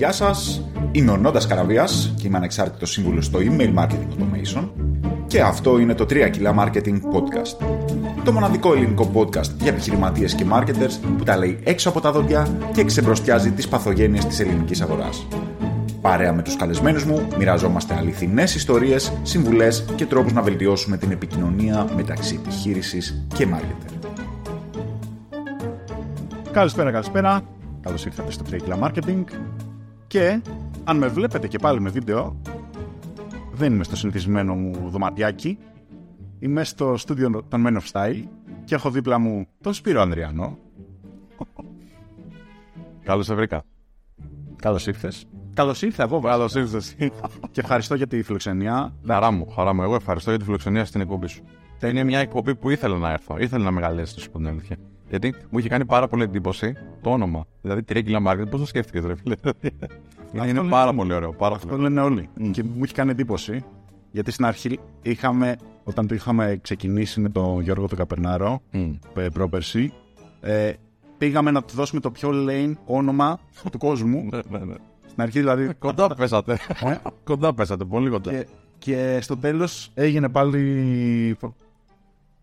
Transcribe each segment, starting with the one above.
Γεια σας, είμαι ο Νόντας Καραβίας και είμαι ανεξάρτητος σύμβουλος στο Email Marketing Automation και αυτό είναι το 3 κιλά Marketing Podcast. Το μοναδικό ελληνικό podcast για επιχειρηματίες και marketers που τα λέει έξω από τα δόντια και ξεμπροστιάζει τις παθογένειες της ελληνικής αγοράς. Παρέα με τους καλεσμένους μου, μοιραζόμαστε αληθινές ιστορίες, συμβουλές και τρόπους να βελτιώσουμε την επικοινωνία μεταξύ επιχείρησης και marketer. Καλησπέρα, καλησπέρα. Καλώς ήρθατε στο Trade Marketing. Και αν με βλέπετε και πάλι με βίντεο, δεν είμαι στο συνηθισμένο μου δωματιάκι. Είμαι στο στούντιο των Men of Style και έχω δίπλα μου τον Σπύρο Ανδριανό. Καλώς σε βρήκα. Καλώς ήρθες. Καλώς ήρθα εγώ, Καλώς ήρθες. και ευχαριστώ για τη φιλοξενία. Χαρά μου, χαρά μου. Εγώ ευχαριστώ για τη φιλοξενία στην εκπομπή σου. Είναι μια εκπομπή που ήθελα να έρθω. Ήθελα να μεγαλέσεις, να σου πω την αλήθεια. Γιατί μου είχε κάνει πάρα πολύ εντύπωση το όνομα. Δηλαδή, τρίγκλα Marketing, πώς το σκέφτηκες, ρε φίλε; είναι λένε πάρα όλοι. πολύ ωραίο. Πάρα Αυτό πολύ. λένε όλοι. Και μου έχει κάνει εντύπωση. Γιατί στην αρχή είχαμε, όταν το είχαμε ξεκινήσει με τον Γιώργο τον Καπερνάρο, Μμ. πε- πρόπερση, ε, πήγαμε να του δώσουμε το πιο lame όνομα του κόσμου. Ναι, ναι, ναι. Στην αρχή δηλαδή. Κοντά πέσατε. Ε, Κοντά πέσατε, πολύ κοντά. και, και στο τέλος έγινε πάλι.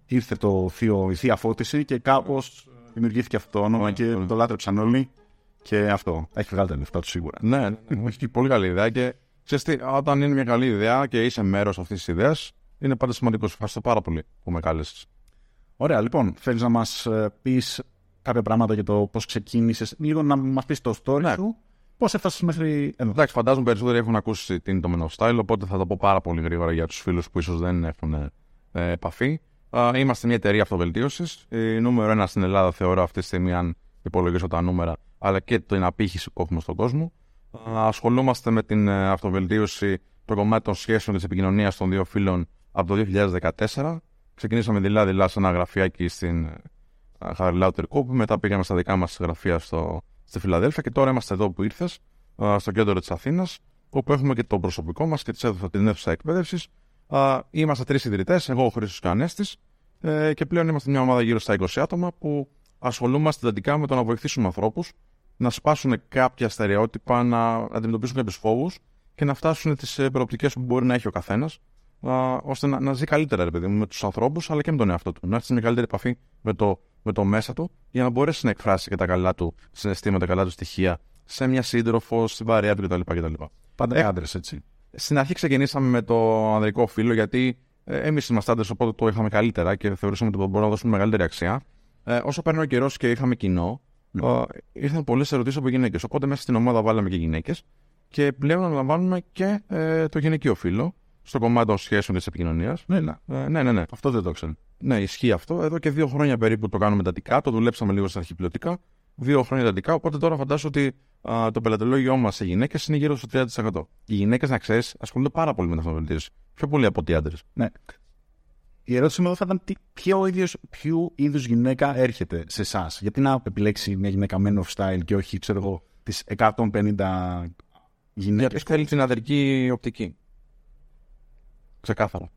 Ήρθε το θείο, η θεία φώτιση και κάπως δημιουργήθηκε αυτό το όνομα Ναι, και ναι. το λάτρεψαν όλοι. Και αυτό. Έχει βγάλει τα λεφτά του σίγουρα. Ναι, ναι, ναι, μου έχει πολύ καλή ιδέα και ξέρεις τι, όταν είναι μια καλή ιδέα και είσαι μέρος αυτής της ιδέας, είναι πάντα σημαντικό. Σου ευχαριστώ πάρα πολύ που με κάλεσες. Ωραία, λοιπόν, θέλεις να μας πεις κάποια πράγματα για το πώς ξεκίνησες, λίγο να μα πει το story Ναι. σου. Πώς έφτασες μέχρι εδώ; Εντάξει, φαντάζομαι περισσότεροι έχουν ακούσει τι είναι το Men of Style, οπότε θα το πω πάρα πολύ γρήγορα για τους φίλους που ίσως δεν έχουν ε, επαφή. Α, είμαστε μια εταιρεία αυτοβελτίωσης. Η νούμερο ένα στην Ελλάδα θεωρώ αυτή τη στιγμή, αν υπολογίσω τα νούμερα, αλλά και την απήχηση που έχουμε στον κόσμο. Α, ασχολούμαστε με την ε, αυτοβελτίωση το κομμάτι των σχέσεων της επικοινωνίας των δύο φίλων από το 2014. Ξεκινήσαμε δειλά-δειλά σε ένα γραφιάκι στην Χαριλάουτερ Κούπ, μετά πήγαμε στα δικά μας γραφεία στο, στη Φιλαδέλφια και τώρα είμαστε εδώ που ήρθες, στο κέντρο της Αθήνας, όπου έχουμε και το προσωπικό μας και της αίθουσα- την αίθουσα εκπαίδευσης. Είμαστε τρεις ιδρυτές, εγώ ο Χρήστος και ο Ανέστης, ε, και πλέον είμαστε μια ομάδα γύρω στα 20 άτομα που ασχολούμαστε εντατικά με το να βοηθήσουμε ανθρώπους να σπάσουν κάποια στερεότυπα, να αντιμετωπίσουν κάποιους φόβους και να φτάσουν τις προοπτικέ που μπορεί να έχει ο καθένας, ώστε να, να ζει καλύτερα, ρε παιδί μου, με τους ανθρώπους αλλά και με τον εαυτό του. Να έρθει σε μια καλύτερη επαφή με το, με το μέσα του για να μπορέσει να εκφράσει και τα καλά του συναισθήματα, τα καλά του στοιχεία σε μια σύντροφο, στην παρέα του κτλ. κτλ. Πάντα Ε, άντρε, έτσι. Στην αρχή ξεκινήσαμε με το ανδρικό φύλλο γιατί ε, εμείς είμαστε άντρε, οπότε το είχαμε καλύτερα και θεωρούσαμε ότι μπορούμε να δώσουμε μεγαλύτερη αξία. Ε, όσο παίρνει ο καιρός και είχαμε κοινό, ε, ήρθαν πολλές ερωτήσεις από γυναίκες. Οπότε μέσα στην ομάδα βάλαμε και γυναίκες και πλέον αναλαμβάνουμε και ε, το γυναικείο φύλλο στο κομμάτι των σχέσεων της επικοινωνίας. Ναι, ναι. Ε, ναι, ναι, ναι. Αυτό δεν το ξέρω. Ναι, ισχύει αυτό. Εδώ και δύο χρόνια περίπου το κάνουμε εντατικά. Το δουλέψαμε λίγο στα αρχιπλωτικά. Δύο χρόνια εντατικά. Οπότε τώρα φαντάζομαι ότι α, το πελατολόγιο μας σε γυναίκες είναι γύρω στο 30%. Οι γυναίκες, να ξέρεις, ασχολούνται πάρα πολύ με την αυτοβελτίωση. Πιο πολύ από ότι οι άντρες. Ναι. Η ερώτηση μου εδώ θα ήταν τι, ποιο, ίδιος, ποιο είδους γυναίκα έρχεται σε εσάς; Γιατί να επιλέξει μια γυναίκα men of style και όχι, ξέρω εγώ, τις 150 γυναίκες. Γιατί θέλει την αδερική οπτική. Ξεκάθαρα.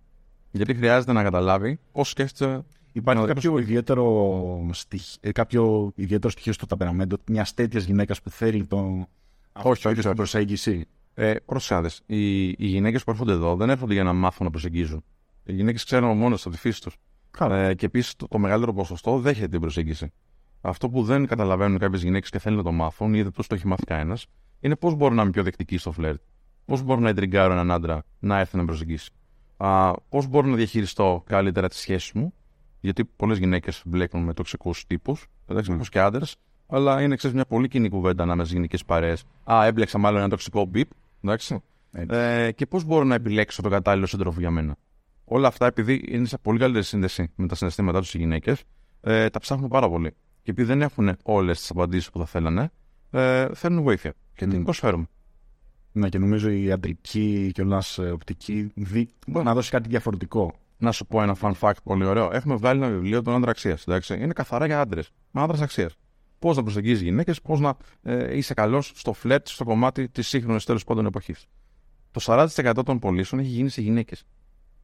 Γιατί χρειάζεται να καταλάβει πώ σκέφτεται. Υπάρχει Ναι, κάποιο ιδιαίτερο, στοιχ... ε, κάποιο ιδιαίτερο στοιχείο στο ταπεραμέντο μια τέτοια γυναίκα που θέλει το... Όχι, όχι, την όχι. προσέγγιση. Ε, Προσέξτε, οι, οι γυναίκες που έρχονται εδώ δεν έρχονται για να μάθουν να προσεγγίζουν. Οι γυναίκες ξέρουν μόνο από τη φύση τους. Ε, και επίσης το, το μεγαλύτερο ποσοστό δέχεται την προσέγγιση. Αυτό που δεν καταλαβαίνουν κάποιες γυναίκες και θέλουν να το μάθουν ή δεν τους το έχει μάθει κανένας, είναι πώς μπορώ να είμαι πιο δεκτική στο φλερτ. Πώς μπορώ να εντριγκάρω έναν άντρα να έρθει να με προσεγγίσει. Πώς μπορώ να διαχειριστώ καλύτερα τις σχέσεις μου, γιατί πολλές γυναίκες μπλέκουν με τοξικούς τύπους, εντάξει, mm. και άντρες, αλλά είναι ξέρεις, μια πολύ κοινή κουβέντα ανάμεσα στις γυναικές παρέες. Α, έμπλεξα μάλλον ένα τοξικό μπιπ, εντάξει. Έτσι. Ε, και πώς μπορώ να επιλέξω τον κατάλληλο σύντροφο για μένα. Όλα αυτά, επειδή είναι σε πολύ καλύτερη σύνδεση με τα συναισθήματά τους οι γυναίκες, ε, τα ψάχνουν πάρα πολύ. Και επειδή δεν έχουν όλες τις απαντήσεις που θα θέλανε, ε, θέλουν βοήθεια. Και την προσφέρουμε. Ναι, και νομίζω η αντρική και όλα οπτική δι... μπορεί να δώσει κάτι διαφορετικό. Να σου πω ένα fun fact πολύ ωραίο. Έχουμε βγάλει ένα βιβλίο των άντρα αξίας. Είναι καθαρά για άντρες. Άντρας αξίας. Πώς να προσεγγίζεις γυναίκες, πώς να ε, είσαι καλός στο φλετ, στο κομμάτι της σύγχρονης τέλος πάντων εποχής. Το 40% των πωλήσεων έχει γίνει σε γυναίκες.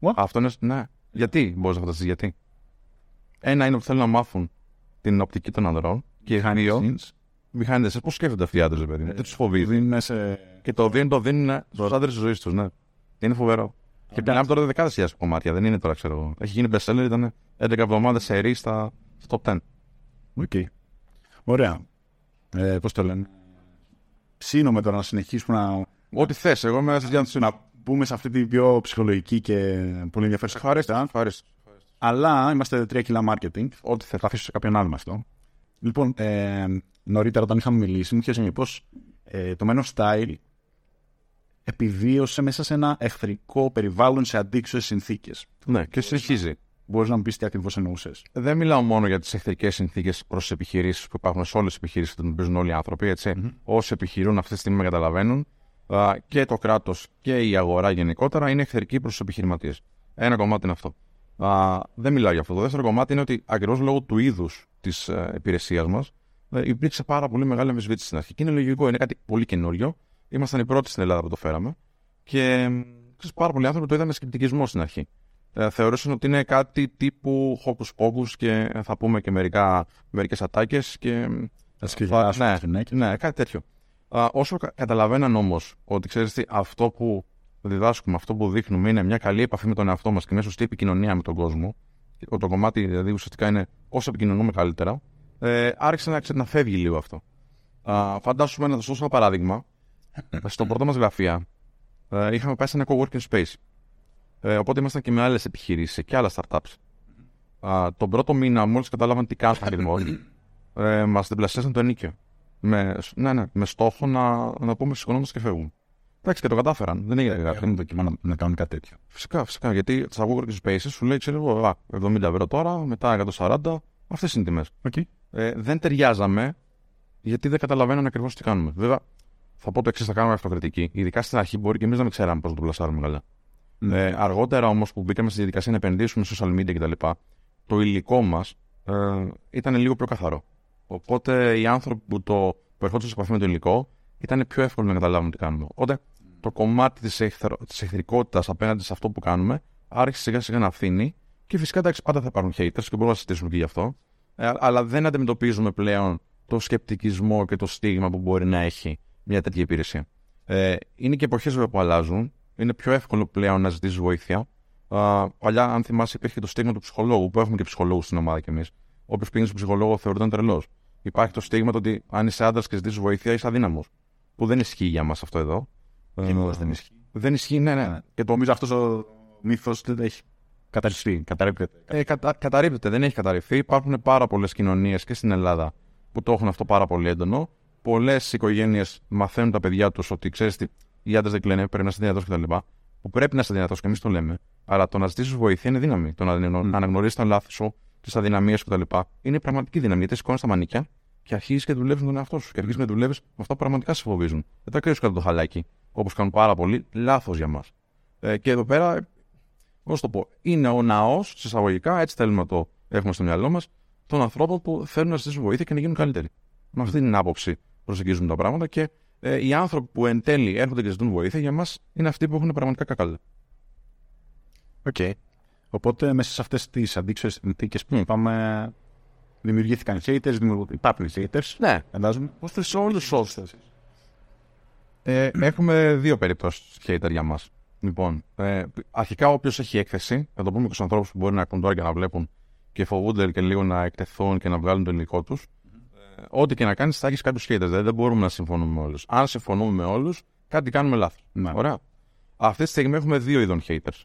What? Αυτό είναι. Ναι. Γιατί μπορείς να φανταστείς γιατί. Ένα είναι ότι θέλουν να μάθουν την οπτική των ανδρών. Και Behind the δύο. scenes. behind the Πώς σκέφτονται αυτοί οι άντρες, παιδί μου. Δεν τους φοβίζει. Δίνουν σε... Και το δίνουν, το δίνουν στους άντρες της ζωής τους, ναι. Είναι φοβερό. Και μιλάμε τώρα δεκάδες χιλιάδες κομμάτια, δεν είναι τώρα, ξέρω εγώ. Έχει γίνει best seller, ήταν 11 εβδομάδες σε ρί στα στο top 10. Οκέι. Ωραία. Ε, Πώς το λένε. Ψήνομαι τώρα να συνεχίσουμε να, Ό,τι θες, εγώ είμαι στη διάθεση. να μπούμε σε αυτή την πιο ψυχολογική και πολύ ενδιαφέρουσα Ευχαριστώ. χαρακτήρα. Ευχαριστώ. Αλλά είμαστε τρία κιλά marketing. Ό,τι θες. Θα αφήσω σε κάποιον άλλο με αυτό. Λοιπόν, ε, νωρίτερα όταν είχαμε μιλήσει, μου είχε πει πως ε, το Men of Style επιβίωσε μέσα σε ένα εχθρικό περιβάλλον σε αντίξωες συνθήκες. Ναι, και συνεχίζει. Μπορείς να μου πεις τι ακριβώς εννοούσες. Δεν μιλάω μόνο για τις εχθρικές συνθήκες προς τι επιχειρήσεις που υπάρχουν σε όλες τις επιχειρήσεις που παίζουν όλοι οι άνθρωποι. Έτσι. Όσοι επιχειρούν αυτή τη στιγμή με καταλαβαίνουν α, και το κράτος και η αγορά γενικότερα είναι εχθρικοί προς τους επιχειρηματίες. Ένα κομμάτι είναι αυτό. Α, δεν μιλάω για αυτό. Το δεύτερο κομμάτι είναι ότι ακριβώς λόγω του είδους της ε, υπηρεσίας μας ε, υπήρξε πάρα πολύ μεγάλη αμφισβήτηση στην αρχή. Και είναι λογικό, είναι κάτι πολύ καινούριο. Ήμασταν οι πρώτοι στην Ελλάδα που το φέραμε. Και ε, ξέρεις, πάρα πολλοί άνθρωποι το είδαν με σκεπτικισμό στην αρχή. Ε, θεωρούσαν ότι είναι κάτι τύπου hocus pocus και θα πούμε και μερικά, μερικές ατάκες και Θα ναι, ναι, κάτι τέτοιο. Α, όσο κα- καταλαβαίναν όμως ότι ξέρεις τι, αυτό που διδάσκουμε, αυτό που δείχνουμε είναι μια καλή επαφή με τον εαυτό μας και μια σωστή επικοινωνία με τον κόσμο. Το, το κομμάτι δηλαδή ουσιαστικά είναι όσο επικοινωνούμε καλύτερα. Ε, άρχισε να, ξε- να φεύγει λίγο αυτό. Α, φαντάσουμε να σας δώσω ένα παράδειγμα. Στο πρώτο μας γραφεία ε, είχαμε πάει σε ένα coworking space. Ε, οπότε ήμασταν και με άλλες επιχειρήσεις και άλλα startups. Α, τον πρώτο μήνα, μόλις κατάλαβαν τι κάνουν ακριβώ, ε, μας διπλασίασαν το ενίκιο. Με, ναι, ναι, με στόχο να, να πούμε σηκωνόμαστε και φεύγουμε. Εντάξει, και το κατάφεραν. Δεν έγινε κάτι. Έχουν δοκιμάσει να, να κάνουν κάτι τέτοιο. Φυσικά, φυσικά. Γιατί στα Google Spaces σου λέει, ξέρω εγώ, α, 70 ευρώ τώρα, μετά 140. Αυτές είναι οι τιμές. Okay. Ε, δεν ταιριάζαμε γιατί δεν καταλαβαίνανε ακριβώς τι κάνουμε. Βέβαια, θα πω το εξής: θα κάνουμε αυτοκριτική. Ειδικά στην αρχή μπορεί και εμείς να μην ξέραμε πώς να το πλασάρουμε καλά. Ε, αργότερα όμως που μπήκαμε στη διαδικασία να επενδύσουμε σε social media κτλ., το υλικό μας ε, ήταν λίγο πιο καθαρό. Οπότε οι άνθρωποι που, το, που ερχόντουσαν σε επαφή με το υλικό ήταν πιο εύκολο να καταλάβουν τι κάνουμε. Οπότε το κομμάτι της εχθρο... εχθρικότητας απέναντι σε αυτό που κάνουμε άρχισε σιγά σιγά να φθήνει και φυσικά εντάξει, πάντα θα υπάρχουν haters και μπορούμε να συζητήσουμε και γι' αυτό. Ε, αλλά δεν αντιμετωπίζουμε πλέον το σκεπτικισμό και το στίγμα που μπορεί να έχει μια τέτοια υπηρεσία. Ε, είναι και εποχές που αλλάζουν. Είναι πιο εύκολο πλέον να ζητήσεις βοήθεια. Α, παλιά, αν θυμάσαι, υπήρχε το στίγμα του ψυχολόγου, που έχουμε και ψυχολόγους στην ομάδα κι εμείς. Όποιος πήγαινε στον ψυχολόγο θεωρούνταν τρελός. Υπάρχει το στίγμα το ότι αν είσαι άντρας και ζητήσεις βοήθεια, είσαι αδύναμος. Που δεν ισχύει για μας αυτό εδώ. Και Ε, εμάς δεν ισχύει. Δεν ισχύει, ναι, ναι. Και το νομίζω αυτός ο μύθος δεν έχει καταρριφθεί. Καταρρύπτεται. Ε, κατα, καταρρύπτεται, δεν έχει καταρριφθεί. Υπάρχουν πάρα πολλές κοινωνίες και στην Ελλάδα που το έχουν αυτό πάρα πολύ έντονο. Πολλές οικογένειες μαθαίνουν τα παιδιά τους ότι ξέρεις τι, οι άντρες δεν κλαίνε, πρέπει να είσαι δυνατός κτλ. Που πρέπει να είσαι δυνατός και εμείς το λέμε. Αλλά το να ζητήσεις βοήθεια είναι δύναμη. Το να mm. αναγνωρίσεις τα λάθη σου, τις αδυναμίες κτλ. Είναι πραγματική δύναμη. Γιατί σηκώνεις τα μανίκια και αρχίζεις και δουλεύεις με τον εαυτό σου. Και αρχίζεις να δουλεύεις με αυτά που πραγματικά σε φοβίζουν. Δεν τα κρίνει κάτω το χαλάκι, όπως κάνουν πάρα πολλοί, λάθος για μας. Ε, και εδώ πέρα Πώς το πω, είναι ο ναός, εισαγωγικά, έτσι θέλουμε να το έχουμε στο μυαλό μας, των ανθρώπων που θέλουν να ζητήσουν βοήθεια και να γίνουν καλύτεροι. Με αυτή την άποψη προσεγγίζουμε τα πράγματα και ε, οι άνθρωποι που εν τέλει έρχονται και ζητούν βοήθεια για μας είναι αυτοί που έχουν πραγματικά κακάλα. Okay. Οπότε μέσα σε αυτές τις αντίξωες συνθήκες που είπαμε, δημιουργήθηκαν haters, δημιουργούν... υπάρχουν haters. Ναι, Φαντάζομαι. ώστε σε όλους του όρου. Ε, έχουμε δύο περιπτώσεις hater για μας. Λοιπόν, ε, αρχικά όποιος έχει έκθεση, θα το πούμε και στους ανθρώπους που μπορεί να ακούν τώρα και να βλέπουν και φοβούνται και λίγο να εκτεθούν και να βγάλουν το υλικό τους. Ε, ό,τι και να κάνεις, θα έχεις κάποιου haters. Δηλαδή δεν μπορούμε να συμφωνούμε με όλους. Αν συμφωνούμε με όλους, κάτι κάνουμε λάθος. Ναι. Ωραία. Αυτή τη στιγμή έχουμε δύο είδων haters.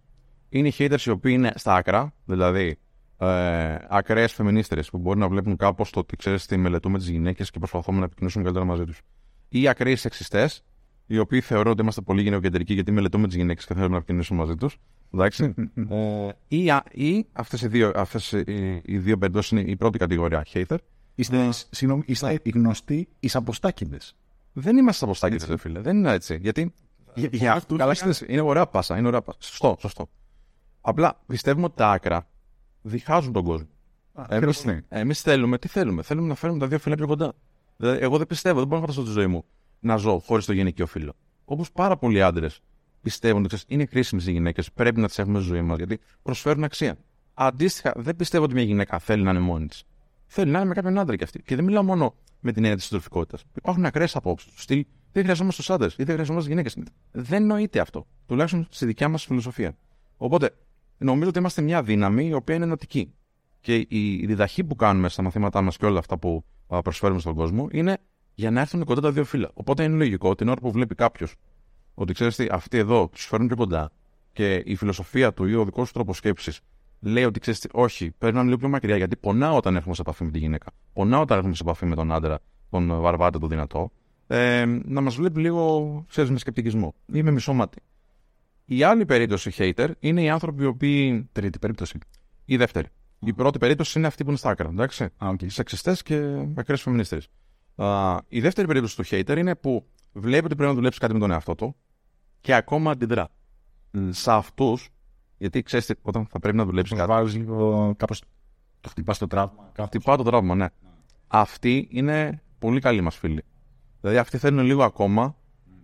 Είναι οι haters οι οποίοι είναι στα άκρα, δηλαδή ε, ακραίες φεμινίστερε που μπορεί να βλέπουν κάπως το ότι ξέρεις τι μελετούμε τις γυναίκες και προσπαθούμε να επικοινωνήσουμε καλύτερα μαζί τους. Ή ακραίες σεξιστές, οι οποίοι θεωρούν ότι είμαστε πολύ γυναικοκεντρικοί γιατί μελετούμε τις γυναίκες και θέλουμε να επικοινωνήσουμε μαζί τους. Εντάξει. ε, ή ή αυτές οι δύο, αυτές οι, οι δύο περιπτώσεις είναι η πρώτη κατηγορία hater. Είστε, συγγνώμη, είστε οι γνωστοί εισαποστάκιδε. Δεν είμαστε αποστάκιδε, ρε φίλε. Δεν είναι έτσι. Γιατί. Για, για αυτούς Καλά, είστε- ξέρεις, είναι ωραία πάσα. Είναι ωραία πάσα. Σωστό, σωστό. Απλά πιστεύουμε ότι τα άκρα διχάζουν τον κόσμο. Εμείς ναι. εμείς θέλουμε, τι θέλουμε; Θέλουμε να φέρουμε τα δύο φύλλα πιο κοντά. Δηλαδή, εγώ δεν πιστεύω, δεν μπορώ να φανταστώ τη ζωή μου να ζω χωρίς το γυναικείο φύλλο. Όπως πάρα πολλοί άντρες πιστεύουν ότι ξέρεις, είναι κρίσιμε οι γυναίκες, πρέπει να τις έχουμε στη ζωή μας γιατί προσφέρουν αξία. Αντίστοιχα, δεν πιστεύω ότι μια γυναίκα θέλει να είναι μόνη της. Θέλει να είναι με κάποιον άντρα κι αυτή. Και δεν μιλάω μόνο με την έννοια της συντροφικότητας. Υπάρχουν ακραίες απόψεις. Στυλ, δεν χρειαζόμαστε τους άντρες ή δεν χρειαζόμαστε γυναίκες. Δεν νοείται αυτό. Τουλάχιστον στη δικιά μας φιλοσοφία. Οπότε, νομίζω ότι είμαστε μια δύναμη η οποία είναι ενωτική. Και η διδαχή που κάνουμε στα μαθήματά μας και όλα αυτά που προσφέρουμε στον κόσμο είναι για να έρθουν κοντά τα δύο φύλλα. Οπότε είναι λογικό την ώρα που βλέπει κάποιος ότι ξέρεις τι, αυτοί εδώ τους φέρνουν πιο κοντά και η φιλοσοφία του ή ο δικός τους τρόπος σκέψης λέει ότι ξέρεις, όχι, πρέπει να είναι λίγο πιο μακριά γιατί πονάω όταν έχουμε σε επαφή με τη γυναίκα. Πονάω όταν έχουμε σε επαφή με τον άντρα, τον βαρβάτε, τον δυνατό. Ε, να μας βλέπει λίγο, ξέρεις, με σκεπτικισμό ή με μισόματη. Η άλλη περίπτωση hater είναι οι άνθρωποι οι οποίοι. Τρίτη περίπτωση. Η δεύτερη. Η πρώτη περίπτωση είναι αυτή που είναι στα άκρα. Εντάξει. Α, okay. Σεξιστές και ακραίες φεμινίστρε. Η δεύτερη περίπτωση του hater είναι που βλέπει ότι πρέπει να δουλέψει κάτι με τον εαυτό του και ακόμα αντιδρά. Mm. Σε αυτούς, γιατί ξέρεις όταν θα πρέπει να δουλέψεις κάτι. Βάζει λίγο κάπως. Το χτυπάς το τραύμα. Χτυπά το τραύμα, ναι. Mm. Αυτοί είναι πολύ καλοί μας φίλοι. Δηλαδή αυτοί θέλουν λίγο ακόμα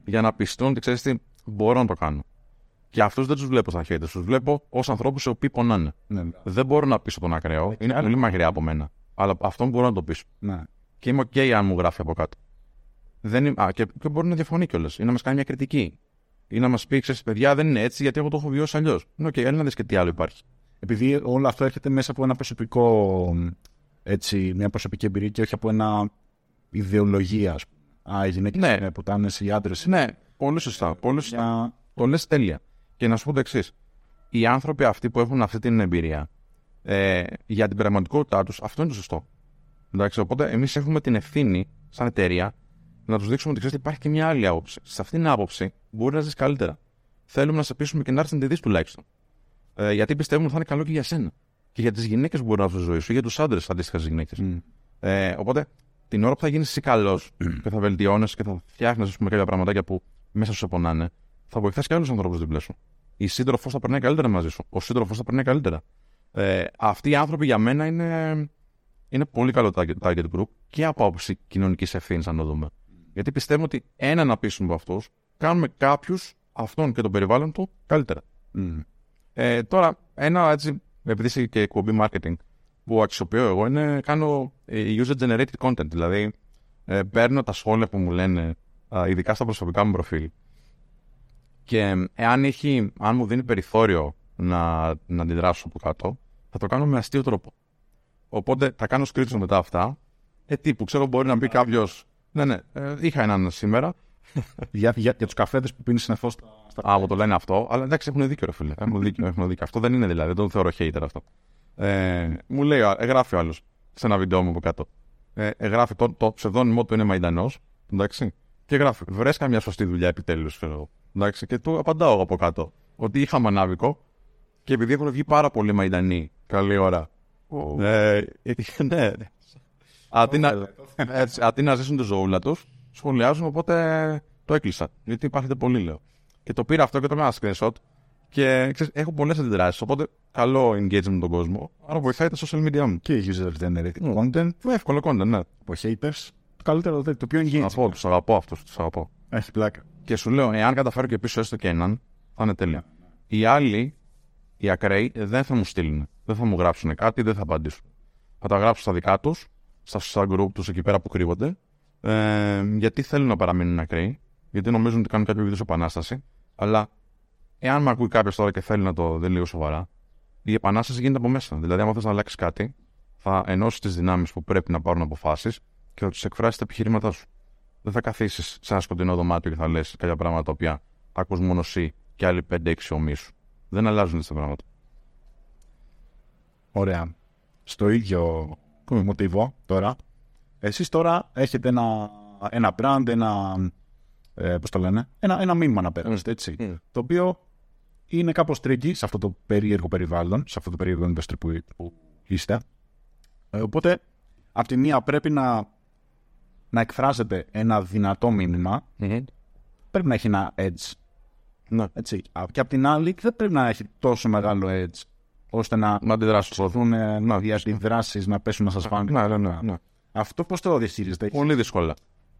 για να πιστούν ότι ξέρεις τι, μπορώ να το κάνω. Και αυτούς δεν τους βλέπω στα χέρια τους βλέπω ως ανθρώπους οι οποίοι πονάνε. Ναι, ναι. Δεν μπορώ να πείσω τον ακραίο. Είναι πολύ μακριά από μένα. Αλλά αυτόν μπορώ να το πείσω. Ναι. Και είμαι OK αν μου γράφει από κάτω. Δεν είμαι... Α, και, και μπορεί να διαφωνεί κιόλας ή να μας κάνει μια κριτική. Ή να μας πει, ξέρεις, παιδιά, δεν είναι έτσι γιατί εγώ το έχω βιώσει αλλιώς. Είναι OK, έλα να δεις και τι άλλο υπάρχει. Επειδή όλο αυτό έρχεται μέσα από ένα προσωπικό. Έτσι, μια προσωπική εμπειρία και όχι από ένα ιδεολογία, ας πούμε. Α, οι γυναίκες ναι. είναι πουτάνε, οι άντρες. Ναι, πολύ σωστά. Πολύ σωστά. Για... Το λες τέλεια. Και να σου πω το εξής. Οι άνθρωποι αυτοί που έχουν αυτή την εμπειρία, ε, για την πραγματικότητά τους, αυτό είναι το σωστό. Εντάξει, οπότε εμείς έχουμε την ευθύνη, σαν εταιρεία, να τους δείξουμε ότι ξέρετε, υπάρχει και μια άλλη άποψη. Σε αυτήν την άποψη μπορεί να ζεις καλύτερα. Θέλουμε να σε πείσουμε και να έρθει να τη δεις τουλάχιστον. Ε, γιατί πιστεύουμε ότι θα είναι καλό και για σένα. Και για τις γυναίκες που μπορεί να βρει ζωή σου, ή για τους άντρες αντίστοιχα γυναίκες. Mm. Ε, οπότε την ώρα που θα γίνεις εσύ καλός και θα βελτιώνει και θα φτιάχνει κάποια πραγματάκια που μέσα σου σε πονάνε, θα βοηθάς και άλλους ανθρώπους δίπλα σου. Η σύντροφος θα περνάει καλύτερα μαζί σου. Ο σύντροφος θα περνάει καλύτερα. Ε, αυτοί οι άνθρωποι για μένα είναι, είναι πολύ καλό target group και από άποψη κοινωνικής ευθύνης, αν το δούμε. Γιατί πιστεύω ότι ένα να πείσουμε από αυτούς, κάνουμε κάποιους, αυτόν και τον περιβάλλον του, καλύτερα. Mm. Ε, τώρα, ένα έτσι, επειδή είσαι και εκπομπή marketing που αξιοποιώ εγώ, είναι κάνω ε, user generated content. Δηλαδή, ε, παίρνω τα σχόλια που μου λένε, ειδικά στα προσωπικά μου προφίλ, και εάν έχει, αν μου δίνει περιθώριο να, να αντιδράσω από κάτω, θα το κάνω με αστείο τρόπο. Οπότε θα κάνω screenshot μετά αυτά. Ε, τύπου, ξέρω, μπορεί να πει κάποιος. Ναι, ναι, ε, είχα έναν σήμερα. για, για, για τους καφέδες που πίνεις συνεχώ στα. Α, μου το λένε αυτό. Αλλά εντάξει, έχουν δίκιο, ρε φίλε. Έχουν δίκιο, έχουν δίκιο. Αυτό δεν είναι δηλαδή, δεν το θεωρώ hater αυτό. Ε, μου λέει, ε, γράφει ο άλλος σε ένα βίντεο μου από κάτω. Ε, ε, γράφει το, το ψευδόνυμό του είναι Μαϊντανός. Εντάξει. Και γράφει, βρες καμιά σωστή δουλειά επιτέλους, ξέρω Εντάξει, και του απαντάω από κάτω ότι είχα μανάβικο και επειδή έχουν βγει πάρα πολύ μαϊντανοί καλή ώρα. Oh. Ε, ναι. Αντί να, έτσι, αντί να ζήσουν τη ζωούλα τους, σχολιάζουν, οπότε το έκλεισα. Γιατί υπάρχετε πολύ, λέω. Και το πήρα αυτό και το έκανα screenshot. Και ξέρεις, έχω πολλές αντιδράσεις. Οπότε καλό engagement με τον κόσμο. Άρα βοηθάει τα social media μου. Και user generated content. Εύκολο content, ναι. Από haters. Το καλύτερο, το πιο engagement. Του αγαπώ, τους αγαπώ αυτούς. Τους αγαπώ. Έχει πλάκα. Και σου λέω, εάν καταφέρω και πίσω έστω και έναν, θα είναι τέλεια. Οι άλλοι, οι ακραίοι, δεν θα μου στείλουν. Δεν θα μου γράψουν κάτι, δεν θα απαντήσουν. Θα τα γράψω στα δικά τους, στα group τους εκεί πέρα που κρύβονται, ε, γιατί θέλουν να παραμείνουν ακραίοι, γιατί νομίζουν ότι κάνουν κάποιο είδους επανάσταση. Αλλά εάν με ακούει κάποιος τώρα και θέλει να το δει λίγο σοβαρά, η επανάσταση γίνεται από μέσα. Δηλαδή, αν θες να αλλάξεις κάτι, θα ενώσεις τις δυνάμεις που πρέπει να πάρουν αποφάσεις και θα τους εκφράσεις τα επιχειρήματά σου δεν θα καθίσεις σε ένα σκοτεινό δωμάτιο και θα λες κάποια πράγματα τα οποία θα ακούς μόνο εσύ και άλλοι 5-6 ομοί σου. Δεν αλλάζουν τα πράγματα. Ωραία. Στο ίδιο μοτίβο τώρα, εσείς τώρα έχετε ένα, ένα brand, ένα, ε, πώς το λένε, ένα, ένα μήνυμα να παίρνετε, έτσι, mm. το οποίο είναι κάπως tricky σε αυτό το περίεργο περιβάλλον, σε αυτό το περίεργο industry που, που είστε. Ε, οπότε, από τη μία πρέπει να να εκφράζεται ένα δυνατό πρέπει να έχει ένα edge. Ναι. Έτσι. Και απ' την άλλη δεν πρέπει να έχει τόσο μεγάλο edge ώστε να, να αντιδράσουν να, να διαδράσει να πέσουν να σα φάνε. Ναι, ναι, ναι, ναι. Αυτό πώς το διαχειρίζετε. Πολύ δύσκολα.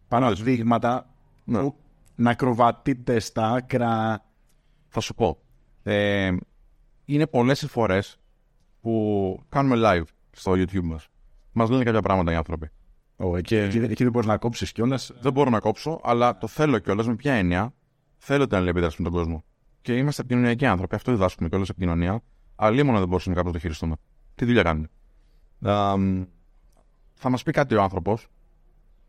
Πάνω δείγματα ναι. που να κροβατείτε στα άκρα. Θα σου πω. Ε, είναι πολλές οι φορές που κάνουμε live στο YouTube μας. Μας λένε κάποια πράγματα οι άνθρωποι. Oh, εκεί, εκεί, εκεί δεν μπορείς να κόψεις κιόλας. Δεν μπορώ να κόψω, αλλά το θέλω κιόλας με ποια έννοια. Θέλω την αλληλεπίδραση με τον κόσμο. Και είμαστε επικοινωνιακοί άνθρωποι. Αυτό διδάσκουμε κιόλας επικοινωνία. Αλλά μόνο δεν μπορούσαμε κάποιο να το χειριστούμε. Τι δουλειά κάνουμε. θα μας πει κάτι ο άνθρωπος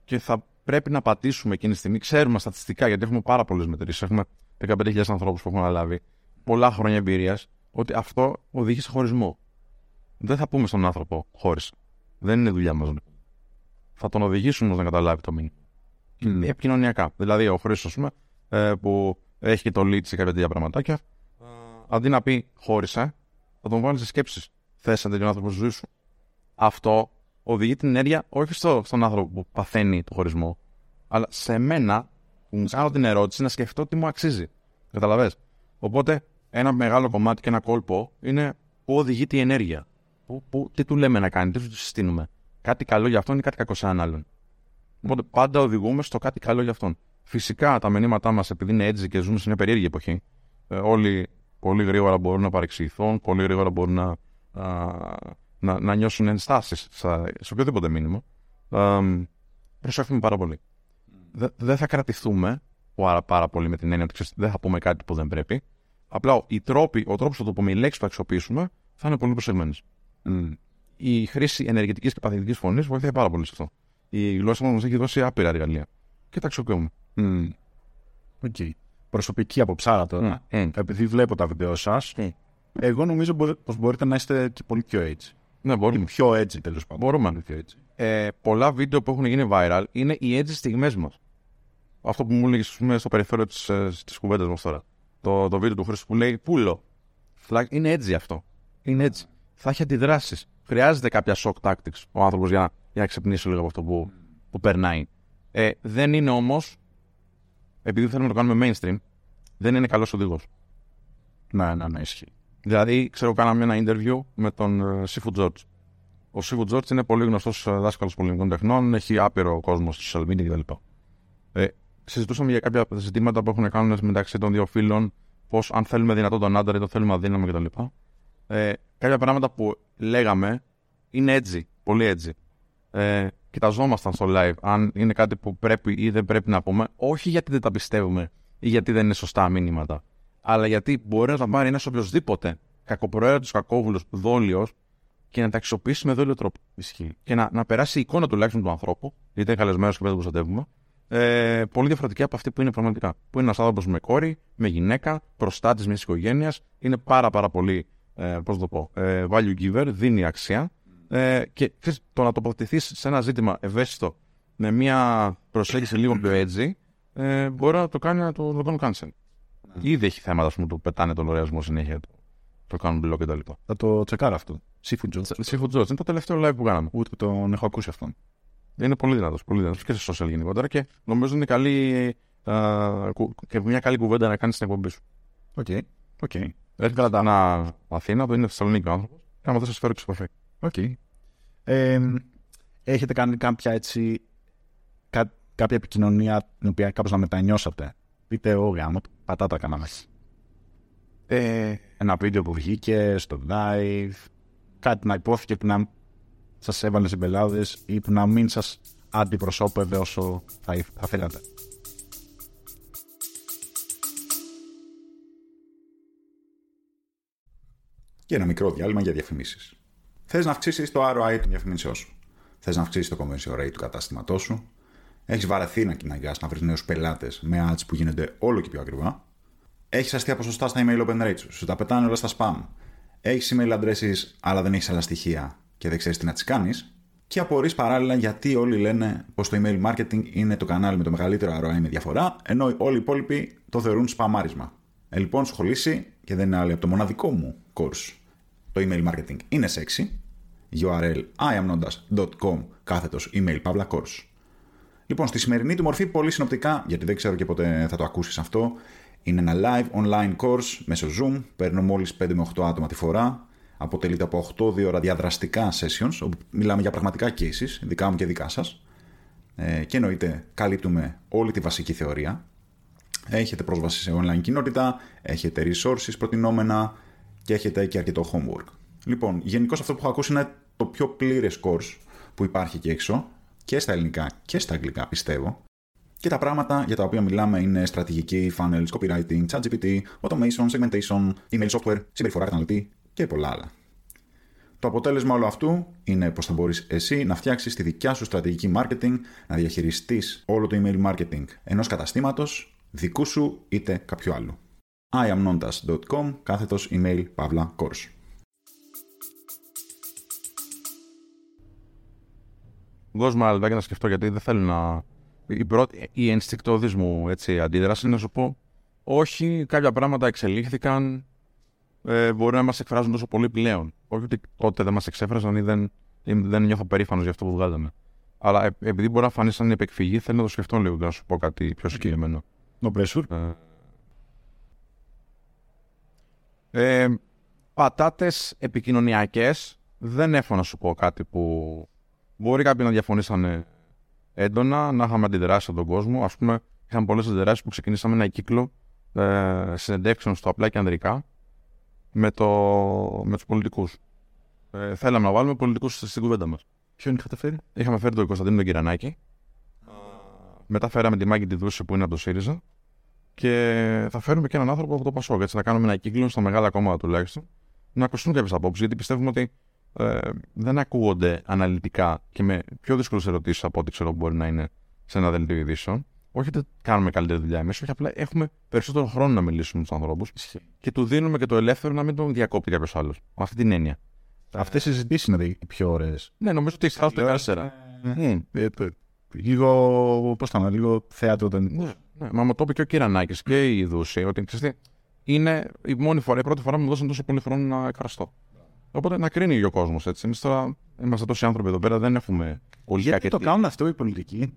και θα πρέπει να πατήσουμε εκείνη τη στιγμή. Ξέρουμε στατιστικά, γιατί έχουμε πάρα πολλές μετρήσεις. Έχουμε 15.000 ανθρώπους που έχουν αναλάβει πολλά χρόνια εμπειρίας, ότι αυτό οδηγεί σε χωρισμό. Δεν θα πούμε στον άνθρωπο χώρισε. Δεν είναι δουλειά μας. Θα τον οδηγήσουμε να καταλάβει το μήνυμα. Mm. Επικοινωνιακά. Δηλαδή, ο Χρήστος, ε, που έχει και το lead σε κάποια τέτοια πραγματάκια, αντί να πει χώρισε, θα τον βάλει σε σκέψεις. Θες να τελειώνει άνθρωπος στη ζωή σου. Αυτό οδηγεί την ενέργεια όχι στο, στον άνθρωπο που παθαίνει το χωρισμό, αλλά σε μένα που μου κάνω την ερώτηση να σκεφτώ τι μου αξίζει. Καταλαβέ. Οπότε ένα μεγάλο κομμάτι και ένα κόλπο είναι πού οδηγείται η ενέργεια. Που, που, τι του λέμε να κάνει, τι του συστήνουμε. Κάτι καλό για αυτόν ή κάτι κακό σε έναν άλλον. Οπότε πάντα οδηγούμε στο κάτι καλό για αυτόν. Φυσικά τα μηνύματά μας, επειδή είναι έτσι και ζούμε σε μια περίεργη εποχή, ε, όλοι πολύ γρήγορα μπορούν να παρεξηγηθούν, πολύ γρήγορα μπορούν να, α, να, να νιώσουν ενστάσεις σε οποιοδήποτε μήνυμα. προσέχουμε πάρα πολύ. Δεν θα κρατηθούμε πάρα, πάρα πολύ με την έννοια ότι δεν θα πούμε κάτι που δεν πρέπει. Απλά οι τρόποι, ο τρόπος που το πούμε, οι λέξεις που θα αξιοποιήσουμε θα είναι πολύ προσεγμένες. Mm. Η χρήση ενεργητικής και παθητικής φωνής βοηθάει πάρα πολύ σε αυτό. Η γλώσσα μας έχει δώσει άπειρα εργαλεία. Και τα αξιοποιούμε. Mm. Okay. Προσωπική αποψάρα τώρα. Mm. Επειδή βλέπω τα βίντεο σας, mm. εγώ νομίζω πως μπορείτε να είστε και πολύ πιο έτσι. Ναι, μπορούμε. Πιο έτσι τέλος πάντων. Μπορούμε. Πιο έτσι. Ε, πολλά βίντεο που έχουν γίνει viral είναι οι έτσι στιγμές μας. Αυτό που μου έλεγες στο περιθώριο της της ε, κουβέντας μας τώρα. Το, το βίντεο του Χρήστο που λέει Πούλο. Είναι έτσι αυτό. Είναι έτσι. Θα έχει αντιδράσεις. Χρειάζεται κάποια shock tactics ο άνθρωπος για, να, για να ξυπνήσει λίγο από αυτό που, που περνάει. Ε, δεν είναι όμως, επειδή θέλουμε να το κάνουμε mainstream, δεν είναι καλός οδηγός. Ναι, ναι, ναι, ισχύει. Δηλαδή, ξέρω, κάναμε ένα interview με τον Σίφου Τζόρτζ. Ο Σίφου Τζόρτζ είναι πολύ γνωστός ε, δάσκαλος πολιτικών τεχνών, έχει άπειρο κόσμο στη Σαλμίνη κτλ. Ε, συζητούσαμε για κάποια ζητήματα που έχουν να κάνουν μεταξύ των δύο φίλων, πώς αν θέλουμε δυνατό τον άντρα ή το θέλουμε αδύναμο κτλ. Ε, κάποια πράγματα που λέγαμε είναι έτσι, πολύ έτσι. Ε, κοιταζόμασταν στο live αν είναι κάτι που πρέπει ή δεν πρέπει να πούμε, όχι γιατί δεν τα πιστεύουμε ή γιατί δεν είναι σωστά μήνυματα, αλλά γιατί μπορεί να τα πάρει ένας οποιοδήποτε κακοπροαίρετος, κακόβουλος, δόλιος και να τα αξιοποιήσει με δόλιο τρόπο. Ισχύει. Και να, να περάσει η εικόνα τουλάχιστον του ανθρώπου, γιατί είναι καλεσμένος και δεν τον προστατεύουμε, ε, πολύ διαφορετική από αυτή που είναι πραγματικά. Που είναι ένας άνθρωπος με κόρη, με γυναίκα, προστάτης μιας οικογένειας. Είναι πάρα, πάρα πολύ, ε, πώς το πω, ε, value giver, δίνει αξία. Ε, και ξέρεις, το να τοποθετηθείς σε ένα ζήτημα ευαίσθητο με μια προσέγγιση λίγο πιο έτσι, ε, μπορεί να το κάνει να το, το κάνουν cancel. Ναι. Ήδη έχει θέματα πούμε, που πετάνε τον λογαριασμό συνέχεια, το, το κάνουν blog κτλ. Θα το τσεκάρω αυτό. Seafood George. Είναι το τελευταίο live που κάναμε. Ούτε τον έχω ακούσει αυτόν. Είναι πολύ δυνατός. Πολύ δυνατός και σε social γενικότερα και νομίζω είναι καλή, α, και μια καλή κουβέντα να κάνεις στην εκπομπή σου. Οκ. Okay. Okay. Έτσι καλά να Αθήνα, το είναι Θεσσαλονίκη ο άνθρωπος. Και άμα δεν σα φέρω και επαφή. Οκ. Ε, έχετε κάνει κάποια έτσι. Κά, κάποια επικοινωνία την οποία κάπως να μετανιώσατε; Πείτε, ο γάμο, πατάτα κάναμε. Ε, ένα βίντεο που βγήκε στο live, κάτι να υπόθηκε που να σας έβαλε συμπελάδε ή που να μην σας αντιπροσώπευε όσο θα, θα θέλατε. Και ένα μικρό διάλειμμα για διαφημίσεις. Θες να αυξήσεις το ROI των διαφημίσεών σου. Θες να αυξήσεις το conversion rate του κατάστηματό σου. Έχεις βαρεθεί να κοιναγιά να βρεις νέους πελάτες με ads που γίνονται όλο και πιο ακριβά. Έχεις αστεία ποσοστά στα email open rates σου. Σου τα πετάνε όλα στα spam. Έχεις email addresses, αλλά δεν έχεις άλλα στοιχεία και δεν ξέρεις τι να τις κάνεις. Και απορρεί παράλληλα γιατί όλοι λένε πως το email marketing είναι το κανάλι με το μεγαλύτερο ROI με διαφορά, ενώ όλοι οι υπόλοιποι το θεωρούν σπαμάρισμα. Ε, λοιπόν, σχολήσει και δεν είναι άλλη από το μοναδικό μου course. Το email marketing είναι sexy. URL iamnondas.com κάθετος email pavla course. Λοιπόν, στη σημερινή του μορφή, πολύ συνοπτικά, γιατί δεν ξέρω και πότε θα το ακούσεις αυτό, είναι ένα live online course μέσω Zoom. Παίρνω μόλις 5 με 8 άτομα τη φορά αποτελείται από 8 ώρα διαδραστικά sessions, όπου μιλάμε για πραγματικά cases, δικά μου και δικά σας. Ε, και εννοείται καλύπτουμε όλη τη βασική θεωρία. Έχετε πρόσβαση σε online κοινότητα, έχετε resources προτινόμενα και έχετε και αρκετό homework. Λοιπόν, γενικώς αυτό που έχω ακούσει είναι το πιο πλήρες course που υπάρχει εκεί έξω και στα ελληνικά και στα αγγλικά, πιστεύω. Και τα πράγματα για τα οποία μιλάμε είναι στρατηγική, funnels, copywriting, ChatGPT, automation, segmentation, email software, συμπεριφορά καταναλωτή και πολλά άλλα. Το αποτέλεσμα όλου αυτού είναι πως θα μπορείς εσύ να φτιάξεις τη δικιά σου στρατηγική marketing, να διαχειριστείς όλο το email marketing ενός καταστήματος, δικού σου είτε κάποιου άλλου. iamnontas.com κάθετος email παύλα course. Δώσ' μου να σκεφτώ γιατί δεν θέλω να η, πρώτη, η ενστικτόδης μου έτσι, αντίδραση είναι να σου πω όχι, κάποια πράγματα εξελίχθηκαν, ε, μπορεί να μας εκφράζουν τόσο πολύ πλέον. Όχι ότι τότε δεν μας εξέφραζαν ή δεν, ή δεν νιώθω περήφανος για αυτό που βγάλαμε. Αλλά ε, επειδή μπορεί να φανεί σαν επεκφυγή, θέλω να το σκεφτώ λίγο να σου πω κάτι πιο συγκεκριμένο. No pressure. Ε, ε, πατάτες επικοινωνιακές δεν έχω να σου πω κάτι που μπορεί κάποιοι να διαφωνήσαν έντονα, να είχαμε αντιδράσεις τον κόσμο. Α πούμε, είχαμε πολλές αντιδράσεις που ξεκινήσαμε ένα κύκλο ε, συνεντεύξεων στο απλά και ανδρικά με, το, με τους πολιτικούς. Ε, θέλαμε να βάλουμε πολιτικούς στην κουβέντα μας. Ποιον είχατε φέρει; Είχαμε φέρει τον Κωνσταντίνο τον Κυρανάκη. Μετά φέραμε τη Μάγκη τη Δούση που είναι από το ΣΥΡΙΖΑ. Και θα φέρουμε και έναν άνθρωπο από το Πασόκ. Έτσι, να κάνουμε ένα κύκλο στα μεγάλα κόμματα τουλάχιστον. Να ακουστούν κάποιες απόψεις. Γιατί πιστεύουμε ότι ε, δεν ακούγονται αναλυτικά και με πιο δύσκολες ερωτήσεις από ό,τι ξέρω μπορεί να είναι σε ένα δελτίο ειδήσεων. Όχι ότι κάνουμε καλύτερη δουλειά εμείς, όχι απλά έχουμε περισσότερο χρόνο να μιλήσουμε με του ανθρώπου και του δίνουμε και το ελεύθερο να μην τον διακόπτει κάποιος άλλος. Με αυτή την έννοια. Αυτές οι συζητήσεις είναι οι πιο ωραίες. Ναι, νομίζω ότι έχει το 4. Λίγο, πώς θα λίγο θέατρο ήταν. Ναι, ναι, μα μου το είπε και ο Κυρανάκης και η Δούση ότι ξέρετε, είναι η μόνη φορά, η πρώτη φορά που μου δώσαν τόσο πολύ χρόνο να εκφραστώ. Οπότε να κρίνει ο κόσμος έτσι. Εμείς τώρα είμαστε τόσοι άνθρωποι εδώ πέρα, δεν έχουμε πολύ Γιατί το κάνουν αυτό οι πολιτικοί;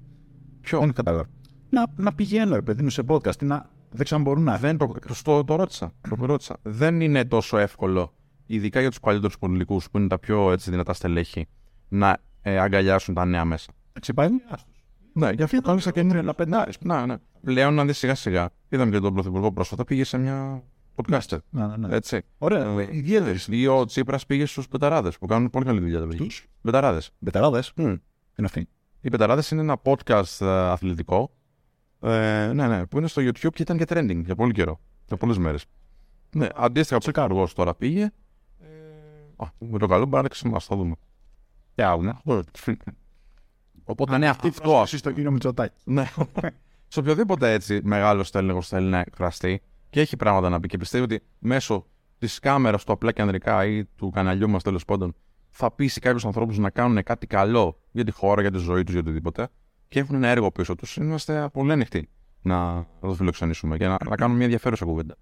Ποιο; Δεν κατάλαβα. Να, να πηγαίνω, ρε παιδί μου, σε podcast. Να, δεν ξέρω αν μπορούν να. Δεν, το, το, το, ρώτησα, το ρώτησα. Δεν είναι τόσο εύκολο, ειδικά για τους παλιότερους πολιτικούς που είναι τα πιο έτσι, δυνατά στελέχη, να ε, αγκαλιάσουν τα νέα μέσα. Ξεπάει Ναι, γι' αυτό κάλεσα και ένα πεντάρι. Ναι, ναι. Πλέον να δεις σιγά σιγά. Είδαμε και τον Πρωθυπουργό πρόσφατα, πήγε σε μια podcaster. Ναι, ναι, ναι. Έτσι. Ωραία. Ιδιαίτερη. Ή ο Τσίπρας πήγε στους πεταράδες που κάνουν πολύ καλή δουλειά. Στου πεταράδες. Πεταράδες; Mm. Είναι αυτή. Οι πεταράδες είναι ένα podcast uh, αθλητικό. Ε, ναι, ναι, που είναι στο YouTube και ήταν και trending για πολύ καιρό. Για πολλές μέρες. Ναι, αντίστοιχα από Τσικάργο τώρα πήγε. Ε, α, με το καλό μπορεί να ξεμά, θα δούμε. Και άλλο, ναι. Οπότε ναι, αυτό. Εσύ στο κύριο Μητσοτάκη. Ναι. Σε οποιοδήποτε έτσι μεγάλο τέλεγο θέλει να εκφραστεί, και έχει πράγματα να πει και πιστεύει ότι μέσω της κάμερας του απλά και ανδρικά ή του καναλιού μας τέλος πάντων θα πείσει κάποιους ανθρώπους να κάνουν κάτι καλό για τη χώρα, για τη ζωή τους, για οτιδήποτε και έχουν ένα έργο πίσω τους. Είμαστε πολύ ανοιχτοί να, το φιλοξενήσουμε και να, να κάνουμε μια ενδιαφέρουσα κουβέντα.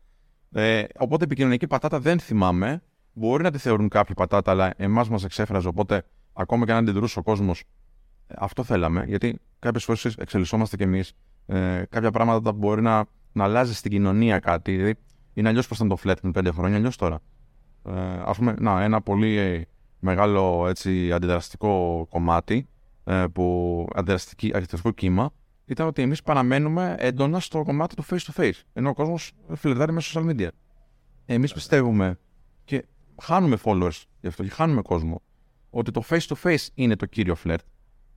Ε, οπότε επικοινωνική πατάτα δεν θυμάμαι. Μπορεί να τη θεωρούν κάποιοι πατάτα, αλλά εμάς μας εξέφραζε. Οπότε ακόμα και αν αντιδρούσε ο κόσμος, ε, αυτό θέλαμε. Γιατί κάποιες φορές εξελισσόμαστε κι εμείς. Ε, κάποια πράγματα μπορεί να να αλλάζει στην κοινωνία κάτι. Δηλαδή, είναι αλλιώς πώ ήταν το φλετ πριν πέντε χρόνια, αλλιώς τώρα. Ε, ας πούμε, να, ένα πολύ μεγάλο έτσι, αντιδραστικό κομμάτι, ε, που, αντιδραστικό κύμα, ήταν ότι εμείς παραμένουμε έντονα στο κομμάτι του face to face. Ενώ ο κόσμος φιλετάρει μέσα social media. Εμείς πιστεύουμε και χάνουμε followers γι' αυτό και χάνουμε κόσμο. Ότι το face to face είναι το κύριο φλερτ.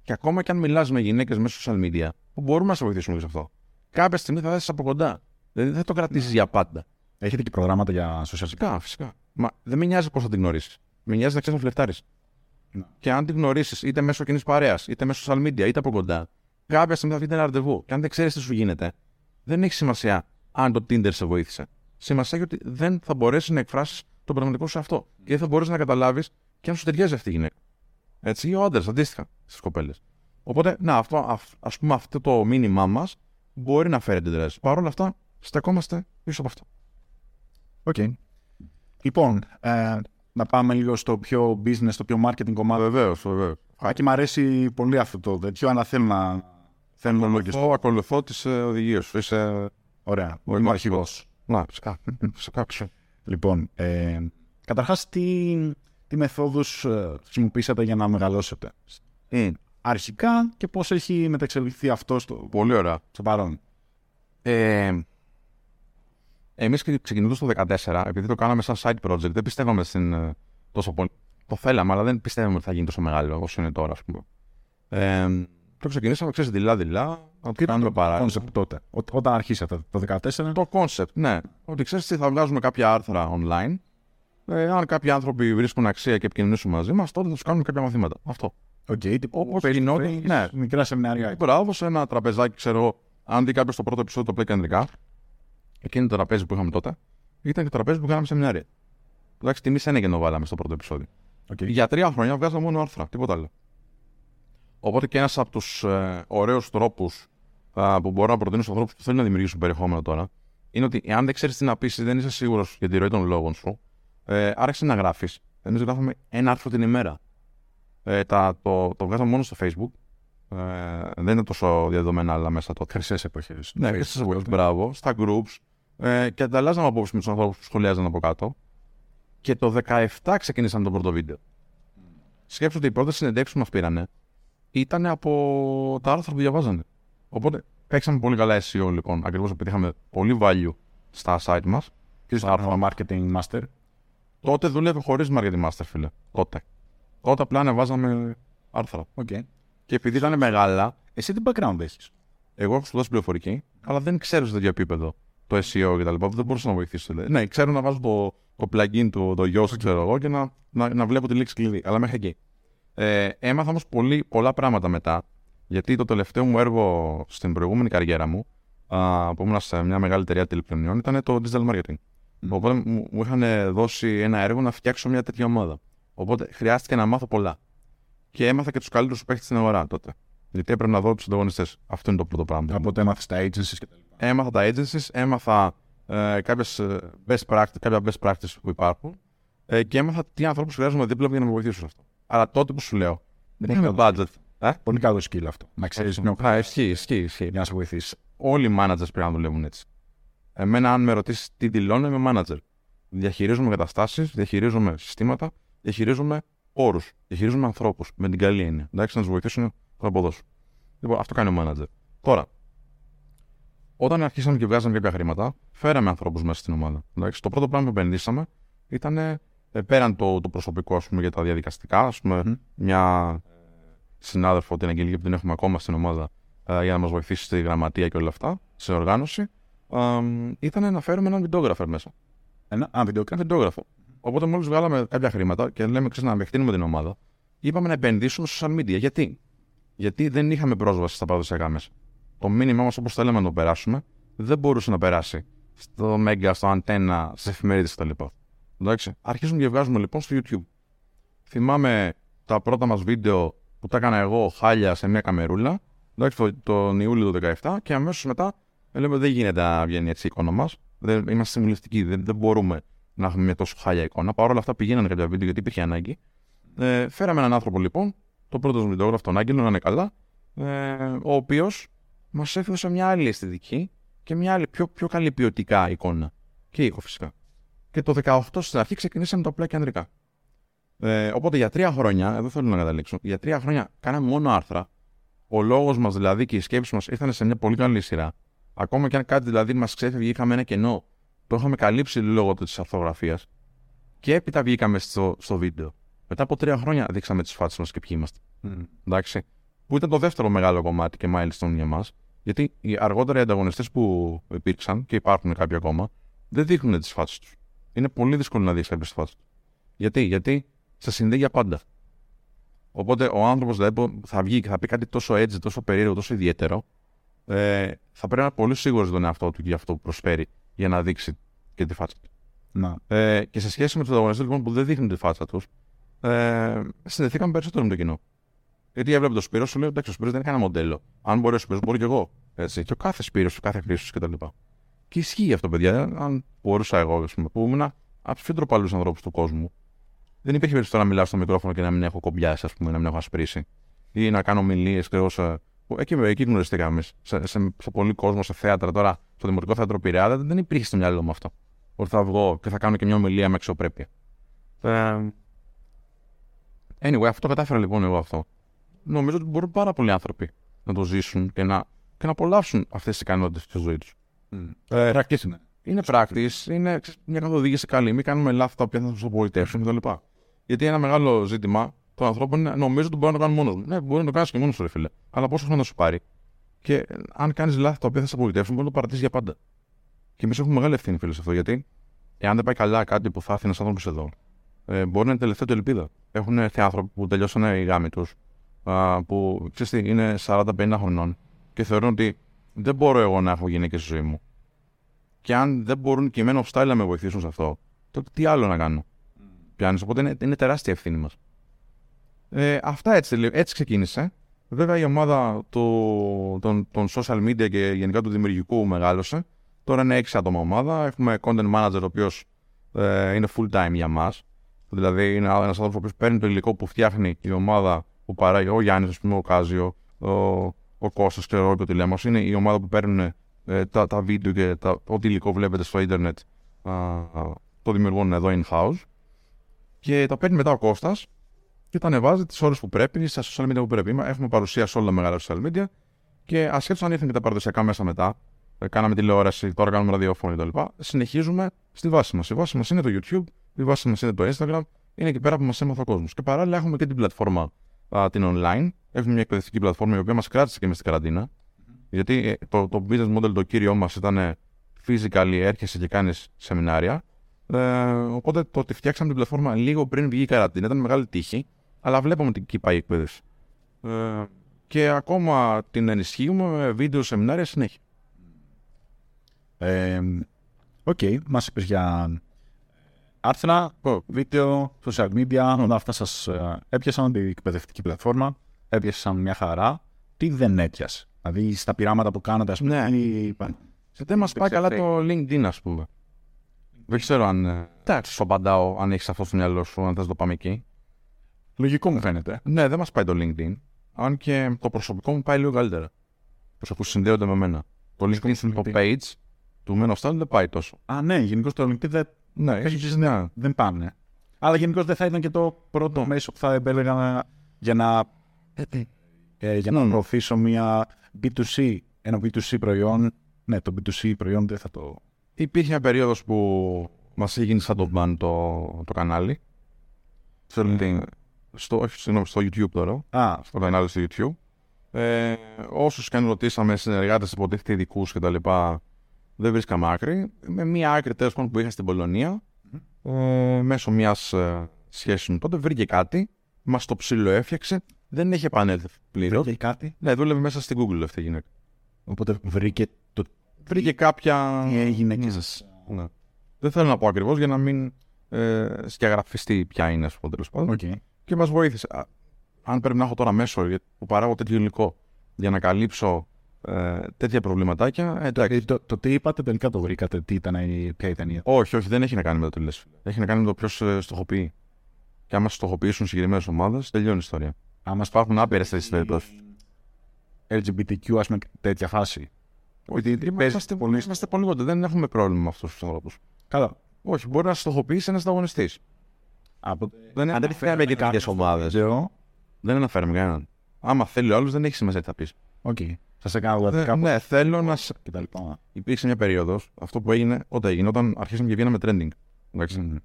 Και ακόμα και αν μιλάς με γυναίκες μέσα social media, που μπορούμε να σε βοηθήσουμε σε αυτό κάποια στιγμή θα δει από κοντά. Δηλαδή δεν θα το κρατήσεις για πάντα. Έχετε και προγράμματα για social Φυσικά, φυσικά. Μα δεν με νοιάζει πώς θα την γνωρίσεις. Με νοιάζει να ξέρεις να φλερτάρεις. Ναι. Και αν την γνωρίσεις είτε μέσω κοινής παρέας, είτε μέσω social media, είτε από κοντά, κάποια στιγμή θα βγει ένα ραντεβού. Και αν δεν ξέρεις τι σου γίνεται, δεν έχει σημασία αν το Tinder σε βοήθησε. Σημασία έχει ότι δεν θα μπορέσεις να εκφράσεις το πραγματικό σου αυτό. Και δεν θα μπορέσει να καταλάβεις και αν σου ταιριάζει αυτή η γυναίκα. Έτσι, ή ο άντρας, αντίστοιχα στις κοπέλες. Οπότε, να, αυτό, ας πούμε, αυτό το μήνυμά μας μπορεί να φέρει αντιδράσεις. Παρ' όλα αυτά, στεκόμαστε πίσω από αυτό. Οκέι. Okay. Λοιπόν, ε, να πάμε λίγο στο πιο business, στο πιο marketing κομμάτι. Βεβαίως, βεβαίως. Και μου αρέσει πολύ αυτό το τέτοιο, αλλά θέλω να. Θέλω να ακολουθώ, ακολουθώ τις ε, οδηγίες σου. Είσαι. Ωραία. Είμαι αρχηγό. Να, φυσικά. λοιπόν, ε, καταρχάς, τι, τι μεθόδους ε, χρησιμοποιήσατε για να μεγαλώσετε; Mm αρχικά και πώς έχει μεταξελιχθεί αυτό στο, Πολύ ωραία. στο παρόν. Ε, εμείς ξεκινώντας το 2014, επειδή το κάναμε σαν side project, δεν πιστεύαμε στην, ε, τόσο πολύ. Το θέλαμε, αλλά δεν πιστεύαμε ότι θα γίνει τόσο μεγάλο όσο είναι τώρα, ας πούμε. Ε, Το ξεκινήσαμε, ξέρεις, δειλά-δειλά, να το κάνουμε παράλληλα. Concept τότε. Ό, όταν αρχίσατε το 2014. Το concept, ναι. Ότι ξέρεις τι, θα βγάζουμε κάποια άρθρα online. Ε, αν κάποιοι άνθρωποι βρίσκουν αξία και επικοινωνήσουν μαζί μας, τότε θα τους κάνουμε κάποια μαθήματα. Αυτό. Οκέι, okay, Όπως γινόταν. Ναι, μικρά σεμινάρια. Μπράβο, σε ένα τραπεζάκι, ξέρω εγώ. Αν δει κάποιος το πρώτο επεισόδιο το Play κεντρικά, εκείνο το τραπέζι που είχαμε τότε, ήταν και το τραπέζι που κάναμε σεμινάρια. Εντάξει, τιμή ένα το βάλαμε στο πρώτο επεισόδιο. Okay. Για τρία χρόνια βγάζαμε μόνο άρθρα, τίποτα άλλο. Οπότε και ένας από τους ε, ωραίους τρόπους που μπορώ να προτείνω στους ανθρώπους που θέλουν να δημιουργήσουν περιεχόμενο τώρα είναι ότι εάν δεν ξέρεις τι να πεις ή δεν είσαι σίγουρος για τη ροή των λόγων σου, ε, άρχισε να γράφεις. Εμείς γράφαμε ένα άρθρο την ημέρα. Ε, τα, το, το βγάζαμε μόνο στο Facebook. Ε, δεν είναι τόσο διαδεδομένα άλλα μέσα τότε. Χρυσέ εποχές. Ναι, χρυσέ εποχές. Μπράβο. Στα groups. Ε, και ανταλλάζαμε απόψεις με τους ανθρώπους που σχολιάζαν από κάτω. Και το 17 ξεκίνησαν το πρώτο βίντεο. Σκέψτε ότι οι πρώτες συνεντεύξεις που μας πήρανε ήταν από τα άρθρα που διαβάζανε. Οπότε παίξαμε πολύ καλά SEO λοιπόν, ακριβώς επειδή είχαμε πολύ value στα site μας. Και στο marketing master. Τότε δούλευε χωρίς marketing master, φίλε. Τότε. Τότε απλά ανεβάζαμε άρθρα. Okay. Και επειδή ήταν μεγάλα. Εσύ τι background έχεις; Εγώ έχω σπουδάσει πληροφορική, αλλά δεν ξέρω στο τέτοιο επίπεδο το SEO και τα λοιπά. Δεν μπορούσα να βοηθήσω. Δηλαδή. Ναι, ξέρω να βάζω το, το plugin του, το Yoast, ξέρω εγώ, και να, να, να βλέπω τη λέξη κλειδί. Αλλά μέχρι εκεί. Ε, έμαθα όμως πολλά πράγματα μετά, γιατί το τελευταίο μου έργο στην προηγούμενη καριέρα μου, α, που ήμουν σε μια μεγάλη εταιρεία τηλεπικοινωνιών, ήταν το digital marketing. Mm. Οπότε μου, μου είχαν δώσει ένα έργο να φτιάξω μια τέτοια ομάδα. Οπότε χρειάστηκε να μάθω πολλά. Και έμαθα και τους καλύτερους παίχτε στην αγορά τότε. Γιατί έπρεπε να δω τους ανταγωνιστές. Αυτό είναι το πρώτο πράγμα. Οπότε έμαθα τα agencies και τα λοιπά. Έμαθα τα agencies, έμαθα ε, κάποιες ε, best practice, κάποια best practices που υπάρχουν ε, και έμαθα τι ανθρώπους χρειάζομαι δίπλα για να με βοηθήσουν αυτό. Αλλά τότε που σου λέω, δεν είχαμε budget. Ε; Πολύ καλό skill αυτό. Να ξέρεις μια Α, ισχύει, ισχύει, ισχύει. Για να σε βοηθήσει. Όλοι οι managers πρέπει να δουλεύουν έτσι. Εμένα, αν με ρωτήσεις τι δηλώνω, είμαι manager. Διαχειρίζομαι καταστάσεις, διαχειρίζομαι συστήματα, διαχειρίζομαι όρους, διαχειρίζομαι ανθρώπους με την καλή έννοια. Εντάξει, να τους βοηθήσουν το αποδώσουν. Λοιπόν, αυτό κάνει ο manager. Τώρα, όταν αρχίσαμε και βγάζαμε κάποια χρήματα, φέραμε ανθρώπους μέσα στην ομάδα. Εντάξει, το πρώτο πράγμα που επενδύσαμε ήταν ε, πέραν το, το προσωπικό ας πούμε, για τα διαδικαστικά. Ας πούμε, mm. Μια συνάδελφο, την Αγγελική, που την έχουμε ακόμα στην ομάδα, ε, για να μας βοηθήσει στη γραμματεία και όλα αυτά, σε οργάνωση, ε, ήταν να φέρουμε έναν βιντεόγραφο μέσα. Ένα α, βιντεόγραφο. Οπότε, μόλις βγάλαμε κάποια χρήματα και λέμε, ξέρεις, να επεκτείνουμε την ομάδα, είπαμε να επενδύσουμε στο social media. Γιατί; Γιατί δεν είχαμε πρόσβαση στα παραδοσιακά μέσα. Το μήνυμά μας, όπως θέλαμε να το περάσουμε, δεν μπορούσε να περάσει στο Mega, στο Antenna, στις εφημερίδες κτλ. Εντάξει. Αρχίζουμε και βγάζουμε λοιπόν στο YouTube. Θυμάμαι τα πρώτα μας βίντεο που τα έκανα εγώ χάλια σε μια καμερούλα. Εντάξει, τον Ιούλιο του 2017 και αμέσως μετά λέμε δεν γίνεται να βγαίνει έτσι η εικόνα μας. Είμαστε συμβουλευτικοί, δεν, δεν μπορούμε να έχουμε μια τόσο χάλια εικόνα. Παρ' όλα αυτά πηγαίνανε κάποια βίντεο γιατί υπήρχε ανάγκη. Ε, φέραμε έναν άνθρωπο λοιπόν, τον πρώτο βιντεόγραφο, τον Άγγελο, να είναι καλά, ε, ο οποίος μας έφερε μια άλλη αισθητική και μια άλλη πιο, πιο καλή ποιοτικά εικόνα. Και ήχο φυσικά. Και το 18 στην αρχή ξεκινήσαμε το απλά και ανδρικά. Ε, οπότε για τρία χρόνια, εδώ θέλω να καταλήξω, για τρία χρόνια κάναμε μόνο άρθρα. Ο λόγος μας δηλαδή και η σκέψη μας ήρθαν σε μια πολύ καλή σειρά. Ακόμα και αν κάτι δηλαδή μας ξέφευγε, είχαμε ένα κενό, το είχαμε καλύψει λόγω της αρθογραφία. Και έπειτα βγήκαμε στο, στο βίντεο. Μετά από τρία χρόνια δείξαμε τις φάτσε μας και ποιοι είμαστε. Mm. Εντάξει. Που ήταν το δεύτερο μεγάλο κομμάτι και milestone για μας. Γιατί οι αργότεροι ανταγωνιστές που υπήρξαν και υπάρχουν κάποιοι ακόμα, δεν δείχνουν τις φάτσε τους. Είναι πολύ δύσκολο να δεις κάποιες φάτσε τους. Γιατί, Γιατί σε συνδέει για πάντα. Οπότε ο άνθρωπος δηλαδή, θα βγει και θα πει κάτι τόσο έτσι, τόσο περίεργο, τόσο ιδιαίτερο, ε, θα πρέπει να είναι πολύ σίγουρος στον εαυτό του για αυτό που προσφέρει για να δείξει και τη φάτσα του. Να. Ε, και σε σχέση με τους ανταγωνιστές λοιπόν, που δεν δείχνουν τη φάτσα τους, ε, συνδεθήκαμε περισσότερο με το κοινό. Γιατί έβλεπε το Σπύρο, σου λέει: Εντάξει, ο Σπύρος δεν είναι κανένα μοντέλο. Αν μπορεί ο Σπύρος, μπορεί και εγώ. Έτσι. Και ο κάθε Σπύρος, ο κάθε Χρήσο κτλ. Και, και ισχύει αυτό, παιδιά. Αν μπορούσα εγώ, πούμε, που ήμουν από τους πιο ντροπαλούς ανθρώπους του κόσμου, δεν υπήρχε περίπτωση να μιλάω στο μικρόφωνο και να μην έχω κομπιάσει, ας πούμε, να μην έχω ασπρίσει. Ή να κάνω ομιλίες και σε... Εκεί, εκεί γνωριστήκαμε. Σε, σε, σε πολύ κόσμο, σε θέατρα τώρα, στο Δημοτικό Θέατρο Πειραιά, δεν υπήρχε στο μυαλό μου αυτό. Ότι θα βγω και θα κάνω και μια ομιλία με αξιοπρέπεια. Ε, anyway, αυτό κατάφερα λοιπόν εγώ αυτό. Νομίζω ότι μπορούν πάρα πολλοί άνθρωποι να το ζήσουν και να, και να απολαύσουν αυτές τις ικανότητες στη ζωή τους. Mm. Ε, είναι. Είναι practice, είναι μια καθοδήγηση καλή. Μην κάνουμε λάθη τα οποία θα σα απογοητεύσουν κτλ. Γιατί ένα μεγάλο ζήτημα των ανθρώπων είναι νομίζω ότι μπορεί να το κάνω μόνος μου. Ναι, μπορεί να το κάνεις και μόνος σου, ρε φίλε. Αλλά πόσο χρόνο θα σου πάρει. Και ε, αν κάνεις λάθη τα οποία θα σε απογοητεύσουν, μπορεί να το παρατήσεις για πάντα. Και εμείς έχουμε μεγάλη ευθύνη, φίλε, σε αυτό. Γιατί εάν δεν πάει καλά κάτι που θα έρθει ένα άνθρωπος εδώ, ε, μπορεί να είναι τελευταία του ελπίδα. Έχουν έρθει άνθρωποι που τελειώσανε οι γάμοι τους, που ξέρεις τι, είναι 40-50 χρονών και θεωρούν ότι δεν μπορώ εγώ να έχω γυναίκες στη ζωή μου. Και αν δεν μπορούν και εμένα style να με βοηθήσουν σε αυτό, τότε τι άλλο να κάνω. Mm. Πιάνεις. Οπότε είναι, είναι τεράστια ευθύνη μας. Ε, αυτά έτσι, έτσι ξεκίνησε. Βέβαια η ομάδα του, των, των social media και γενικά του δημιουργικού μεγάλωσε. Τώρα είναι έξι άτομα ομάδα. Έχουμε content manager ο οποίος ε, είναι full time για μας. Δηλαδή είναι ένα άνθρωπο που παίρνει το υλικό που φτιάχνει η ομάδα που παράγει ο Γιάννης, ο Κάζιο, ο, ο Κώστας και ο Ρόμπιο Είναι η ομάδα που παίρνουν ε, τα, τα βίντεο και τα, ό,τι υλικό βλέπετε στο ίντερνετ το δημιουργούν εδώ in-house. Και τα παίρνει μετά ο Κώστας και τα ανεβάζει τις ώρες που πρέπει, στα social media που πρέπει. Έχουμε παρουσία σε όλα τα μεγάλα social media και ασχέτως αν ήρθαν και τα παραδοσιακά μέσα μετά, ε, κάναμε τηλεόραση, τώρα κάνουμε ραδιόφωνο κτλ. Συνεχίζουμε στη βάση μας. Η βάση μας είναι το YouTube, η βάση μας είναι το Instagram, είναι εκεί πέρα που μας έμαθε ο κόσμος. Και παράλληλα έχουμε και την πλατφόρμα α, την online. Έχουμε μια εκπαιδευτική πλατφόρμα η οποία μας κράτησε και με στην καραντίνα. Γιατί ε, το, το business model το κύριο μας ήταν physically έρχεσαι και κάνεις σεμινάρια. Ε, οπότε το ότι φτιάξαμε την πλατφόρμα λίγο πριν βγει η καραντίνα ήταν μεγάλη τύχη. Αλλά βλέπουμε ότι εκεί πάει η εκπαίδευση. Ε, και ακόμα την ενισχύουμε με βίντεο σεμινάρια συνέχεια. Οκέι, okay, μας είπες για άρθρα, βίντεο, social media, όλα αυτά σας ε, έπιασαν την εκπαιδευτική πλατφόρμα, έπιασαν μια χαρά. Τι δεν έπιασε, δηλαδή στα πειράματα που κάνατε, ας πούμε. Ναι, ή... σε δεν μας πάει καλά το LinkedIn, ας πούμε. Δεν ξέρω αν ε, Εντάξει. σου απαντάω, αν έχεις αυτό στο μυαλό σου, αν θες να το πάμε εκεί. Λογικό μου φαίνεται. Ναι, δεν μας πάει το LinkedIn. Αν και το προσωπικό μου πάει λίγο καλύτερα. Προσωπικού συνδέονται με μένα. Το LinkedIn, το page του Men of δεν πάει τόσο. Α, ναι, γενικώ το LinkedIn δεν, ναι, έχει, ναι. δεν πάνε. Αλλά γενικώς δεν θα ήταν και το πρώτο ναι. μέσο που θα επέλεγα για να, ε, για να ναι. προωθήσω μια B2C, ένα B2C προϊόν. Ναι, το B2C προϊόν δεν θα το. Υπήρχε μια περίοδος που μας έγινε σαν το ban το, το κανάλι. Στο LinkedIn στο, όχι, συγγνώμη, στο YouTube τώρα. Α. Στο κανάλι στο YouTube. Ε, Όσους και αν ρωτήσαμε συνεργάτες, υποτίθεται ειδικούς κτλ., δεν βρίσκαμε άκρη. Με μία άκρη τέλος πάντων που είχα στην Πολωνία, ε, μέσω μιας ε, σχέσης τότε, βρήκε κάτι, μας το ψήλο έφτιαξε, δεν έχει επανέλθει πλήρως. Βρήκε κάτι; Ναι, δούλευε μέσα στην Google αυτή η γυναίκα. Οπότε βρήκε το. Βρήκε κάποια. Τι έγινε και Ναι. Δεν θέλω να πω ακριβώς για να μην ε, σκιαγραφιστεί ποια είναι, ας πούμε, τέλος πάντων. Okay και μας βοήθησε. Αν πρέπει να έχω τώρα μέσο που παράγω τέτοιο υλικό για να καλύψω ε, τέτοια προβληματάκια. Ε, εντάξει. Το, το, τι είπατε τελικά το βρήκατε, τι ήταν, ποια ήταν η. Όχι, όχι, δεν έχει να κάνει με το τι Έχει να κάνει με το ποιος ε, στοχοποιεί. Και άμα στοχοποιήσουν συγκεκριμένες ομάδες, τελειώνει η ιστορία. Άμα υπάρχουν άπειρες θέσεις περιπτώσει. LGBTQ, ας πούμε, τέτοια φάση. Όχι, είμαστε, πολύ... είμαστε πολύ Δεν έχουμε πρόβλημα με αυτούς τους ανθρώπους. Καλά. Όχι, μπορεί να στοχοποιήσει ένας ανταγωνιστής. Από... Δεν αναφέρουμε και κάποιες ομάδες. Δεν αναφέρουμε κανέναν. Άμα θέλει ο άλλος, δεν έχει σημασία τι θα πεις. Οκέι. Okay. Θα σε κάνω κάπου. Ναι, θέλω να. Υπήρξε μια περίοδος, αυτό που έγινε, όταν έγινε, όταν αρχίσαμε και βγαίναμε trending. Mm.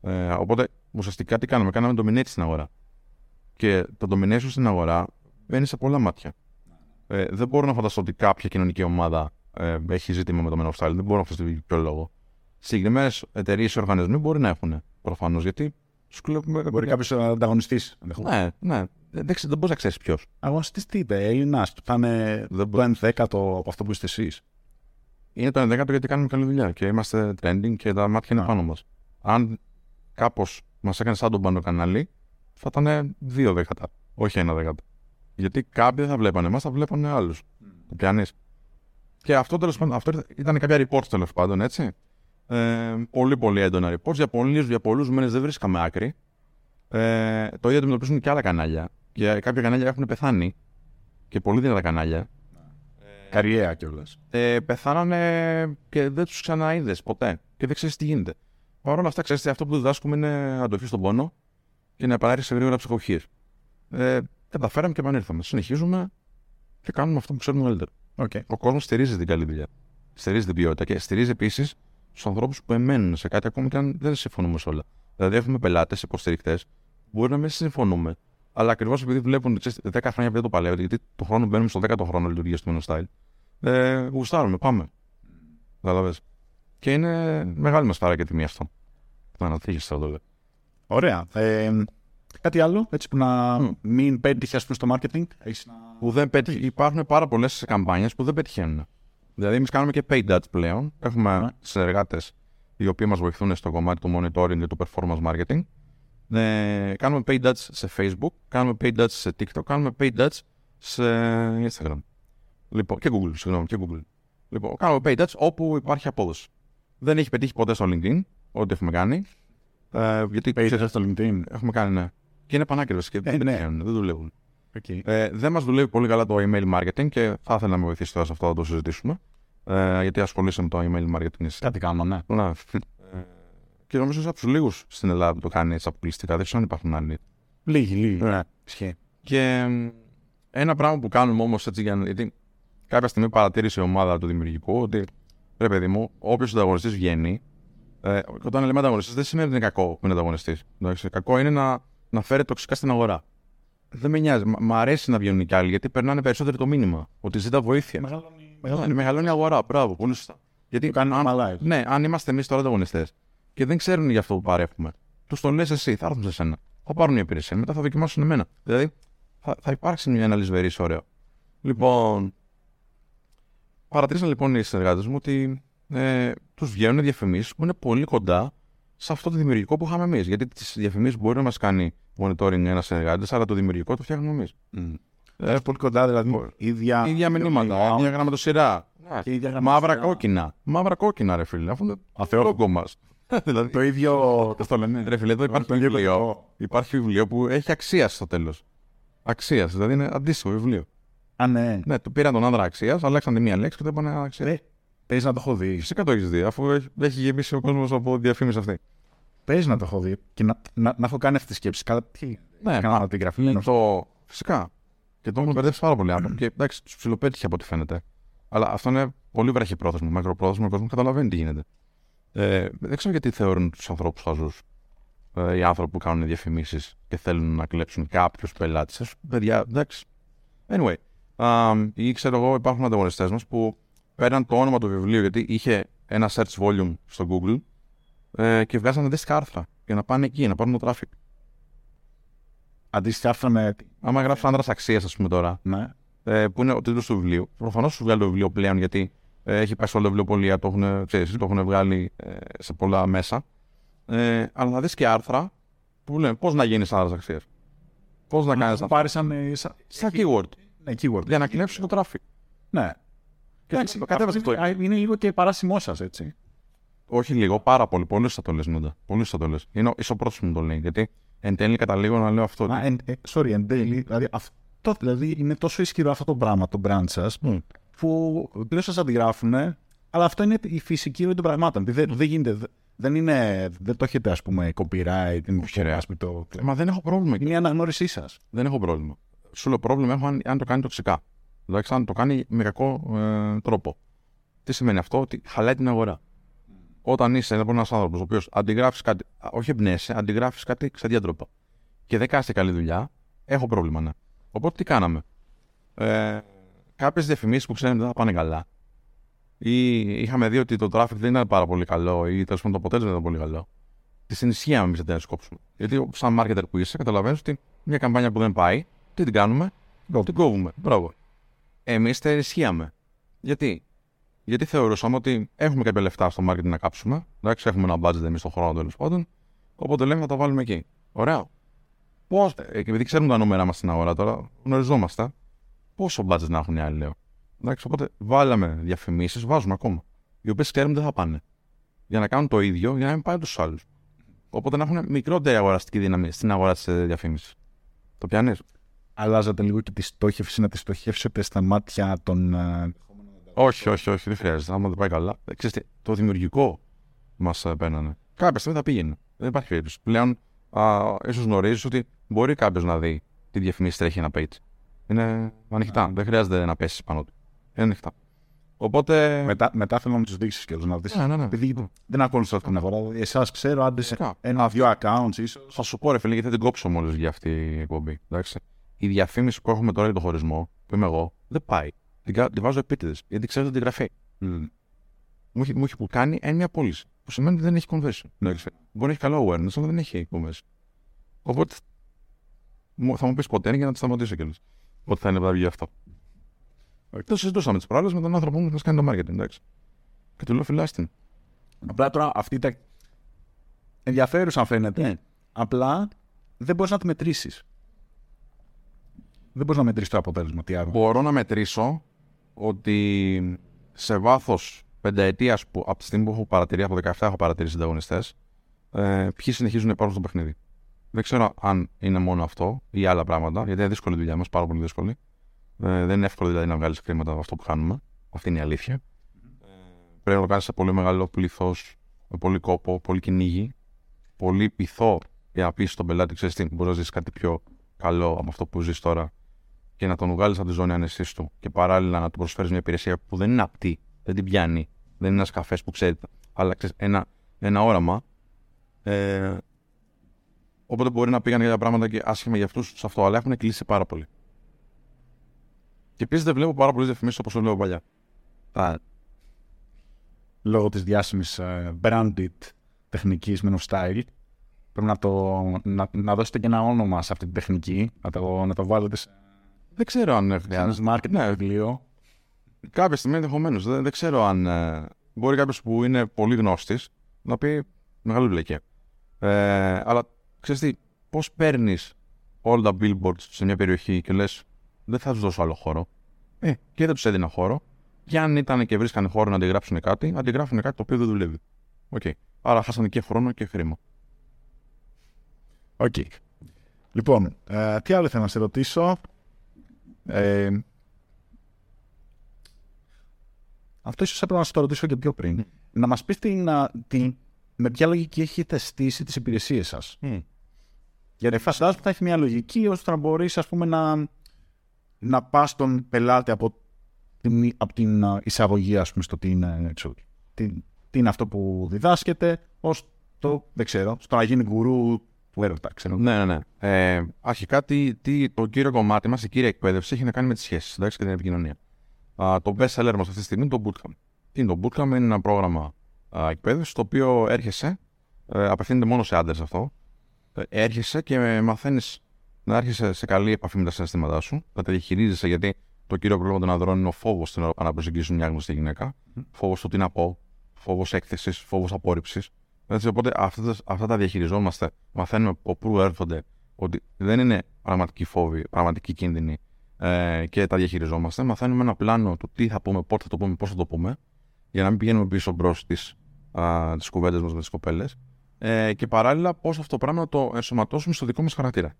Ε, οπότε ουσιαστικά τι κάναμε, κάναμε dominate στην αγορά. Και το domination στην αγορά μπαίνει σε πολλά μάτια. Ε, δεν μπορώ να φανταστώ ότι κάποια κοινωνική ομάδα ε, έχει ζήτημα με το Men of Style. Δεν μπορώ να φανταστώ ποιο λόγο. Συγκεκριμένες εταιρείες ή οργανισμοί μπορεί να έχουν προφανώς γιατί Μπορεί κάποιος να ανταγωνιστής. Ναι, ναι. Δεν, δεν μπορείς να ξέρεις ποιος. Αγωνιστής τι είπε, Έλληνα. Θα είναι το ενδέκατο από αυτό που είστε εσείς. Είναι το ενδέκατο γιατί κάνουμε καλή δουλειά και είμαστε trending και τα μάτια είναι πάνω μας. Αν κάπως μας έκανε σαν τον πάνω κανάλι, θα ήταν δύο δέκατα, όχι ένα δέκατο. Γιατί κάποιοι δεν θα βλέπανε εμάς, θα βλέπανε άλλους. Το πιάνεις. Και αυτό τέλος πάντων, αυτό ήταν κάποια report τέλος πάντων, έτσι. Ε, πολύ πολύ έντονα reports. Για πολλούς για πολλούς μήνες δεν βρίσκαμε άκρη. Ε, το ίδιο αντιμετωπίζουν και άλλα κανάλια. Και κάποια κανάλια έχουν πεθάνει. Και πολύ δυνατά κανάλια. Καριέρα κιόλας. Ε, πεθάνανε και δεν τους ξαναείδες ποτέ. Και δεν ξέρεις τι γίνεται. Παρ' όλα αυτά, ξέρεις αυτό που διδάσκουμε είναι αντοχή στον πόνο και να επανέλθει σε γρήγορα ψυχοχή. Ε, καταφέραμε και επανήλθαμε. Συνεχίζουμε και κάνουμε αυτό που ξέρουμε καλύτερα. Okay. Ο κόσμος στηρίζει την καλή δουλειά. Στηρίζει την ποιότητα και στηρίζει επίσης στους ανθρώπους που εμένουν σε κάτι ακόμη και αν δεν συμφωνούμε σε όλα. Δηλαδή, έχουμε πελάτες, υποστηρικτές, μπορεί να μην συμφωνούμε, Αλλά ακριβώς επειδή βλέπουν ξέρεις, 10 χρόνια επειδή το παλεύετε, γιατί το χρόνο μπαίνουμε στο 10ο χρόνο λειτουργίας του Style, ε, γουστάρουμε, πάμε. Κατάλαβε. Και είναι μεγάλη μας χαρά και τιμή αυτό. Να ανατύχει το λέω. Ωραία. Ε, κάτι άλλο, έτσι που να μην πέτυχες ας πούμε, στο marketing. Έχεις να... Που δεν πέτυχε. Υπάρχουν πάρα πολλές καμπάνιες που δεν πετυχαίνουν. Δηλαδή, εμείς κάνουμε και paid ads πλέον. Έχουμε Ναι. συνεργάτες οι οποίοι μας βοηθούν στο κομμάτι του monitoring και του performance marketing. Ε, κάνουμε paid ads σε Facebook, κάνουμε paid ads σε TikTok, κάνουμε paid ads σε Instagram. Λοιπόν, και Google, συγγνώμη, και Google. Λοιπόν, κάνουμε paid ads όπου υπάρχει απόδοση. Δεν έχει πετύχει ποτέ στο LinkedIn, ό,τι έχουμε κάνει. Ε, γιατί Πέτυχε στο LinkedIn. έχουμε κάνει, ναι. Και είναι πανάκριβες και δεν ναι. πετυχαίνουν, δεν δουλεύουν. Okay. Ε, δεν μας δουλεύει πολύ καλά το email marketing και θα ήθελα να με βοηθήσει τώρα σε αυτό να το συζητήσουμε. Ε, γιατί ασχολείσαι με το email marketing εσύ. Κάτι κάνω, ναι. Ναι. Ε, και νομίζω είσαι από τους λίγους στην Ελλάδα που το κάνει έτσι αποκλειστικά. Δεν ξέρω αν υπάρχουν άλλοι. Λίγοι, λίγοι. Ναι. Ισχύει. Και μ, ένα πράγμα που κάνουμε όμως έτσι για να. Γιατί κάποια στιγμή παρατήρησε η ομάδα του δημιουργικού ότι ρε παιδί μου, όποιος ανταγωνιστής βγαίνει. Ε, όταν λέμε ανταγωνιστής, δεν σημαίνει ότι είναι κακό που είναι ανταγωνιστής. Κακό είναι να, να φέρει τοξικά στην αγορά. Δεν με νοιάζει. Μ' μ' αρέσει να βγαίνουν κι άλλοι γιατί περνάνε περισσότερο το μήνυμα. Ότι ζητά βοήθεια. Μεγαλώνει. Μεγαλώνει, μεγαλώνει η αγορά. Μπράβο, πολύ σωστά. Γιατί Το κάνει αν, normal life. ναι, αν είμαστε εμείς τώρα ανταγωνιστές και δεν ξέρουν για αυτό που παρέχουμε, τους το λες εσύ, θα έρθουν σε σένα. Θα πάρουν μια υπηρεσία, μετά θα δοκιμάσουν εμένα. Δηλαδή θα, θα υπάρξει μια αναλυσβερή ωραίο. Λοιπόν, παρατήρησαν λοιπόν οι συνεργάτες μου ότι ε, τους βγαίνουν διαφημίσεις που είναι πολύ κοντά σε αυτό το δημιουργικό που είχαμε εμείς. Γιατί τις διαφημίσεις μπορεί να μας κάνει monitoring ένας συνεργάτης, αλλά το δημιουργικό το φτιάχνουμε εμείς. Ε, πολύ κοντά, δηλαδή. ίδια, ίδια μηνύματα, ίδια γραμματοσυρά. Και ίδια Μαύρα γραμματοσυρά. κόκκινα. Μαύρα κόκκινα, ρε φίλε. Αφού είναι Αθεό. το λόγο μας. δηλαδή, Το ίδιο. Πώς το λένε; ρε φίλε, εδώ υπάρχει το ίδιο βιβλίο. κωδικό. Υπάρχει βιβλίο που έχει αξία στο τέλος. Αξίας, δηλαδή είναι αντίστοιχο βιβλίο. Α, ναι. Ναι, του πήραν τον άνδρα αξίας, αλλάξαν τη μία λέξη και το είπαν αξίας. Ρε, Παίζει να το έχω δει. Φυσικά το έχεις δει, αφού έχει, έχει γεμίσει ο κόσμος από διαφήμιση αυτή. Παίζει να το έχω δει. Και να, να, να έχω κάνει αυτή τη σκέψη. Κατά τι. Ναι, Κάνω την γραφή. Είναι το... Φυσικά. Και το έχουν μπερδέψει πάρα πολύ άτομα. Και εντάξει, τους ψιλοπέτυχε από ό,τι φαίνεται. Αλλά αυτό είναι πολύ βραχυπρόθεσμο. Μακροπρόθεσμο ο κόσμο καταλαβαίνει τι γίνεται. Ε, δεν ξέρω γιατί θεωρούν τους ανθρώπους χαζού. Ε, οι άνθρωποι που κάνουν διαφημίσεις και θέλουν να κλέψουν κάποιους πελάτες. Παιδιά, εντάξει. Anyway. Α, ή ξέρω εγώ, υπάρχουν ανταγωνιστές μας που παίρναν το όνομα του βιβλίου γιατί είχε ένα search volume στο Google ε, και βγάζανε αντίστοιχα άρθρα για να πάνε εκεί, να πάρουν το traffic. Αντίστοιχα άρθρα με. Άμα γράψει άντρα αξίας, ας πούμε τώρα, Ναι. ε, που είναι ο τίτλος του βιβλίου. Προφανώς σου βγάλει το βιβλίο πλέον γιατί ε, έχει πάει σε όλα τα βιβλιοπολία, το έχουν, ξέρεις, το έχουν βγάλει ε, σε πολλά μέσα. Ε, αλλά να δεις και άρθρα που λένε πώς να γίνεις άντρα αξίας. Πώς να κάνεις Να αυτό. πάρει σαν. ε, σαν- Σαν keyword. Ναι, keyword. Για να κλέψει το traffic. Ναι. Και Εντάξει, το κατέβασε αυτό αυτό. είναι, είναι λίγο και παράσημό σας, έτσι. Όχι λίγο, πάρα πολύ. Πολύ θα το λες, Νόντα. Πολύ θα το λες. Είναι ο- είσαι ο πρώτος που μου το λέει. Γιατί εν τέλει καταλήγω να λέω αυτό. Μα, ότι- εν, ε, sorry, εν τέλει, δηλαδή, αυτό δηλαδή είναι τόσο ισχυρό αυτό το πράγμα, το brand σας, που πλέον σας αντιγράφουν, αλλά αυτό είναι η φυσική ροή των πραγμάτων. Δεν, δεν γίνεται, δε- δεν, είναι, δεν το έχετε, ας πούμε, copyright, δεν Όχι, ρε. ας πούμε, το, Μα δεν έχω πρόβλημα. εκεί. είναι η αναγνώρισή σας. Δεν έχω πρόβλημα. Σου λέω πρόβλημα έχω αν, αν το κάνει τοξικά. Δηλαδή, αν το κάνει με κακό ε, τρόπο. Τι σημαίνει αυτό, ότι χαλάει την αγορά. Όταν είσαι λοιπόν, ένας άνθρωπος ο οποίος αντιγράφεις κάτι, α, όχι εμπνέεσαι, αντιγράφεις κάτι ξαδιά τρόπο και δεν κάνεις καλή δουλειά, έχω πρόβλημα, ναι. Οπότε τι κάναμε; Ε, Κάποιες διαφημίσεις που ξέρουμε δεν θα πάνε καλά. Ή είχαμε δει ότι το traffic δεν ήταν πάρα πολύ καλό ή τέλος πάντων το αποτέλεσμα δεν ήταν πολύ καλό. Τις ενισχύαμε εμείς να τι κόψουμε. Γιατί σαν marketer που είσαι, καταλαβαίνεις ότι μια καμπάνια που δεν πάει, τι την κάνουμε, την κόβουμε. Μπράβο. Εμείς τα ενισχύαμε. Γιατί; Γιατί θεωρούσαμε ότι έχουμε κάποια λεφτά στο marketing να κάψουμε. Εντάξει, έχουμε ένα budget εμείς στον χρόνο τέλος πάντων. Οπότε λέμε θα τα βάλουμε εκεί. Ωραία. Πώς, επειδή ξέρουμε τα νούμερα μας στην αγορά τώρα, γνωριζόμαστε. Πόσο budget να έχουν οι άλλοι, λέω. Εντάξει, οπότε βάλαμε διαφημίσεις, βάζουμε ακόμα. Οι οποίες ξέρουμε δεν θα πάνε. Για να κάνουν το ίδιο, για να μην πάει τους άλλους. Οπότε να έχουν μικρότερη αγοραστική δύναμη στην αγορά της διαφήμισης. Το πιάνεις; Αλλάζατε λίγο και τη στόχευση, να τη στοχεύσετε στα μάτια των. ε, Όχι, όχι, όχι, δεν χρειάζεται. Άμα δεν πάει καλά. Ε, Ξέρεις τι, το δημιουργικό μας παίρνανε. Κάποια στιγμή θα πήγαινε. Δεν υπάρχει περίπτωση. Πλέον, ίσως γνωρίζεις ότι μπορεί κάποιος να δει τι διαφημίσεις τρέχει ένα page. Είναι ανοιχτά. Δεν χρειάζεται να πέσεις πάνω του. Είναι ανοιχτά. Οπότε. Μετά, μετά θέλω να τους δείξεις και να δεις. Ναι, ναι, ναι. Επειδή δεν ακολουθώ αυτή την αγορά. Εσάς ξέρω, άντε Φυσικά. ένα-δύο accounts ίσως. Θα σου πω, ρε φίλε, γιατί θα την κόψω μόλις για αυτή η εκπομπή. Εντάξει. Η διαφήμιση που έχουμε τώρα για τον χωρισμό, που είμαι εγώ, δεν πάει. Την, κα- την βάζω επίτηδες, γιατί ξέρω ότι την γραφεί. Μου έχει, μου έχει που κάνει έννοια πώληση. Που σημαίνει ότι δεν έχει conversion. Εντάξει. Μπορεί να έχει καλό awareness, αλλά δεν έχει conversion. Οπότε μου- θα μου πεις ποτέ για να τη σταματήσω κιόλας. Ότι θα είναι να βγει αυτό. Το συζητούσαμε τις προάλλες με τον άνθρωπο μου που μας κάνει το marketing, εντάξει. Και του λέω φιλάστην. Απλά τώρα αυτή τα. ενδιαφέρουσα φαίνεται. Απλά δεν μπορείς να τη μετρήσεις. Δεν μπορείς να μετρήσεις το αποτέλεσμα. Τι άλλο. Μπορώ να μετρήσω ότι σε βάθος πενταετίας που από τη στιγμή που έχω παρατηρήσει, από 17 έχω παρατηρήσει ανταγωνιστές, ε, ποιοι συνεχίζουν να υπάρχουν στο παιχνίδι. Δεν ξέρω αν είναι μόνο αυτό ή άλλα πράγματα, γιατί είναι δύσκολη η δουλειά μας, πάρα πολύ δύσκολη. Ε, δεν είναι εύκολο δηλαδή να βγάλεις χρήματα από αυτό που κάνουμε. Αυτή είναι η αλήθεια. Ε, πρέπει να το κάνεις σε πολύ μεγάλο πλήθο, με πολύ κόπο, πολύ κυνήγι, πολύ πειθό για να πει στον πελάτη, ξέρεις τι, μπορείς να ζήσεις κάτι πιο καλό από αυτό που ζεις τώρα και να τον βγάλεις από τη ζώνη ανεσή του και παράλληλα να του προσφέρεις μια υπηρεσία που δεν είναι απτή, δεν την πιάνει, δεν είναι ένας καφές που ξέρετε, αλλά ξέρεις, ένα, ένα όραμα. Ε, οπότε μπορεί να πήγαν για πράγματα και άσχημα για αυτούς σε αυτό, αλλά έχουν κλείσει πάρα πολύ. Και επίσης δεν βλέπω πάρα πολλές διαφημίσεις όπως το λέω παλιά. Α, Λόγω της διάσημης branded τεχνικής men of style. Πρέπει να, το, να, να δώσετε και ένα όνομα σε αυτή την τεχνική. Να το, να το βάλετε σε δεν ξέρω αν ένας χρειάζεται. marketing Ναι. βιβλίο. Κάποια στιγμή ενδεχομένως. Δεν, δεν ξέρω αν. ε, μπορεί κάποιος που είναι πολύ γνώστης να πει μεγάλη βλακία. Ε, αλλά ξέρεις τι, πώς παίρνεις όλα τα billboards σε μια περιοχή και λες, δεν θα τους δώσω άλλο χώρο. Ε, και δεν τους έδινα χώρο. Και αν ήταν και βρίσκανε χώρο να αντιγράψουν κάτι, αντιγράφουν κάτι το οποίο δεν δουλεύει. Οκέι. Άρα χάσανε και χρόνο και χρήμα. Οκέι. Λοιπόν, ε, τι άλλο θέλω να σε ρωτήσω. Ε, αυτό ίσως έπρεπε να σε το ρωτήσω και πιο πριν. Να μας πεις την, α, την, με ποια λογική έχετε στήσει τις υπηρεσίες σας. Γιατί φαντάζομαι θα έχει μια λογική ώστε να μπορείς ας πούμε να, να πας στον πελάτη από την, από την α, εισαγωγή ας πούμε στο τι είναι, ξέρω, τι, τι είναι αυτό που διδάσκεται ως το, δεν ξέρω, στο να γίνει γκουρού του έρωτα, ξέρω. Ναι, ναι, ναι. Ε, αρχικά, τι, τι, το κύριο κομμάτι μας, η κύρια εκπαίδευση έχει να κάνει με τις σχέσεις και την επικοινωνία. Α, το best seller μας αυτή τη στιγμή είναι το Bootcamp. Τι είναι το Bootcamp, είναι ένα πρόγραμμα εκπαίδευσης το οποίο έρχεσαι, ε, απευθύνεται μόνο σε άντρες αυτό. Ε, έρχεσαι και μαθαίνεις να έρχεσαι σε καλή επαφή με τα συναισθήματά σου, να τα διαχειρίζεσαι γιατί το κύριο πρόβλημα των ανδρών είναι ο φόβος στην ώρα να προσεγγίσουν μια γνωστή γυναίκα. Φόβος του τι να πω, φόβος έκθεσης, φόβος απόρριψης. Έτσι, οπότε αυτά, τα- αυτά τα διαχειριζόμαστε, μαθαίνουμε από πού έρχονται, ότι δεν είναι πραγματικοί φόβοι, πραγματικοί κίνδυνοι ε, και τα διαχειριζόμαστε. Μαθαίνουμε ένα πλάνο του τι θα πούμε, πότε θα το πούμε, πώς θα το πούμε, για να μην πηγαίνουμε πίσω μπρος στις κουβέντες μας με τις κοπέλες. Ε, και παράλληλα, πώς αυτό το πράγμα να το ενσωματώσουμε στο δικό μας χαρακτήρα.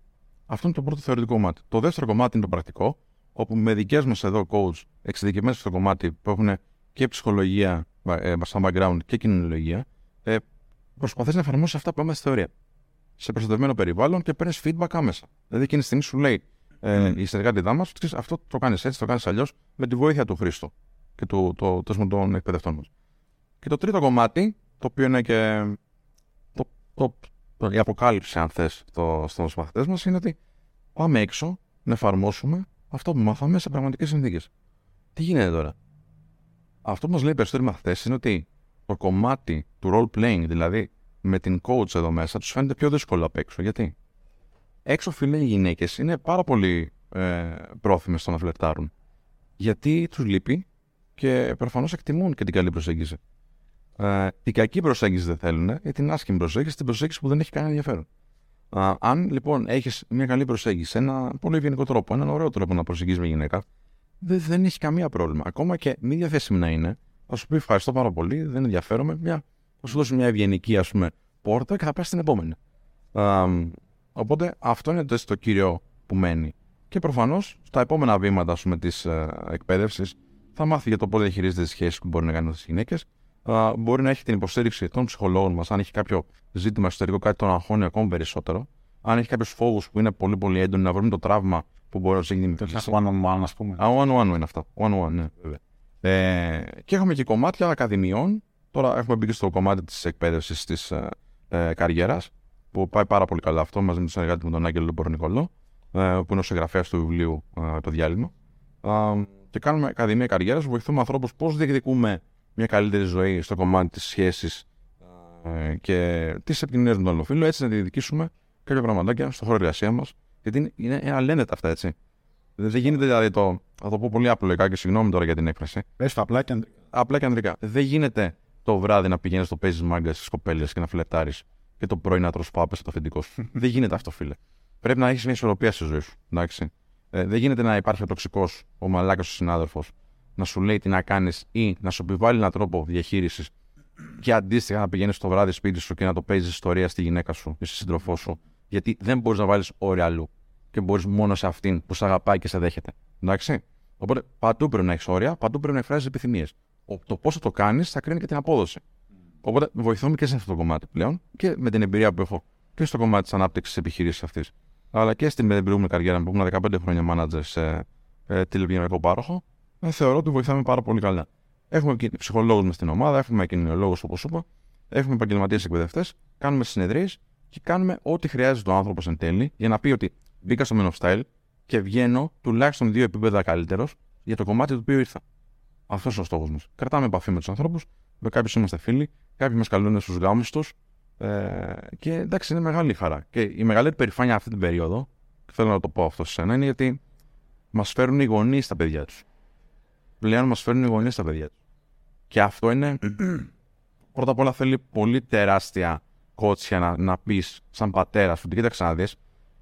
Αυτό είναι το πρώτο θεωρητικό κομμάτι. Το δεύτερο κομμάτι είναι το πρακτικό, όπου με δικές μας εδώ coach εξειδικευμένε στο κομμάτι που έχουν και ψυχολογία ε, σαν background και κοινωνιολογία, ε, προσπαθείς να εφαρμόσεις αυτά που πάμε στη θεωρία. Σε προστατευμένο περιβάλλον και παίρνεις feedback άμεσα. Δηλαδή εκείνη τη στιγμή σου λέει ε, η συνεργάτητά μας, αυτό το κάνεις έτσι, το κάνεις αλλιώς, με τη βοήθεια του Χρήστο και του, το, το, των εκπαιδευτών μας. Και το τρίτο κομμάτι, το οποίο είναι και το, το, το, η αποκάλυψη, αν θες, στους μαθητές μας, είναι ότι πάμε έξω να εφαρμόσουμε αυτό που μάθαμε σε πραγματικές συνθήκες. Τι γίνεται τώρα; Αυτό που μας λέει οι περισσότεροι μαθητές είναι ότι το κομμάτι του role playing, δηλαδή με την coach εδώ μέσα, τους φαίνεται πιο δύσκολο απ' έξω. Γιατί; Έξω, φίλε, οι γυναίκες είναι πάρα πολύ ε, πρόθυμες στο να φλερτάρουν. Γιατί τους λείπει και προφανώς εκτιμούν και την καλή προσέγγιση. Ε, την κακή προσέγγιση δεν θέλουν, ή την άσχημη προσέγγιση, την προσέγγιση που δεν έχει κανένα ενδιαφέρον. Ε, αν λοιπόν έχεις μια καλή προσέγγιση, ένα πολύ ευγενικό τρόπο, έναν ωραίο τρόπο να προσεγγίσει με γυναίκα, δεν, δεν έχει καμία πρόβλημα. Ακόμα και μη διαθέσιμη να είναι, θα σου πει ευχαριστώ πάρα πολύ, δεν ενδιαφέρομαι, μια, θα σου δώσει μια ευγενική ας πούμε, πόρτα και θα πέσει στην επόμενη. Ε, οπότε αυτό είναι το, το κύριο που μένει. Και προφανώς στα επόμενα βήματα της ε, εκπαίδευσης θα μάθει για το πώς διαχειρίζεται τις σχέσεις που μπορεί να κάνει με τις γυναίκες. Uh, μπορεί να έχει την υποστήριξη των ψυχολόγων μας, αν έχει κάποιο ζήτημα εσωτερικό, κάτι τον αγχώνει ακόμη περισσότερο. Αν έχει κάποιους φόβους που είναι πολύ πολύ έντονοι, να βρούμε το τραύμα που μπορεί να τους έχει δημιουργήσει. One on one, ας πούμε. Α, one on one είναι αυτό. One on one, ναι, βέβαια. Ε, και έχουμε και κομμάτια ακαδημιών. Τώρα έχουμε μπει και στο κομμάτι της εκπαίδευσης της ε, ε, καριέρας, που πάει πάρα πολύ καλά αυτό μαζί με τον συνεργάτη με τον Άγγελο Πορνικολό, ε, που είναι ο συγγραφέας του βιβλίου ε, Το Διάλειμμα. Ε, και κάνουμε Ακαδημία Καριέρας, βοηθούμε ανθρώπους πώς διεκδικούμε μια καλύτερη ζωή στο κομμάτι της σχέσης ε, και τις επικοινωνία με τον άλλο φίλο, έτσι να διεκδικήσουμε κάποια πραγματάκια στο χώρο εργασίας μας. Γιατί είναι, είναι αλένετα αυτά, έτσι. Δεν γίνεται δηλαδή το. Θα το πω πολύ απλοϊκά και συγγνώμη τώρα για την έκφραση. Πες απλά και ανδρικά. Απλά και ανδρικά. Δεν γίνεται το βράδυ να πηγαίνεις στο παίζεις μάγκας στις κοπέλες και να φλετάρει και το πρωί να τρως πάπες στο αφεντικό σου. δεν γίνεται αυτό, φίλε. Πρέπει να έχεις μια ισορροπία στη ζωή σου. Εντάξει. Ε, δεν γίνεται να υπάρχει ο τοξικός, ο μαλάκας ο συνάδελφος, να σου λέει τι να κάνεις ή να σου επιβάλλει έναν τρόπο διαχείρισης και αντίστοιχα να πηγαίνεις το βράδυ σπίτι σου και να το παίζεις ιστορία στη γυναίκα σου ή στη σύντροφό σου. Γιατί δεν μπορείς να βάλεις όρια αλλού και μπορείς μόνος σε αυτήν που σε αγαπάει και σε δέχεται. Εντάξει. Οπότε παντού πρέπει να έχεις όρια, παντού πρέπει να εκφράζεις επιθυμίες. Το πώς θα το κάνεις θα κρίνει και την απόδοση. Οπότε βοηθούμε και σε αυτό το κομμάτι πλέον και με την εμπειρία που έχω και στο κομμάτι της ανάπτυξης της επιχείρησης αυτής. Αλλά και στην προηγούμενη καριέρα μου που ήμουν 15 χρόνια manager σε ε, τηλεπικοινωνικό πάροχο, ε, θεωρώ ότι βοηθάμε πάρα πολύ καλά. Έχουμε ψυχολόγους μες στην ομάδα, έχουμε κοινωνιολόγους όπως είπα, έχουμε επαγγελματίες εκπαιδευτές, κάνουμε συνεδρίες και κάνουμε ό,τι χρειάζεται ο άνθρωπος εν τέλει για να πει ότι μπήκα στο Men of Style και βγαίνω τουλάχιστον δύο επίπεδα καλύτερος για το κομμάτι το οποίο ήρθα. Αυτός είναι ο στόχος μας. Κρατάμε επαφή με τους ανθρώπους, με κάποιους είμαστε φίλοι, κάποιοι μας καλούν στους γάμους τους. Ε, και εντάξει, είναι μεγάλη χαρά. Και η μεγαλύτερη περηφάνεια αυτή την περίοδο, και θέλω να το πω αυτό σε σένα, είναι γιατί μας φέρνουν οι γονείς στα παιδιά τους. Πλέον μας φέρνουν οι γονείς στα παιδιά τους. Και αυτό είναι. πρώτα απ' όλα θέλει πολύ τεράστια κότσια να, να πεις σαν πατέρας σου. Κοίταξε να δεις,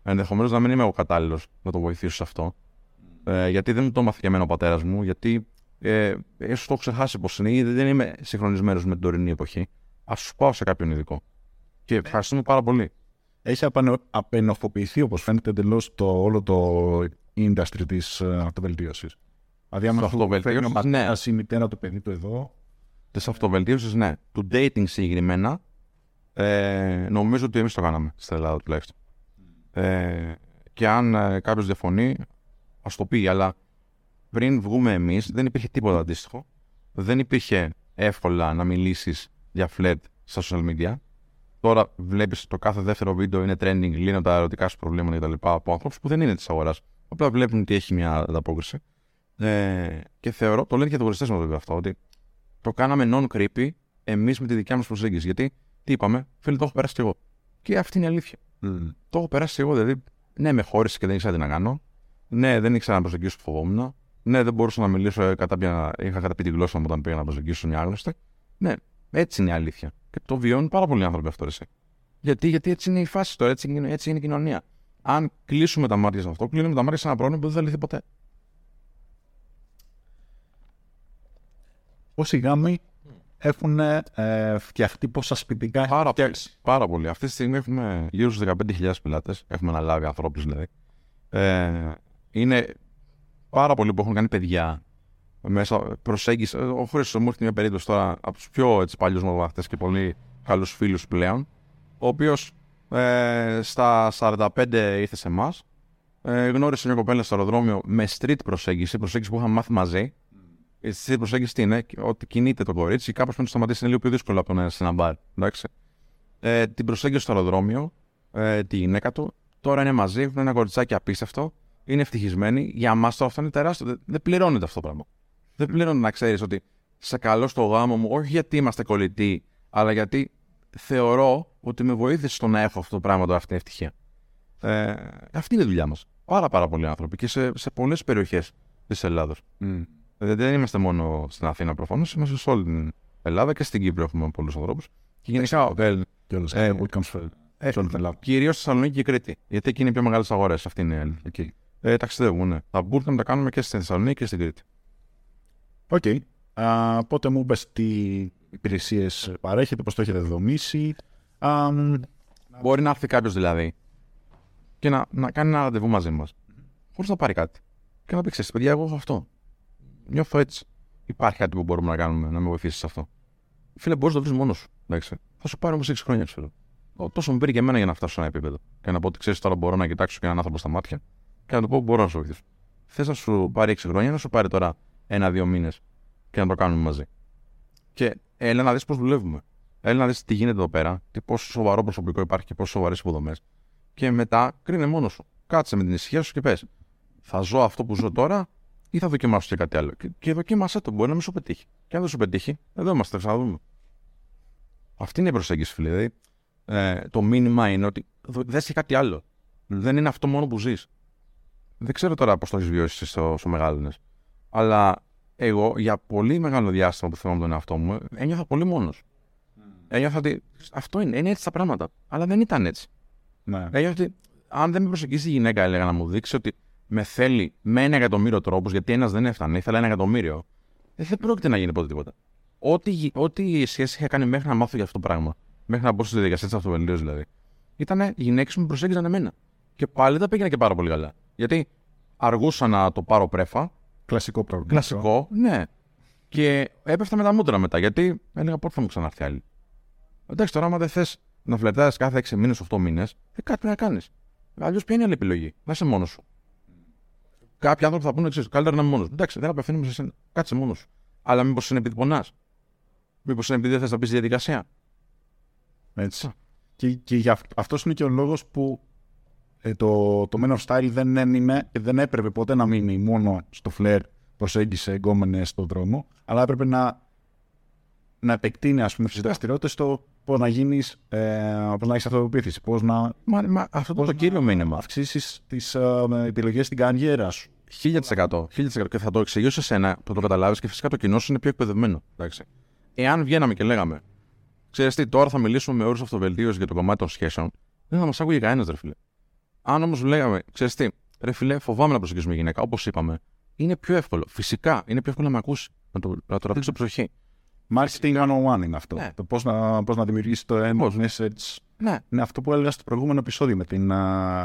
ενδεχομένως να μην είμαι εγώ κατάλληλος να το βοηθήσω σε αυτό. Ε, γιατί δεν το μάθει για μένα ο πατέρας μου, γιατί ε, ίσως το έχω ξεχάσει πώς είναι, ή δεν είμαι συγχρονισμένος με την τωρινή εποχή. Α σου πάω σε κάποιον ειδικό. Και ευχαριστούμε πάρα πολύ. Έχει απενοχοποιηθεί, όπως φαίνεται, εντελώς το όλο το industry της αυτοβελτίωσης. Δηλαδή, αν αυτοβελτίωσης, ναι. η μητέρα του παιδί του εδώ. Της αυτοβελτίωσης, ναι. Του dating συγκεκριμένα, ε, νομίζω ότι εμείς το κάναμε στην Ελλάδα τουλάχιστον. Ε, και αν ε, κάποιος διαφωνεί, ας το πει, αλλά πριν βγούμε εμείς, δεν υπήρχε τίποτα αντίστοιχο. Δεν υπήρχε εύκολα να μιλήσεις για φλετ στα social media. Τώρα βλέπεις το κάθε δεύτερο βίντεο είναι trending, λύνουν τα ερωτικά σου προβλήματα κτλ. από ανθρώπου που δεν είναι της αγοράς. Απλά βλέπουν ότι έχει μια ανταπόκριση. Ε, και θεωρώ, το λένε και το μας βέβαια αυτό, ότι το κάναμε non-creepy εμείς με τη δικιά μας προσέγγιση. Γιατί, τι είπαμε, φίλε, το έχω περάσει κι εγώ. Και αυτή είναι η αλήθεια. Mm. Το έχω περάσει εγώ, δηλαδή, ναι, με χώρισε και δεν ήξερα τι να κάνω. Ναι, δεν ήξερα να προσεγγίσω που φοβόμουν. Ναι, δεν μπορούσα να μιλήσω, ε, κατά πια, είχα καταπεί τη γλώσσα μου όταν πήγα να προσεγγίσω μια άγνωστη. Ναι, έτσι είναι η αλήθεια. Και το βιώνουν πάρα πολλοί άνθρωποι αυτό, εσύ. Γιατί, γιατί έτσι είναι η φάση τώρα, έτσι, είναι, έτσι είναι η κοινωνία. Αν κλείσουμε τα μάτια σε αυτό, κλείνουμε τα μάτια σε ένα πρόβλημα που δεν θα λυθεί ποτέ. Όσοι γάμοι έχουν ε, φτιαχτεί πόσα σπιτικά πάρα, πολύ, πάρα πολύ. Αυτή τη στιγμή έχουμε γύρω στους 15.000 πελάτες. Έχουμε αναλάβει ανθρώπους δηλαδή. Ε, είναι πάρα πολλοί που έχουν κάνει παιδιά μέσα προσέγγιση. Ο Χρήστος μου έρχεται μια περίπτωση τώρα από τους πιο παλιούς μαθητές και πολύ καλούς φίλους πλέον. Ο οποίος ε, στα 45 ήρθε σε εμάς. Ε, γνώρισε μια κοπέλα στο αεροδρόμιο με street προσέγγιση, προσέγγιση που είχαμε μάθει μαζί. Η street προσέγγιση τι είναι, ότι κινείται το κορίτσι, κάπως πρέπει να σταματήσει είναι λίγο πιο δύσκολο από το να είναι σε ένα μπαρ. Εντάξει. Ε, την προσέγγιση στο αεροδρόμιο, ε, τη γυναίκα του. Τώρα είναι μαζί, έχουν ένα κοριτσάκι απίστευτο είναι ευτυχισμένοι. Για μας τώρα αυτό είναι τεράστιο. Δεν, δεν πληρώνεται αυτό το πράγμα. Δεν πληρώνεται να ξέρεις ότι σε καλό στο γάμο μου, όχι γιατί είμαστε κολλητοί, αλλά γιατί θεωρώ ότι με βοήθησε στο να έχω αυτό το πράγμα τώρα, αυτή την ευτυχία. Ε, αυτή είναι η δουλειά μας. Πάρα, πάρα πολλοί άνθρωποι και σε, σε πολλές περιοχές της Ελλάδος. Mm. Δηλαδή δεν είμαστε μόνο στην Αθήνα προφανώς, είμαστε σε όλη την Ελλάδα και στην Κύπρο έχουμε πολλούς ανθρώπους. Και γενικά. Ε, ε, Κυρίως στη Θεσσαλονίκη και Κρήτη. Γιατί εκεί είναι οι πιο μεγάλες αγορές. Αυτή είναι η ε, ταξιδεύουν. Ναι. Τα bootcamp τα κάνουμε και στη Θεσσαλονίκη και στην Κρήτη. Οκέι. Okay. πότε μου είπες τι υπηρεσίες παρέχετε, πώς το έχετε δομήσει. Μπορεί να έρθει κάποιος δηλαδή και να, να κάνει ένα ραντεβού μαζί μας, χωρίς να πάρει κάτι. Και να πει: Ξέρετε, παιδιά, εγώ έχω αυτό. Νιώθω έτσι. Υπάρχει κάτι που μπορούμε να κάνουμε να με βοηθήσεις σε αυτό. Φίλε, μπορείς να το βρεις μόνος σου. Εντάξει. Θα σου πάρει όμως 6 χρόνια, ξέρω. Τόσο μου πήρε και εμένα για να φτάσω σε ένα επίπεδο. Και να πω ότι ξέρεις τώρα μπορώ να κοιτάξω και έναν άνθρωπο στα μάτια και να του πω: Μπορώ να σου βοηθήσω. Θες να σου πάρει 6 χρόνια, να σου πάρει τώρα ένα-δύο μήνες και να το κάνουμε μαζί. Και έλα να δεις πώς δουλεύουμε. Έλα να δεις τι γίνεται εδώ πέρα, τι πόσο σοβαρό προσωπικό υπάρχει και πόσο σοβαρές υποδομές. Και μετά κρίνε μόνος σου. Κάτσε με την ησυχία σου και πες. Θα ζω αυτό που ζω τώρα ή θα δοκιμάσω και κάτι άλλο. Και, και δοκίμασέ το. Μπορεί να μην σου πετύχει. Και αν δεν σου πετύχει, εδώ είμαστε, θα δούμε. Αυτή είναι η προσέγγιση, φίλε. Δηλαδή, ε, το μήνυμα είναι ότι δεν και κάτι άλλο. Δεν είναι αυτό μόνο που ζεις. Δεν ξέρω τώρα πώς το έχεις βιώσει στο, στο μεγάλο Αλλά εγώ για πολύ μεγάλο διάστημα που θυμάμαι τον εαυτό μου, ένιωθα πολύ μόνος. Mm. Ένιωθα ότι αυτό είναι, είναι έτσι τα πράγματα. Αλλά δεν ήταν έτσι. Ναι. Ένιωθα ότι αν δεν με προσεγγίσει η γυναίκα, έλεγα να μου δείξει ότι με θέλει με ένα εκατομμύριο τρόπους, γιατί ένας δεν έφτανε, ήθελα ένα εκατομμύριο, ε, δεν πρόκειται να γίνει ποτέ τίποτα. Ό,τι, ό,τι σχέση είχα κάνει μέχρι να μάθω για αυτό το πράγμα, μέχρι να μπω στη διαδικασία της αυτοβελτίωσης δηλαδή, ήταν οι γυναίκες που με προσέγγιζαν εμένα. Και πάλι δεν πήγαινε και πάρα πολύ καλά. Γιατί αργούσα να το πάρω πρέφα. Κλασικό πρόβλημα. Κλασικό, ναι. Και έπεφτα με τα μούτρα μετά. Γιατί έλεγα πότε θα μου ξαναρθεί άλλη; Εντάξει, τώρα, άμα δεν θες να φλετάρει κάθε 6 μήνες, 8 μήνες, ε, κάτι πρέπει να κάνεις. Αλλιώς ποια είναι η άλλη επιλογή; Να είσαι μόνος σου. Κάποιοι άνθρωποι θα πούνε εξή: Καλύτερα να είμαι μόνος. Εντάξει, δεν απευθύνουμε σε εσένα. Κάτσε μόνος σου. Αλλά μήπως είναι επειδή πονάς. Μήπως είναι επειδή δεν θες να πεις στη διαδικασία. Έτσι. Και, και για αυτός είναι και ο λόγος που ε, το, το Men of Style δεν είναι και δεν έπρεπε ποτέ να μείνει μόνο στο flair προσέγγισε εγκόμενε στον δρόμο, αλλά έπρεπε να, να επεκτείνει ας πούμε τις δραστηριότητες στο πώς να γίνεις, ε, πώς να έχεις αυτοπεποίθηση, πώς να. Μα, μα αυτό το, το κύριο μήνυμα. Αυξήσεις τις ε, επιλογές στην καριέρα σου. 1000%. 1000% και θα το εξηγήσω σε ένα που το καταλάβεις και φυσικά το κοινό σου είναι πιο εκπαιδευμένο. Εντάξει. Εάν βγαίναμε και λέγαμε, ξέρεις τι, τώρα θα μιλήσουμε με όρους αυτοβελτίωσης για το κομμάτι των σχέσεων, δεν θα μας άκουγε κανένας, ρε φίλε. Αν όμως λέγαμε, ξέρεις τι, ρε φίλε, φοβάμαι να προσεγγίσουμε γυναίκα, όπως είπαμε, είναι πιο εύκολο. Φυσικά είναι πιο εύκολο να με ακούσει, να το, να το ρωτήσει προσοχή. Marketing 101 είναι αυτό. Ναι. Το πώς να, πώς να δημιουργήσει το end message. Ναι. Είναι αυτό που έλεγα στο προηγούμενο επεισόδιο με την uh,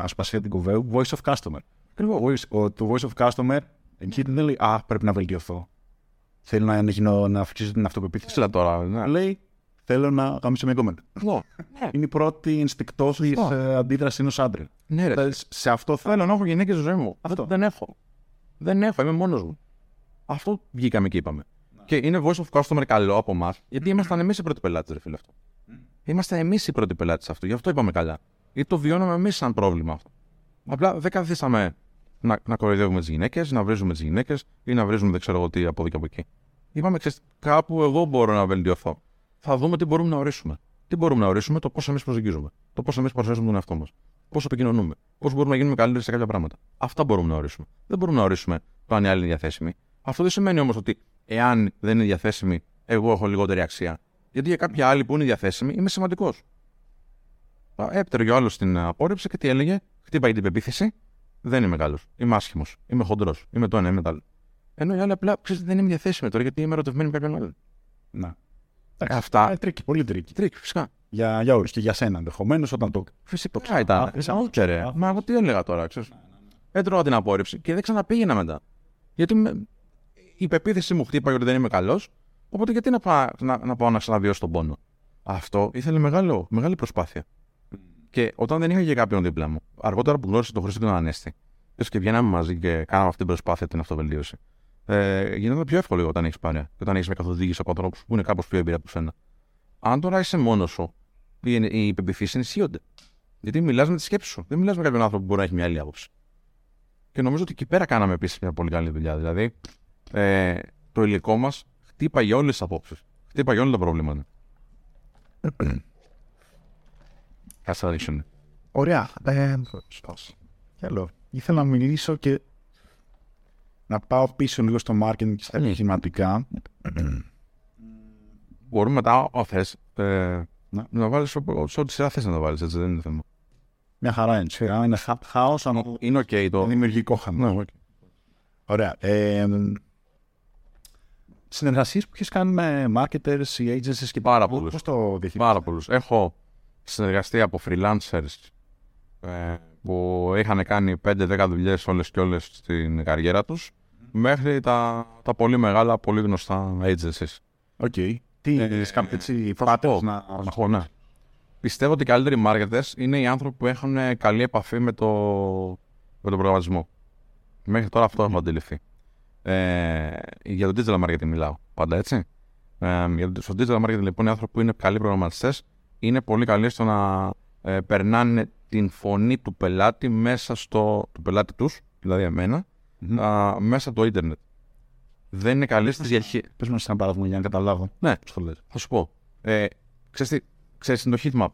Ασπασία την Κοβέου, Voice of Customer. Voice, το Voice of Customer εκεί δεν λέει Α, πρέπει να βελτιωθώ. Θέλει να, να, να αυξήσω την αυτοπεποίθηση. Λα τώρα. Ναι. Λέει Θέλω να γαμίσω μια κόμματα. Ναι. Είναι η πρώτη ενστικτόφιλη ε, αντίδραση ενός άντρα. Ναι, ρε. Σε αυτό θέλω να έχω γυναίκες στη ζωή μου. Αυτό. Δεν έχω. Δεν έχω, είμαι μόνος μου. Αυτό βγήκαμε και είπαμε. Και είναι voice of customer καλό από εμά, γιατί ήμασταν εμείς οι πρώτοι πελάτες, ρε φίλε αυτό. Είμαστε εμείς οι πρώτοι πελάτες αυτού, γι' αυτό είπαμε καλά. Γιατί το βιώναμε εμείς σαν πρόβλημα αυτό. Απλά δεν καθίσαμε να, να κοροϊδεύουμε τις γυναίκες, να βρίζουμε τις γυναίκες ή να βρίζουμε δεν ξέρω εγώ τι από εδώ και από εκεί. Είπαμε, ξέρεις, κάπου εγώ μπορώ να βελτιωθώ. Θα δούμε τι μπορούμε να ορίσουμε. Τι μπορούμε να ορίσουμε, το πώς εμείς προσεγγίζουμε. Το πώς εμείς παρουσιάζουμε τον εαυτό μας. Πώς επικοινωνούμε. Πώς μπορούμε να γίνουμε καλύτεροι σε κάποια πράγματα. Αυτά μπορούμε να ορίσουμε. Δεν μπορούμε να ορίσουμε το αν η άλλη είναι διαθέσιμη. Αυτό δεν σημαίνει όμως ότι εάν δεν είναι διαθέσιμη, εγώ έχω λιγότερη αξία. Γιατί για κάποια άλλη που είναι διαθέσιμη είμαι σημαντικός. Έπαιρνε ο άλλος στην απόρριψη και τι έλεγε, χτύπαγε την πεποίθηση, δεν είμαι καλός. Είμαι άσχημος. Είμαι χοντρός. Είμαι το ένα, είμαι το άλλο. Ενώ η άλλη απλά ξέρεις δεν είμαι διαθέσιμη τώρα γιατί είμαι ερωτευμένη με κάποιον άλλον. Να. Αυτά. Ε, tricky, πολύ tricky. Tricky, φυσικά. Για, για όλους και για σένα ενδεχομένως όταν το. Φυσικά το ήταν. Ξέρω. Μα εγώ τι έλεγα τώρα, ξέρεις. Έτρωγα την απόρριψη και δεν ξαναπήγαινα μετά. Γιατί με... η πεποίθηση μου χτύπαγε ότι δεν είμαι καλός, οπότε γιατί να, πάω να, να πάω να ξαναβιώσω τον πόνο. Αυτό ήθελε μεγάλο, μεγάλη προσπάθεια. Και όταν δεν είχα και κάποιον δίπλα μου, αργότερα που γνώρισε τον Χρήστο και τον Ανέστη, και βγαίναμε μαζί και κάναμε αυτή την προσπάθεια την αυτοβελτίωση ε, γίνεται πιο εύκολο όταν έχεις πάρει και όταν έχεις μια καθοδήγηση από ανθρώπους που είναι κάπως πιο εμπειρία από σένα. Αν τώρα είσαι μόνος σου, οι, οι υπεμπιθήσει ενισχύονται. Γιατί μιλάς με τη σκέψη σου. Δεν μιλάς με κάποιον άνθρωπο που μπορεί να έχει μια άλλη άποψη. Και νομίζω ότι εκεί πέρα κάναμε επίσης μια πολύ καλή δουλειά. Δηλαδή, ε, το υλικό μας χτύπαγε όλες τις απόψεις. Χτύπαγε όλα τα προβλήματα. Ωραία. Ε, Καλό. Ήθελα να μιλήσω και να πάω πίσω λίγο στο marketing και στα επιχειρηματικά. Μπορούμε μετά, αν θες, ε, να, να βάλεις σε ό,τι σειρά θες να το βάλεις, έτσι δεν είναι θέμα. Μια χαρά είναι. Σειρά είναι χάος, αλλά είναι ok το. Δημιουργικό χαμό. Ναι, okay. Ωραία. Ε, Συνεργασίες που έχει κάνει με marketers ή agencies και πάρα πολλούς. Πώς το διαχειρίζεσαι. Πάρα πολλούς. Έχω συνεργαστεί από freelancers ε, που είχαν κάνει 5-10 δουλειές όλες και όλες στην καριέρα τους μέχρι τα, τα πολύ μεγάλα, πολύ γνωστά agencies. Οκέι. Okay. Τι ε, κάποιο έτσι φάτες να... να ναι. Πιστεύω ότι οι καλύτεροι marketers είναι οι άνθρωποι που έχουν καλή επαφή με το, με τον προγραμματισμό. Μέχρι τώρα αυτό έχω αντιληφθεί. Ε, για το digital marketing μιλάω πάντα έτσι. Ε, για το, στο digital marketing λοιπόν οι άνθρωποι που είναι καλοί προγραμματιστές είναι πολύ καλοί στο να ε, περνάνε την φωνή του πελάτη μέσα στο. του πελάτη τους, δηλαδή εμένα, Μμμ. α, μέσα από το ίντερνετ. Δεν είναι καλή στη διαχείρισης. Πες μας ένα παράδειγμα για να καταλάβω. Ναι, Πώς το λες. θα σου πω. Ε, ξέρεις, τι, ξέρεις τι είναι το heatmap.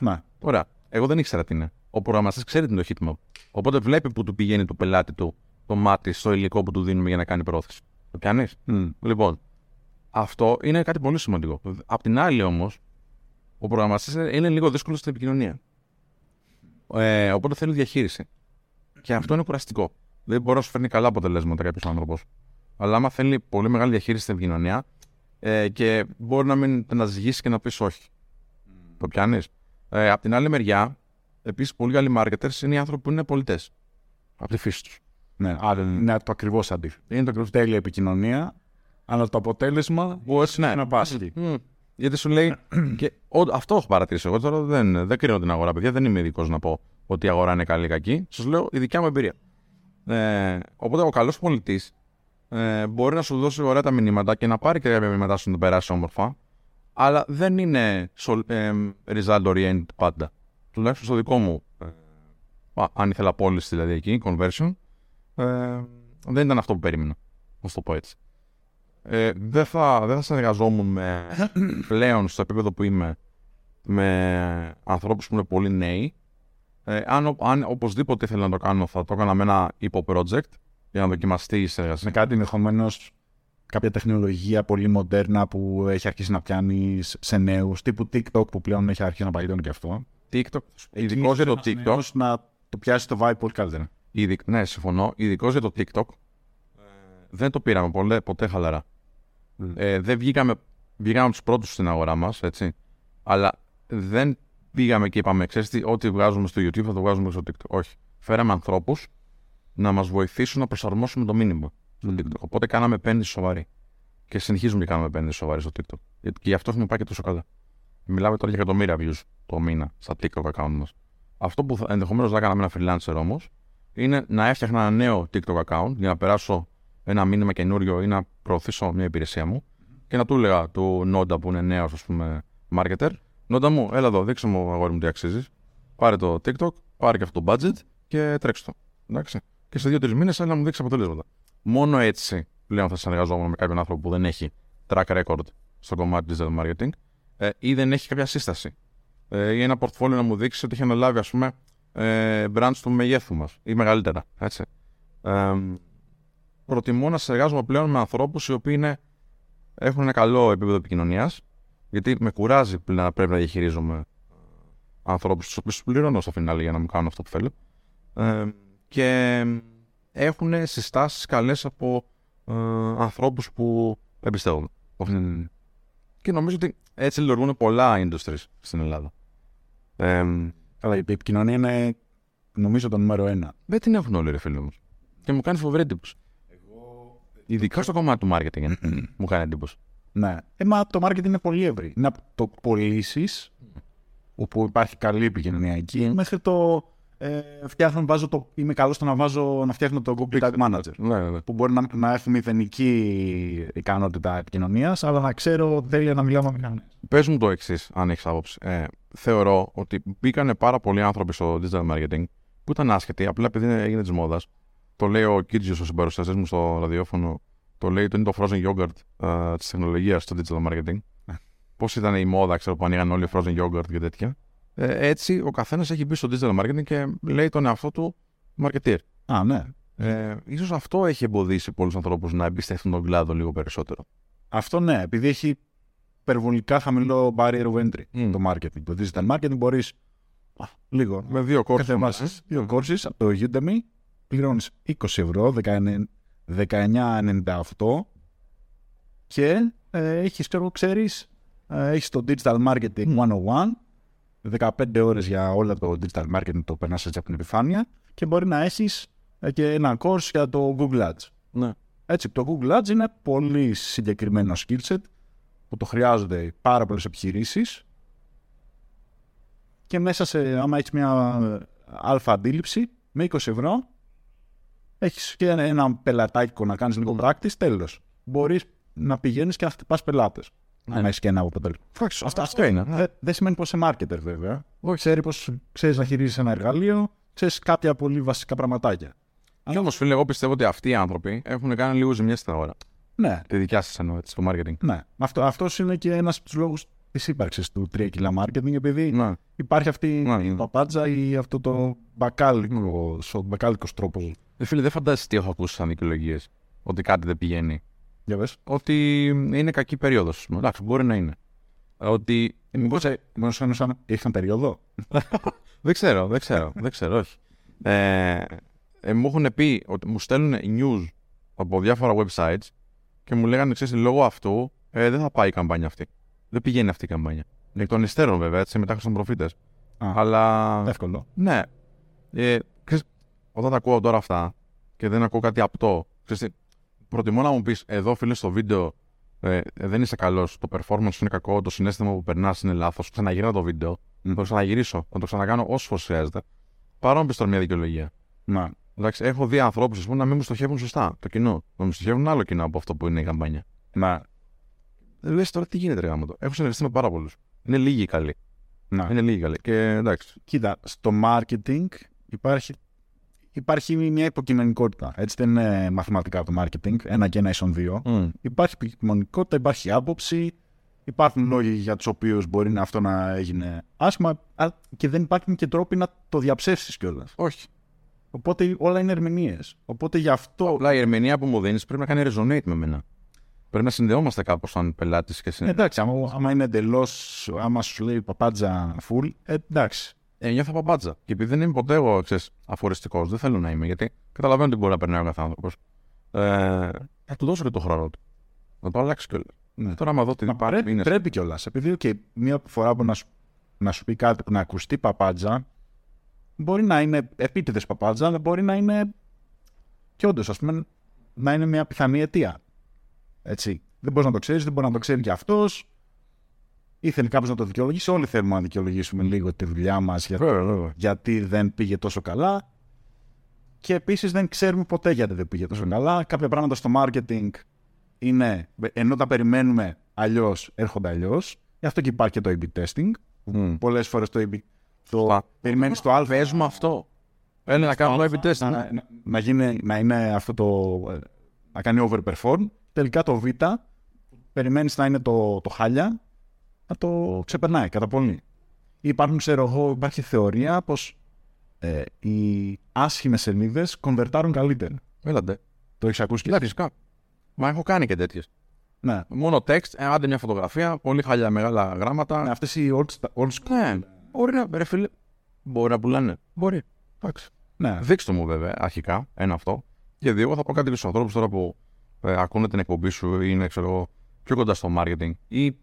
Ναι. Ωραία. Εγώ δεν ήξερα τι είναι. Ο προγραμματιστής ξέρει τι είναι το heatmap. Οπότε βλέπει που του πηγαίνει του πελάτη του το μάτι στο υλικό που του δίνουμε για να κάνει πρόθεση. Το πιάνεις; Μμ. Λοιπόν, αυτό είναι κάτι πολύ σημαντικό. Απ' την άλλη όμως, ο προγραμματιστής είναι λίγο δύσκολο στην επικοινωνία. Ε, οπότε θέλει διαχείριση. Και αυτό είναι κουραστικό. Δεν μπορεί να σου φέρνει καλά αποτελέσματα κάποιος άνθρωπος. Αλλά άμα θέλει πολύ μεγάλη διαχείριση στην επικοινωνία ε, και μπορεί να μην να ζυγίσει και να πεις όχι. Το πιάνεις; Ε, απ' την άλλη μεριά, επίσης πολύ καλοί marketers είναι οι άνθρωποι που είναι πολιτές. Από τη φύση τους. Ναι, άρα είναι το ακριβώς αντίθετο. Είναι το ακριβώς Τέλεια επικοινωνία, αλλά το αποτέλεσμα Μπορείς είναι να πάσχει. Μμ. Γιατί σου λέει. και, ο, αυτό έχω παρατηρήσει. Εγώ τώρα δεν, δεν κρίνω την αγορά, παιδιά. Δεν είμαι ειδικός να πω ότι η αγορά είναι καλή ή κακή. Σας λέω η δικιά μου εμπειρία. Ε, οπότε ο καλός πολιτής ε, μπορεί να σου δώσει ωραία τα μηνύματα και να πάρει και κάποια μηνύματα σου να το περάσει όμορφα. Αλλά δεν είναι sol- ε, result oriented πάντα. Τουλάχιστον στο δικό μου. Ε, α, αν ήθελα πώληση δηλαδή εκεί, conversion, ε, δεν ήταν αυτό που περίμενα. Να σου το πω έτσι. Ε, δεν, θα, δεν θα συνεργαζόμουν με, πλέον στο επίπεδο που είμαι με ανθρώπους που είναι πολύ νέοι. Ε, αν, ο- αν οπωσδήποτε ήθελα να το κάνω, θα το έκανα με ένα υπο-project για να δοκιμαστεί η συνεργασία. Με κάτι ενδεχομένως κάποια τεχνολογία πολύ μοντέρνα που έχει αρχίσει να πιάνει σε νέους, τύπου TikTok που πλέον έχει αρχίσει να παγιδώνει και αυτό. TikTok, ειδικό για το Ένας TikTok. νέος να το πιάσει το vibe πολύ καλύτερα. Ειδικ- ναι, συμφωνώ. Ειδικό για το TikTok. Δεν το πήραμε πολλέ, ποτέ χαλαρά. Ε, δεν βγήκαμε, βγήκαμε τους πρώτους στην αγορά μας, έτσι. Αλλά δεν πήγαμε και είπαμε, ξέρεις τι, ό,τι βγάζουμε στο YouTube θα το βγάζουμε στο TikTok. Όχι. Φέραμε ανθρώπους να μας βοηθήσουν να προσαρμόσουμε το μήνυμα στο TikTok. Οπότε κάναμε επένδυση σοβαρή. Και συνεχίζουμε και κάνουμε επένδυση σοβαρή στο TikTok. Γιατί και γι' αυτό έχουμε πάει και τόσο καλά. Μιλάμε τώρα για εκατομμύρια views το μήνα στα TikTok account μας. Αυτό που ενδεχομένως να έκανα με ένα freelancer όμως είναι να έφτιαχνα ένα νέο TikTok account για να περάσω ένα μήνυμα καινούριο ή να προωθήσω μια υπηρεσία μου και να του έλεγα του Νόντα που είναι νέος, ας πούμε, marketer, Νόντα μου, έλα εδώ, δείξε μου αγόρι μου τι αξίζεις. Πάρε το TikTok, πάρε και αυτό το budget και τρέξε το. Εντάξει. Και σε δύο-τρεις μήνες έλα να μου δείξει αποτελέσματα. Μόνο έτσι πλέον θα συνεργαζόμουν με κάποιον άνθρωπο που δεν έχει track record στο κομμάτι digital marketing ε, ή δεν έχει κάποια σύσταση. Ε, ή ένα portfolio να μου δείξει ότι έχει αναλάβει, ας πούμε, ε, brands του μεγέθου μας ή μεγαλύτερα. Έτσι. Ε, προτιμώ να συνεργάζομαι πλέον με ανθρώπους οι οποίοι είναι, έχουν ένα καλό επίπεδο επικοινωνίας, γιατί με κουράζει πλέον να πρέπει να διαχειρίζομαι ανθρώπους τους οποίους πληρώνω στο φινάλε για να μου κάνουν αυτό που θέλω. Ε, και έχουν συστάσεις καλές από ε, ανθρώπους που εμπιστεύομαι. Και νομίζω ότι έτσι λειτουργούν πολλά industries στην Ελλάδα. Ε, Αλλά η επικοινωνία είναι νομίζω το νούμερο ένα. δεν την έχουν όλοι, ρε φίλε μου. Και μου κάνει φοβερή εντύπωση. Ειδικά στο κομμάτι του marketing ε, μου κάνει εντύπωση. Ναι. Ε, μα το marketing είναι πολύ ευρύ. Είναι από το πωλήσεις, όπου υπάρχει καλή επικοινωνία εκεί, μέχρι το ε, φτιάχνω, βάζω το, είμαι καλός στο να, βάζω, να φτιάχνω το Google Tag Manager. Ναι, ναι, ναι. Που μπορεί να, να έχω μηδενική ικανότητα επικοινωνίας, αλλά να ξέρω τέλεια να μιλάω με μηχανέ. Πες μου το εξής, αν έχεις άποψη. Ε, θεωρώ ότι μπήκαν πάρα πολλοί άνθρωποι στο digital marketing που ήταν άσχετοι, απλά επειδή έγινε της μόδας. Το λέει ο Κίτζιος, ο συμπαρουσιαστής μου στο ραδιόφωνο. Το λέει ότι είναι το frozen yogurt ε, της τεχνολογίας στο digital marketing. Πώς ήταν η μόδα, ξέρω που ανοίγαν όλοι frozen yogurt και τέτοια. Ε, έτσι, ο καθένας έχει μπει στο digital marketing και λέει τον εαυτό του marketeer. Α, ναι. Ε, ίσως αυτό έχει εμποδίσει πολλούς ανθρώπους να εμπιστευτούν τον κλάδο λίγο περισσότερο. Αυτό ναι, επειδή έχει υπερβολικά χαμηλό barrier of entry Μμ. το marketing. Το digital marketing μπορείς λίγο Με δύο κόρσους. κατεβάσει δύο courses από το Udemy, πληρώνεις 20 ευρώ, 19 19,98 και ε, έχεις, ξέρω, ξέρεις, ε, έχεις το Digital Marketing 101, 15 ώρες για όλα το Digital Marketing το περνάς έτσι από την επιφάνεια και μπορεί να έχεις ε, και ένα course για το Google Ads. Ναι. Έτσι, το Google Ads είναι πολύ συγκεκριμένο skill set που το χρειάζονται πάρα πολλές επιχειρήσεις και μέσα σε, άμα έχεις μια ε, αλφα αντίληψη, με 20 ευρώ Έχεις και ένα, ένα πελατάκι να κάνεις λίγο practice, τέλος. Μπορείς να πηγαίνεις και να χτυπάς πελάτες. Ναι. Αν έχει και ένα αποτέλεσμα. Εντάξει, Αυτό, αυτό είναι. Δεν, δεν σημαίνει πως είσαι marketer, βέβαια. Όχι, ξέρει πως ξέρεις να χειρίζεις ένα εργαλείο, ξέρεις κάποια πολύ βασικά πραγματάκια. Και όμως, φίλε, εγώ πιστεύω ότι αυτοί οι άνθρωποι έχουν κάνει λίγο ζημιέ στην αγορά. Ναι, Τη δικιά σας εννοώ, έτσι, στο marketing. ναι. Αυτό αυτός είναι και ένας από τους λόγους της ύπαρξης του 3 κιλά marketing, επειδή Ναι. υπάρχει αυτή Ναι, η ναι. παπάντζα ή αυτό το μπακάλικο, ο μπακάλικος τρόπος. Ε, φίλε, δεν φαντάζεσαι τι έχω ακούσει σαν δικαιολογίες. Ότι κάτι δεν πηγαίνει. Για πες. Ότι είναι κακή περίοδος. Εντάξει, μπορεί να είναι. Ότι. Μήπως, ε, μήπως ένωσαν, ήρθαν περίοδο. Δεν ξέρω, δεν ξέρω, δεν ξέρω, όχι. Ε, ε, μου έχουν πει ότι μου στέλνουν news από διάφορα websites και μου λέγανε, ξέρεις, λόγω αυτού ε, δεν θα πάει η καμπάνια αυτή. Δεν πηγαίνει αυτή η καμπάνια. Εκ των υστέρων, βέβαια, έτσι, μετά στον προφήτες. Α, Αλλά, Εύκολο. ναι. Ε, ξέρεις, όταν τα ακούω τώρα αυτά και δεν ακούω κάτι απτό, ξέρεις, τι, προτιμώ να μου πεις, εδώ φίλε στο βίντεο ε, ε, δεν είσαι καλός, το performance είναι κακό, το συνέστημα που περνάς είναι λάθος, ξαναγυρνά το βίντεο, θα το ξαναγυρίσω, θα το ξανακάνω όσο φορές χρειάζεται. Παρά να πεις τώρα μια δικαιολογία. Να. Εντάξει, έχω δει ανθρώπους να μην μου στοχεύουν σωστά το κοινό. Να μου στοχεύουν άλλο κοινό από αυτό που είναι η καμπάνια. Να. Λες τώρα τι γίνεται, ρε γάμο το. Έχω συνεργαστεί με πάρα πολλούς. Είναι λίγοι καλοί. Να. Είναι λίγοι καλοί. Και εντάξει. Κοίτα, στο marketing υπάρχει, υπάρχει μια υποκειμενικότητα. Έτσι δεν είναι μαθηματικά το marketing, ένα και ένα ίσον δύο. Υπάρχει υποκειμενικότητα, υπάρχει άποψη, υπάρχουν λόγοι για τους οποίους μπορεί να αυτό να έγινε άσχημα α- και δεν υπάρχουν και τρόποι να το διαψεύσεις κιόλας. Όχι. Οπότε όλα είναι ερμηνείες. Οπότε γι' αυτό. Απλά η ερμηνεία που μου δίνεις πρέπει να κάνει resonate με μένα. Πρέπει να συνδεόμαστε κάπως σαν πελάτη και Ε, εσύ. εντάξει, άμα, άμα είναι εντελώς. άμα σου λέει παπάντζα full, ε, εντάξει. Ε, νιώθω παπάντζα. Και επειδή δεν είμαι ποτέ εγώ ξέρεις, αφοριστικός, δεν θέλω να είμαι. Γιατί καταλαβαίνω ότι μπορεί να περνάει ο κάθε άνθρωπος. Ε, θα του δώσω και το χρόνο του. Να το αλλάξει κιόλας. Ναι. Τώρα, άμα δω ότι Μα υπάρχει. πρέπει, είναι... πρέπει κιόλας. Επειδή και μία φορά που να σου, να σου πει κάτι που να ακουστεί παπάντζα, μπορεί να είναι επίτηδες παπάντζα, αλλά μπορεί να είναι. και όντως, ας πούμε, να είναι μια πιθανή αιτία. Έτσι. Δεν μπορείς να το ξέρεις, δεν μπορεί να το ξέρει και αυτός. Ήθελε κάποιος να το δικαιολογήσει. Όλοι θέλουμε να δικαιολογήσουμε λίγο τη δουλειά μας για, Βέβαια, βέβαια. γιατί δεν πήγε τόσο καλά. Και επίσης δεν ξέρουμε ποτέ γιατί δεν πήγε τόσο καλά. Κάποια πράγματα στο marketing είναι, ενώ τα περιμένουμε αλλιώς, έρχονται αλλιώς. Γι' αυτό και υπάρχει και το A-B testing. Μμ. Πολλές φορές το A-B. Το Σωστά. περιμένεις το Α. Παίζουμε αυτό. Έλα να κάνουμε το A/B test. Να, ναι. να, να, γίνει, να είναι αυτό το. ε, να κάνει overperform. Τελικά το Β, περιμένεις να είναι το, το χάλια, να το ξεπερνάει κατά πολύ. Υπάρχουν, ξέρω εγώ, υπάρχει θεωρία πως ε, οι άσχημες σελίδες κονβερτάρουν καλύτερα. Έλατε. Το έχεις ακούσει και Κοιτάξτε, φυσικά. Μα έχω κάνει και τέτοιες. Ναι. Μόνο text, ε, άντε μια φωτογραφία, πολύ χαλιά μεγάλα γράμματα. Αυτές οι old, old school. Ναι, μπορεί να, ρε φίλε, μπορεί να πουλάνε. Μπορεί. Εντάξει. Ναι. Δείξτε μου βέβαια αρχικά ένα αυτό. Και δύο, εγώ θα πω κάτι και στου ανθρώπους τώρα που ε, ακούνε την εκπομπή σου ή είναι ξέρω, εγώ, πιο κοντά στο marketing ή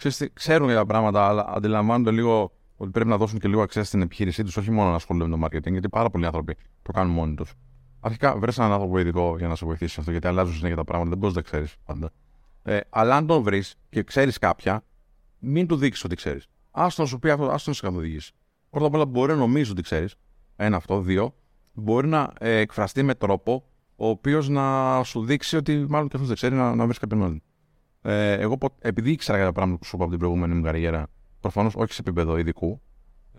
ξέρεις τι, ξέρουν για τα πράγματα, αλλά αντιλαμβάνονται λίγο ότι πρέπει να δώσουν και λίγο αξία στην επιχείρησή τους, όχι μόνο να ασχολούνται με το marketing, γιατί πάρα πολλοί άνθρωποι το κάνουν μόνοι τους. Αρχικά, βρες έναν άνθρωπο ειδικό για να σε βοηθήσει σε αυτό, γιατί αλλάζουν συνέχεια τα πράγματα, δεν μπορεί να τα ξέρεις πάντα. Ε, αλλά αν τον βρεις και ξέρεις κάποια, μην του δείξεις ότι ξέρεις. Άστο να σου πει αυτό, άστο να σε καθοδηγήσει. Πρώτα απ' όλα μπορεί να νομίζεις ότι ξέρεις. Ένα αυτό. Δύο, μπορεί να ε, εκφραστεί με τρόπο ο οποίος να σου δείξει ότι μάλλον και αυτός δεν ξέρει να, να βρεις κάποιον άλλον. Ε, εγώ, πο- επειδή ήξερα για τα πράγματα που σου είπα από την προηγούμενη μου καριέρα, προφανώς όχι σε επίπεδο ειδικού, ε,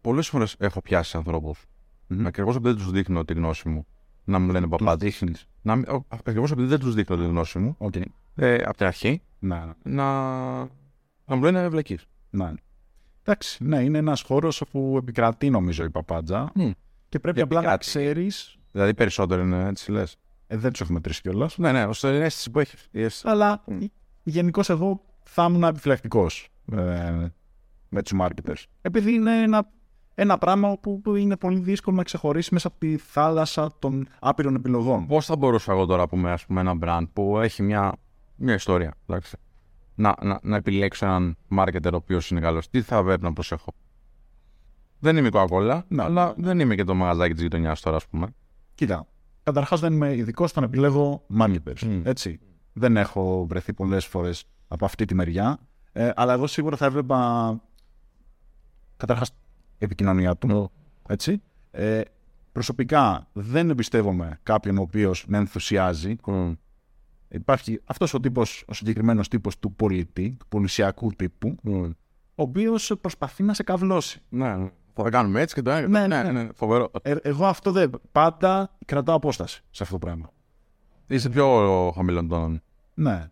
πολλές φορές έχω πιάσει ανθρώπους Μμμ. ακριβώς επειδή δεν τους δείχνω τη γνώση μου να μου λένε παπάτσι. Ακριβώς επειδή δεν τους δείχνω τη γνώση μου Οκέι. ε, από την αρχή Ναι, να, να μου λένε βλακεί. ναι. Εντάξει, ναι, είναι ένας χώρος όπου επικρατεί νομίζω η παπάντζα Μμ. και πρέπει Και απλά να επικράτει. ξέρεις. Δηλαδή περισσότερο είναι έτσι λες. Ε, δεν τους έχουμε τρεις κιόλας. Ναι, ναι, ως την αίσθηση που έχεις. Αλλά Μμ. γενικώς εγώ θα ήμουν επιφυλακτικός ε, με τους marketers. Επειδή είναι ένα, ένα πράγμα που, που είναι πολύ δύσκολο να ξεχωρίσει μέσα από τη θάλασσα των άπειρων επιλογών. Πώς θα μπορούσα εγώ τώρα που είμαι ας πούμε, ένα brand που έχει μια, μια ιστορία, εντάξει, να, να, να επιλέξω έναν marketer ο οποίος είναι καλός. Τι θα πρέπει να προσέχω; Δεν είμαι η Coca-Cola, Ναι. αλλά δεν είμαι και το μαγαζάκι της γειτονιάς τώρα, ας πούμε. Κοίτα, καταρχάς δεν είμαι ειδικός στο να επιλέγω marketers. Μμ. Έτσι. Δεν έχω βρεθεί πολλές φορές από αυτή τη μεριά. Ε, αλλά εγώ σίγουρα θα έβλεπα καταρχάς επικοινωνία του. Έτσι. Ε, προσωπικά δεν εμπιστεύομαι κάποιον ο οποίος με ενθουσιάζει. Mm. Υπάρχει αυτός ο τύπος, ο συγκεκριμένος τύπος του πολίτη, του πολισιακού τύπου, Mm. ο οποίος προσπαθεί να σε καυλώσει. Ναι, ναι. Θα τα κάνουμε έτσι και το Ναι, ναι, ναι, ναι. ναι, φοβερό. Ε, εγώ αυτό δεν. Πάντα κρατάω απόσταση σε αυτό το πράγμα. Είσαι πιο χαμηλών τόνων. Ναι.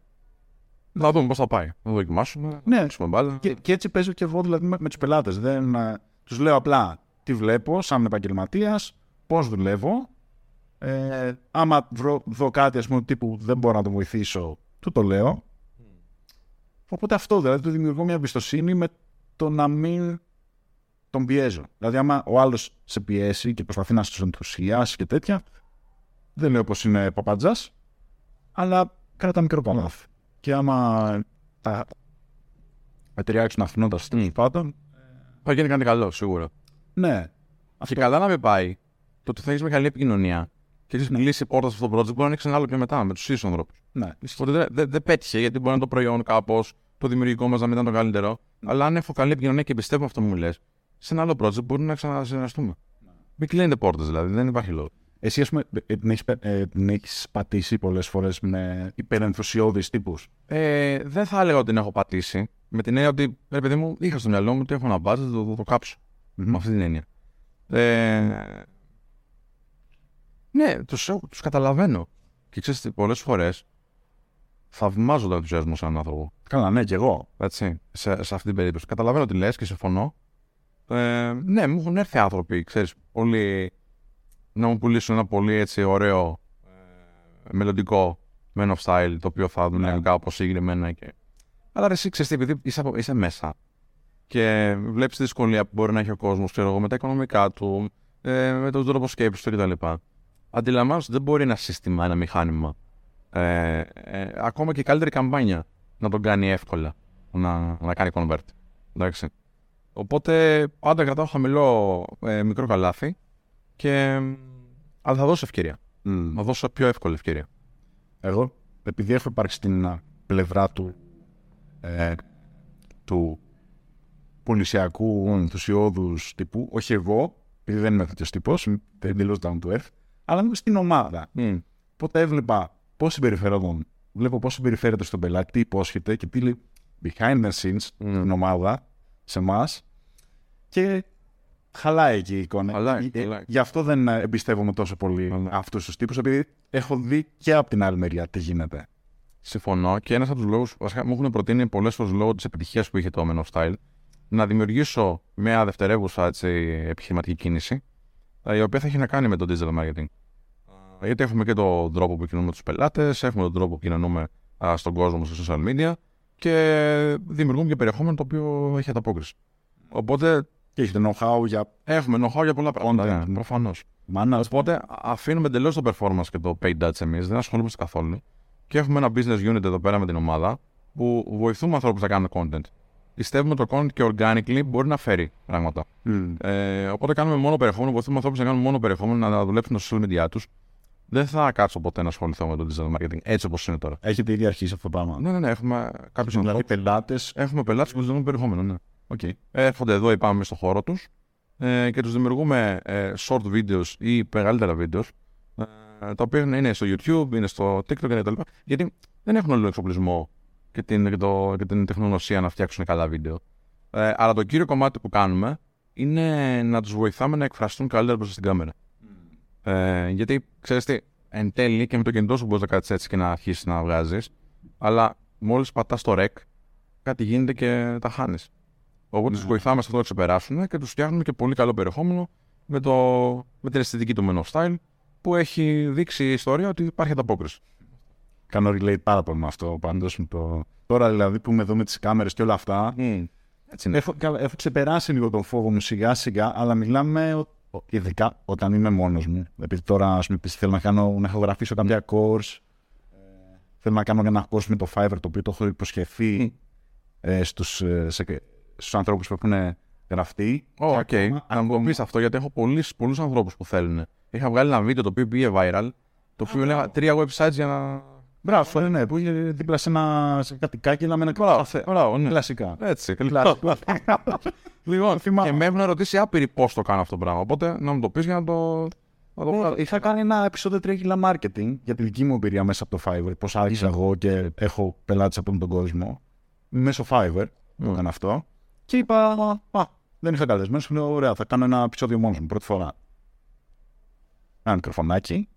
Θα δούμε πώς θα πάει. Θα δοκιμάσουμε. Ναι. Θα παίξουμε μπάλα. Και, και έτσι παίζω και εγώ δηλαδή με, με τους πελάτες. Δεν τους λέω απλά τι βλέπω σαν επαγγελματίας, πώς δουλεύω. Ε, άμα βρω, δω κάτι ας πούμε, τύπου δεν μπορώ να το βοηθήσω, του το λέω. Οπότε αυτό δηλαδή του δημιουργώ μια εμπιστοσύνη με το να μην τον πιέζω. Δηλαδή, άμα ο άλλος σε πιέσει και προσπαθεί να σου ενθουσιάσει και τέτοια, δεν λέω πως είναι παπατζά, αλλά κράτα μικρό καλάθι. Και άμα τα, τα ταιριάξουν αφήνοντα τέλο πάντων, Θα γίνει κάτι καλό, σίγουρα. ναι. Και καλά να με πάει το ότι θα έχεις μεγάλη επικοινωνία και έχεις κλείσει η πόρτα σε αυτό το project μπορεί να ανοίξεις ένα άλλο πιο μετά με τους ίδιους ανθρώπους. ναι. Οπότε δεν δεν- δεν πέτυχε γιατί μπορεί να το προϊόν κάπως, το δημιουργικό μας να μην ήταν το καλύτερο. Αλλά αν έχω καλή επικοινωνία και πιστεύω αυτό που μου λες, σε ένα άλλο project μπορούμε να ξανασυνεργαστούμε. Μην κλείνετε πόρτες δηλαδή, δεν υπάρχει λόγος. Εσύ, ας πούμε, ε, την έχεις, πε- ε, την έχεις πατήσει πολλές φορές με υπερενθουσιώδεις τύπους; Ε, δεν θα έλεγα ότι την έχω πατήσει. Με την έννοια ότι, ρε παιδί μου, είχα στο μυαλό μου ότι έχω ένα budget, το, το, το κάψω. Με αυτή την έννοια. Ε, ναι, τους, έχω- τους καταλαβαίνω. Και ξέρεις τι, πολλές φορές θαυμάζω τον ενθουσιασμό σε έναν άνθρωπο. Καλά, ναι, κι εγώ. Έτσι, σε, σε αυτή την περίπτωση. Καταλαβαίνω τι λες και συμφωνώ. Ε, ναι, μου έχουν έρθει άνθρωποι, ξέρεις, πολύ, να μου πουλήσουν ένα πολύ έτσι ωραίο ε, μελλοντικό Men of Style, το οποίο θα δουλεύει Ναι. κάπως συγκεκριμένα. Και... Αλλά ρε, εσύ ξέρεις τι, επειδή είσαι, από- είσαι μέσα και βλέπεις τη δυσκολία που μπορεί να έχει ο κόσμος, ξέρω εγώ, με τα οικονομικά του, ε, με τον τρόπο σκέψης του κτλ. Αντιλαμβάνεσαι ότι δεν μπορεί ένα σύστημα, ένα μηχάνημα, ε, ε, ακόμα και η καλύτερη καμπάνια να τον κάνει εύκολα να, να κάνει convert. Εντάξει. Οπότε πάντα κρατάω χαμηλό ε, μικρό καλάθι και αλλά θα δώσω ευκαιρία. Θα δώσω πιο εύκολη ευκαιρία. Εγώ, επειδή έχω υπάρξει στην α, πλευρά του, ε, του πολυσιακού ενθουσιώδου τύπου, όχι εγώ, επειδή δεν είμαι τέτοιος τύπος, είμαι εντελώ down to earth, αλλά είμαι στην ομάδα. Οπότε έβλεπα πώς συμπεριφερόταν. Βλέπω πώς συμπεριφέρεται στον πελάτη, τι υπόσχεται και τι λέει behind the scenes στην ομάδα, σε εμάς. Και χαλάει εκεί η εικόνα. Χαλάει, Ε, χαλάει. Γι' αυτό δεν ε, εμπιστεύομαι τόσο πολύ Χαλάει. αυτούς τους τύπους, επειδή έχω δει και από την άλλη μεριά τι γίνεται. Συμφωνώ και ένας από τους λόγους, βασικά μου έχουν προτείνει πολλές φορές λόγω της επιτυχίας που είχε το Men of Style, να δημιουργήσω μια δευτερεύουσα έτσι, επιχειρηματική κίνηση, ε, η οποία θα έχει να κάνει με το digital marketing. Ε, Γιατί έχουμε και τον τρόπο που κοινωνούμε με τους πελάτες, έχουμε τον τρόπο που κοινωνούμε α, στον κόσμο στα social media και δημιουργούμε και περιεχόμενο το οποίο έχει ανταπόκριση. Οπότε Και έχετε know-how για έχουμε know-how για πολλά πράγματα. Content. Ναι, Προφανώς. μάνα. Οπότε α- αφήνουμε εντελώς το performance και το paid ads εμείς, δεν ασχολούμαστε καθόλου. Και έχουμε ένα business unit εδώ πέρα με την ομάδα που βοηθούμε ανθρώπους να κάνουν content. Πιστεύουμε ότι το content και organically μπορεί να φέρει πράγματα. Ε, οπότε κάνουμε μόνο περιεχόμενο, βοηθούμε ανθρώπους να κάνουν μόνο περιεχόμενο, να δουλέψουν στα social media τους. Δεν θα κάτσω ποτέ να ασχοληθώ με το digital marketing έτσι όπως είναι τώρα. Έχετε ήδη αρχίσει αυτό το πράγμα; Ναι, ναι, ναι, έχουμε κάποιους Δηλαδή ανθρώπους. πελάτες; Έχουμε πελάτες που ζητούν περιεχόμενο, ναι. Okay. Έρχονται εδώ ή πάμε στο χώρο τους ε, και τους δημιουργούμε ε, short videos ή μεγαλύτερα videos ε, τα οποία είναι στο YouTube, είναι στο TikTok κτλ. Γιατί δεν έχουν όλο τον εξοπλισμό και την, και, το, και την τεχνογνωσία να φτιάξουν καλά βίντεο. Ε, αλλά το κύριο κομμάτι που κάνουμε είναι να τους βοηθάμε να εκφραστούν καλύτερα μπροστά στην κάμερα. Ε, γιατί ξέρεις τι, εν τέλει και με το κινητό σου μπορείς να κάτσει έτσι και να αρχίσεις να βγάζεις, αλλά μόλις πατάς το rec, κάτι γίνεται και τα χάνεις. Οπότε Ναι. τους βοηθάμε σε αυτό να το ξεπεράσουν και τους φτιάχνουμε και πολύ καλό περιεχόμενο με, το, με την αισθητική του Men of Style που έχει δείξει η ιστορία ότι υπάρχει ανταπόκριση. Κάνω relate πάρα πολύ με αυτό πάντως. Το... Τώρα δηλαδή που είμαι εδώ με τις κάμερες και όλα αυτά. Έτσι είναι. Έχω, καλά, έχω ξεπεράσει λίγο τον φόβο μου σιγά σιγά, αλλά μιλάμε ο- ο- ειδικά όταν είμαι μόνος μου. Επειδή τώρα ας πούμε, πεις, θέλω να, κάνω, να ηχογραφήσω κάποια course. ε, θέλω να κάνω ένα course με το Fiverr το οποίο το έχω υποσχεθεί ε, στους, ε, σε, στους ανθρώπους που έχουν γραφτεί. Ω, οκ. Και ακόμα- Να μου το ακόμα- πεις αυτό γιατί έχω πολλούς ανθρώπους που θέλουν. Είχα βγάλει ένα βίντεο το οποίο πήγε viral, το οποίο έλεγα τρία websites για να. Μπράβο, ναι, ναι, που είχε δίπλα σε, ένα, σε κάτι κάγκελα με ένα καφέ. Μπράβο, ναι. Κλασικά. Έτσι, Κλασικά. Λοιπόν, Θυμάμαι. και με έχουν ρωτήσει άπειροι πώς το κάνω αυτό το πράγμα. Οπότε να μου το πεις για να το. Θα το βγάλω. Είχα κάνει ένα επεισόδιο 3 κιλά marketing για τη δική μου εμπειρία μέσα από το Fiverr. Πώς άρχισα εγώ και έχω πελάτες από όλο τον κόσμο. Μέσω Fiverr το Mm. έκανα αυτό. Και είπα, Α, δεν είχα καλεσμένο. Λέω, ωραία, θα κάνω ένα επεισόδιο μόνος μου πρώτη φορά. Ένα μικροφωνάκι.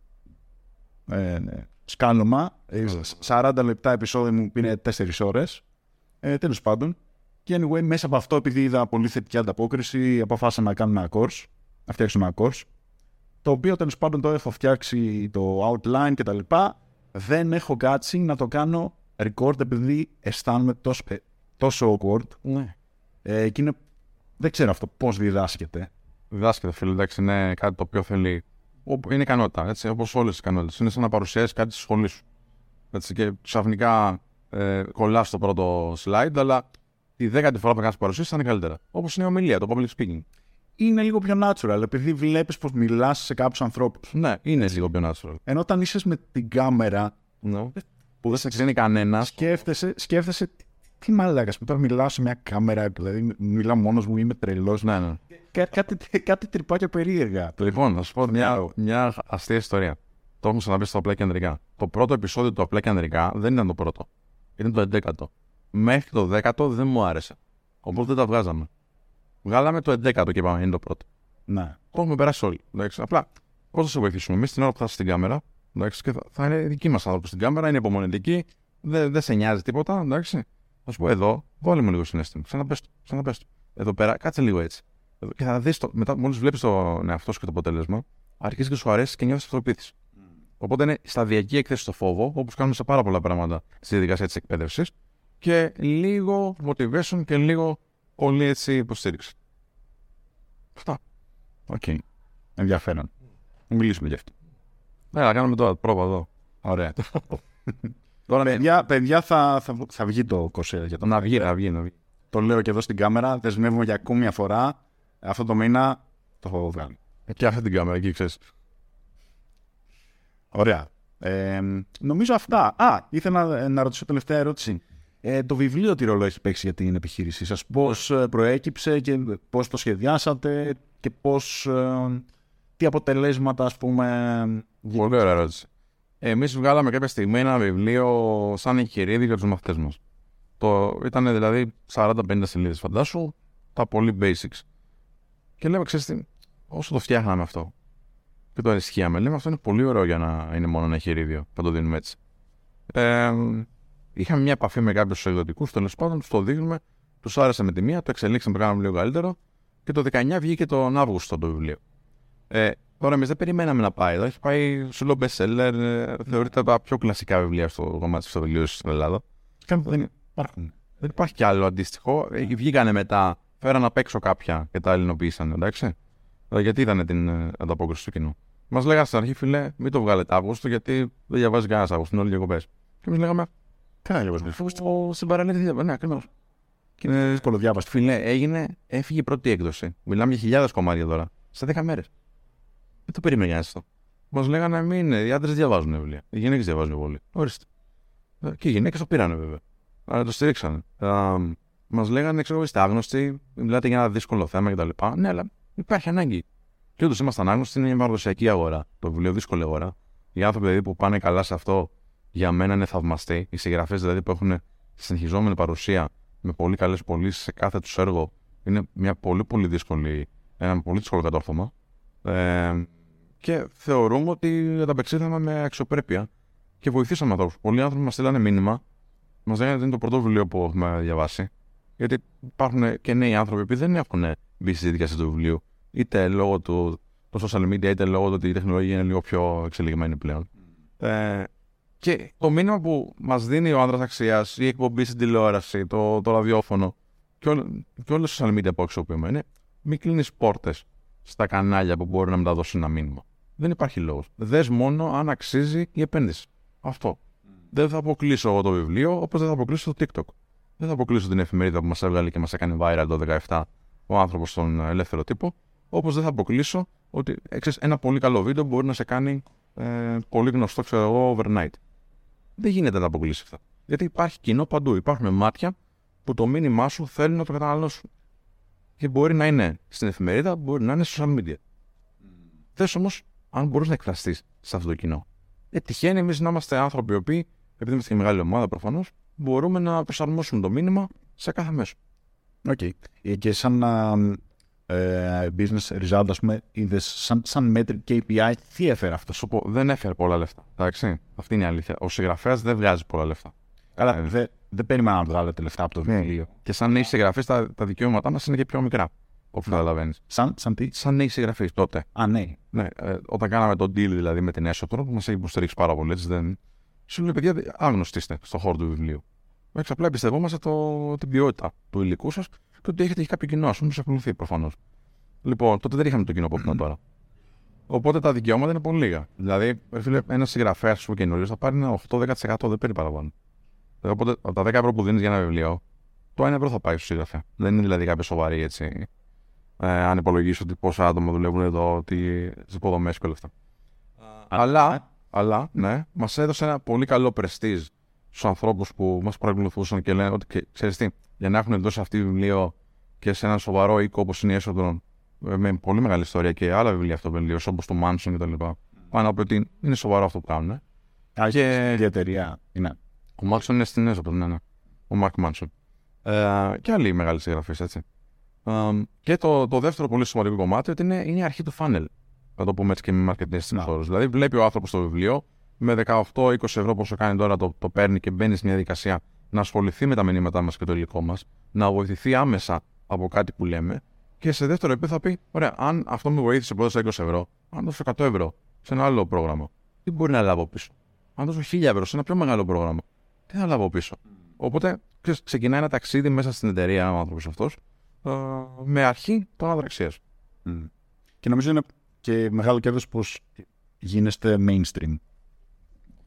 Ε, ναι. Σκάλωμα. Ε, 40 λεπτά επεισόδιο μου πήρε 4 ώρες. Ε, Τέλος πάντων. Και anyway, μέσα από αυτό, επειδή είδα πολύ θετική ανταπόκριση, αποφάσισα να κάνω ένα course. Να φτιάξω ένα course. Το οποίο τέλος πάντων το έχω φτιάξει το outline κτλ. Δεν έχω κάτσει να το κάνω record επειδή αισθάνομαι τόσο, ε, τόσο awkward. Ναι. Ε, και είναι, δεν ξέρω αυτό πώς διδάσκεται. Διδάσκεται, φίλε, εντάξει, είναι κάτι το οποίο θέλει. Όπου- Είναι ικανότητα, έτσι, όπως όλες τις ικανότητες. Είναι σαν να παρουσιάσεις κάτι στη σχολή σου. Έτσι, και ξαφνικά ε, κολλάς το πρώτο slide, αλλά τη δέκατη φορά που κάνεις παρουσίαση θα είναι καλύτερα. Όπως είναι η ομιλία, το public speaking. Είναι λίγο πιο natural επειδή βλέπεις πως μιλάς σε κάποιους ανθρώπους. Ναι, είναι λίγο πιο natural. Ενώ όταν είσαι με την κάμερα, No. Που δεν σε ξέρει κανένας. σκέφτεσαι, σκέφτεσαι τι, τι μαλάκα. Τώρα μιλάω σε μια κάμερα, δηλαδή μιλάω μόνος μου, είμαι τρελός. Ναι, ναι. Κά, κάτι, κάτι τρυπάκια περίεργα. Λοιπόν, να σου πω μια, μια αστεία ιστορία. Το έχουμε ξαναπεί στο απλά και ανδρικά. Το πρώτο επεισόδιο του απλά και ανδρικά δεν ήταν το πρώτο. Ήταν το 11ο. Μέχρι το 10ο δεν μου άρεσε. Οπότε δεν τα βγάζαμε. Βγάλαμε το 11ο και είπαμε είναι το πρώτο. Ναι. Το έχουμε περάσει όλοι. Εντάξει. Απλά πώς θα σε βοηθήσουμε; Εμείς την ώρα που θα είσαι στην κάμερα, εντάξει, και θα, θα είναι δικοί μας άνθρωποι στην κάμερα, είναι υπομονετικοί, δεν, δεν σε νοιάζει τίποτα. Εντάξει. Θα σου πω εδώ, βάλε μου λίγο συνέστημα. Ξαναπες το, ξαναπες το. Εδώ πέρα, κάτσε λίγο έτσι. Εδώ, και θα δεις το, μετά, μόλις βλέπεις τον εαυτό σου και το αποτέλεσμα, αρχίζεις και σου αρέσει και νιώθεις αυτοπεποίθηση. Οπότε είναι σταδιακή έκθεση στο φόβο, όπως κάνουμε σε πάρα πολλά πράγματα στη διαδικασία της εκπαίδευσης, και λίγο motivation και λίγο πολύ έτσι υποστήριξη. Αυτά. Οκ. Ενδιαφέρον. Να μιλήσουμε γι' αυτό. Ναι, να κάνουμε τώρα πρόβα εδώ. Ωραία. Τώρα παιδιά, παιδιά θα, θα, θα βγει το course για το Να βγει, να βγει, να βγει. Το λέω και εδώ στην κάμερα. Δεσμεύουμε για ακόμη μια φορά. Αυτό το μήνα το έχω βγάλει. Και αυτή την κάμερα εκεί, ξέρεις. Ωραία. Ε, νομίζω αυτά. Α, ήθελα να, να ρωτήσω τελευταία ερώτηση. Ε, το βιβλίο τι ρόλο έχει παίξει για την επιχείρησή σας; Πώς ε, προέκυψε και πώς το σχεδιάσατε και πώς... ε, τι αποτελέσματα, ας πούμε... Πολύ ωραία ερώτηση. Εμείς βγάλαμε κάποια στιγμή ένα βιβλίο σαν εγχειρίδιο για τους μαθητές μας. Το ήταν δηλαδή 40-50 σελίδες, φαντάσου, τα πολύ basics. Και λέμε, ξέρεις τι, όσο το φτιάχναμε αυτό και το ενισχύαμε, λέμε αυτό είναι πολύ ωραίο για να είναι μόνο ένα εγχειρίδιο. Θα το δίνουμε έτσι. Ε, είχαμε μια επαφή με κάποιους εκδοτικούς, τέλος πάντων, του το δείχνουμε, τους άρεσε με τη μία, το εξελίξαμε, το κάναμε λίγο καλύτερο και το 19 βγήκε τον Αύγουστο το βιβλίο. Ε, τώρα εμείς δεν περιμέναμε να πάει εδώ. Έχει πάει σε low bestseller. Ε, θεωρείται τα πιο κλασικά βιβλία στο κομμάτι της αυτοβελτίωση στην Ελλάδα. Δεν υπάρχουν. Δεν υπάρχει κι άλλο αντίστοιχο. Ε, βγήκανε μετά, φέραν απ' έξω κάποια και τα ελληνοποίησαν, εντάξει. Ε, γιατί ήταν την ε, ανταπόκριση του κοινού. Μας λέγανε στην αρχή, φιλέ, μην το βγάλετε Αύγουστο, γιατί δεν διαβάζει κανένας Αύγουστο, είναι όλοι διακοπές. Και εμείς λέγαμε, Τι να διαβάσουμε. Αύγουστο στην παραλία δεν Ναι, ακριβώς. Και είναι δύσκολο διάβαστο. Φιλέ, έγινε, έφυγε η πρώτη έκδοση. Μιλάμε για χιλιάδες κομμάτια τώρα. Σε 10 μέρες. Δεν το περίμενε αυτό. Μας λέγανε μην οι άντρες διαβάζουν βιβλία. Οι γυναίκες διαβάζουν πολύ. Ορίστε. Ε, Και οι γυναίκες το πήρανε βέβαια. Αλλά το στηρίξανε. Μας λέγανε, ξέρω, είστε άγνωστοι, μιλάτε για ένα δύσκολο θέμα κτλ. Ναι, αλλά υπάρχει ανάγκη. Και όντω ήμασταν άγνωστοι, είναι μια παραδοσιακή αγορά. Το βιβλίο δύσκολη αγορά. Οι άνθρωποι δηλαδή, που πάνε καλά σε αυτό για μένα είναι θαυμαστοί. Οι συγγραφές δηλαδή που έχουν συνεχιζόμενη παρουσία με πολύ καλές πωλήσεις σε κάθε τους έργο είναι μια πολύ πολύ δύσκολη, ένα πολύ δύσκολο κατόρθωμα. Ε, και θεωρούμε ότι ανταπεξήλθαμε με αξιοπρέπεια και βοηθήσαμε ανθρώπους. Πολλοί άνθρωποι μας στείλανε μήνυμα, μας λέγανε ότι είναι το πρώτο βιβλίο που έχουμε διαβάσει. Γιατί υπάρχουν και νέοι άνθρωποι που δεν έχουν μπει στη διαδικασία του βιβλίου, είτε λόγω του το social media, είτε λόγω του ότι η τεχνολογία είναι λίγο πιο εξελιγμένη πλέον. Ε, και το μήνυμα που μας δίνει ο άντρα αξίας, η εκπομπή στην τηλεόραση, το, το ραδιόφωνο και, όλ, και όλε τι social media που αξιοποιούμε είναι μην κλείνεις πόρτες στα κανάλια που μπορεί να μεταδώσει ένα μήνυμα. Δεν υπάρχει λόγος. Δες μόνο αν αξίζει η επένδυση. Αυτό. Δεν θα αποκλείσω εγώ το βιβλίο, όπως δεν θα αποκλείσω το TikTok. Δεν θα αποκλείσω την εφημερίδα που μας έβγαλε και μας έκανε viral το 17 ο άνθρωπος στον ελεύθερο τύπο. Όπως δεν θα αποκλείσω ότι ξέρεις, ένα πολύ καλό βίντεο μπορεί να σε κάνει ε, πολύ γνωστό, ξέρω εγώ, overnight. Δεν γίνεται να αποκλείσει αυτά. Γιατί υπάρχει κοινό παντού. Υπάρχουν μάτια που το μήνυμά σου θέλουν να το καταναλώσουν. Και μπορεί να είναι στην εφημερίδα, μπορεί να είναι στο social media. Mm. Δες όμως αν μπορείς να εκφραστείς σε αυτό το κοινό. Ε, τυχαίνει εμείς να είμαστε άνθρωποι οι οποίοι, επειδή είμαστε και μεγάλη ομάδα προφανώς, μπορούμε να προσαρμόσουμε το μήνυμα σε κάθε μέσο. OK. Okay. Και σαν ε, business result, ας πούμε, είδες σαν, σαν metric KPI, τι έφερε αυτός; Σου πω, δεν έφερε πολλά λεφτά. Εντάξει. Αυτή είναι η αλήθεια. Ο συγγραφέας δεν βγάζει πολλά λεφτά. Καλά, ε, δεν δε περίμενα να βγάλετε λεφτά από το ναι. βιβλίο. Και σαν νέοι συγγραφείς, τα, τα δικαιώματά μας είναι και πιο μικρά. Όπω καταλαβαίνεις. Σαν, σαν τι; Σαν νέοι συγγραφείς τότε. Α, ναι. ναι ε, όταν κάναμε τον deal δηλαδή με την έσοδο, που μας έχει υποστηρίξει πάρα πολύ, έτσι δεν. Σου λέει, παιδιά, άγνωστοι είστε στον χώρο του βιβλίου. Έτσι απλά εμπιστευόμαστε το, την ποιότητα του υλικού σας και ότι έχετε και κάποιο κοινό, ας πούμε, ακολουθεί προφανώς. Λοιπόν, τότε δεν είχαμε το κοινό που έχουμε τώρα. Οπότε τα δικαιώματα είναι πολύ λίγα. Δηλαδή, ένα συγγραφέα που καινούριο θα πάρει ένα 8-10% δεν παίρνει παραπάνω. Οπότε από τα 10 ευρώ που δίνεις για ένα βιβλίο, το 1 ευρώ θα πάει στο συγγραφέα. Δεν είναι δηλαδή κάποια σοβαρή έτσι. Ε, αν υπολογίσω ότι πόσα άτομα δουλεύουν εδώ, τις υποδομές και όλα αυτά. αλλά, αλλά, ναι, μας έδωσε ένα πολύ καλό πρεστή στους ανθρώπους που μας παρακολουθούσαν και λένε ότι ξέρεις τι, για να έχουν δώσει αυτή το βιβλίο και σε ένα σοβαρό οίκο όπως είναι η έσοδο, ε, με πολύ μεγάλη ιστορία και άλλα βιβλία αυτό το βιβλίο, όπως το Manson κτλ. Πάνω από ότι είναι σοβαρό αυτό που κάνουν. Α, και η εταιρεία είναι. Ο Μάρκσον είναι στην έσοδο, ναι, ναι. Ο Μάρκ Μάνσον. Ε, και άλλοι μεγάλε συγγραφείς, έτσι. Ε, και το, το δεύτερο πολύ σημαντικό κομμάτι είναι, είναι η αρχή του funnel. Θα το πούμε έτσι και με marketing στην χώρου. Δηλαδή, βλέπει ο άνθρωπος το βιβλίο, με 18-20 ευρώ πόσο κάνει τώρα το, το παίρνει και μπαίνει σε μια διαδικασία να ασχοληθεί με τα μηνύματά μας και το υλικό μας, να βοηθηθεί άμεσα από κάτι που λέμε και σε δεύτερο επίπεδο θα πει: Ωραία, αν αυτό με βοήθησε πρώτα σε 20 ευρώ, αν δώσω 100 ευρώ σε ένα άλλο πρόγραμμα, τι μπορεί να λάβω πίσω; Αν δώσω 1000 ευρώ σε ένα πιο μεγάλο πρόγραμμα, τι θα λάβω πίσω; Οπότε ξεκινάει ένα ταξίδι μέσα στην εταιρεία ο άνθρωπος αυτός ε, με αρχή των αδραξία. Mm. Και νομίζω είναι και μεγάλο κέρδος πως γίνεστε mainstream.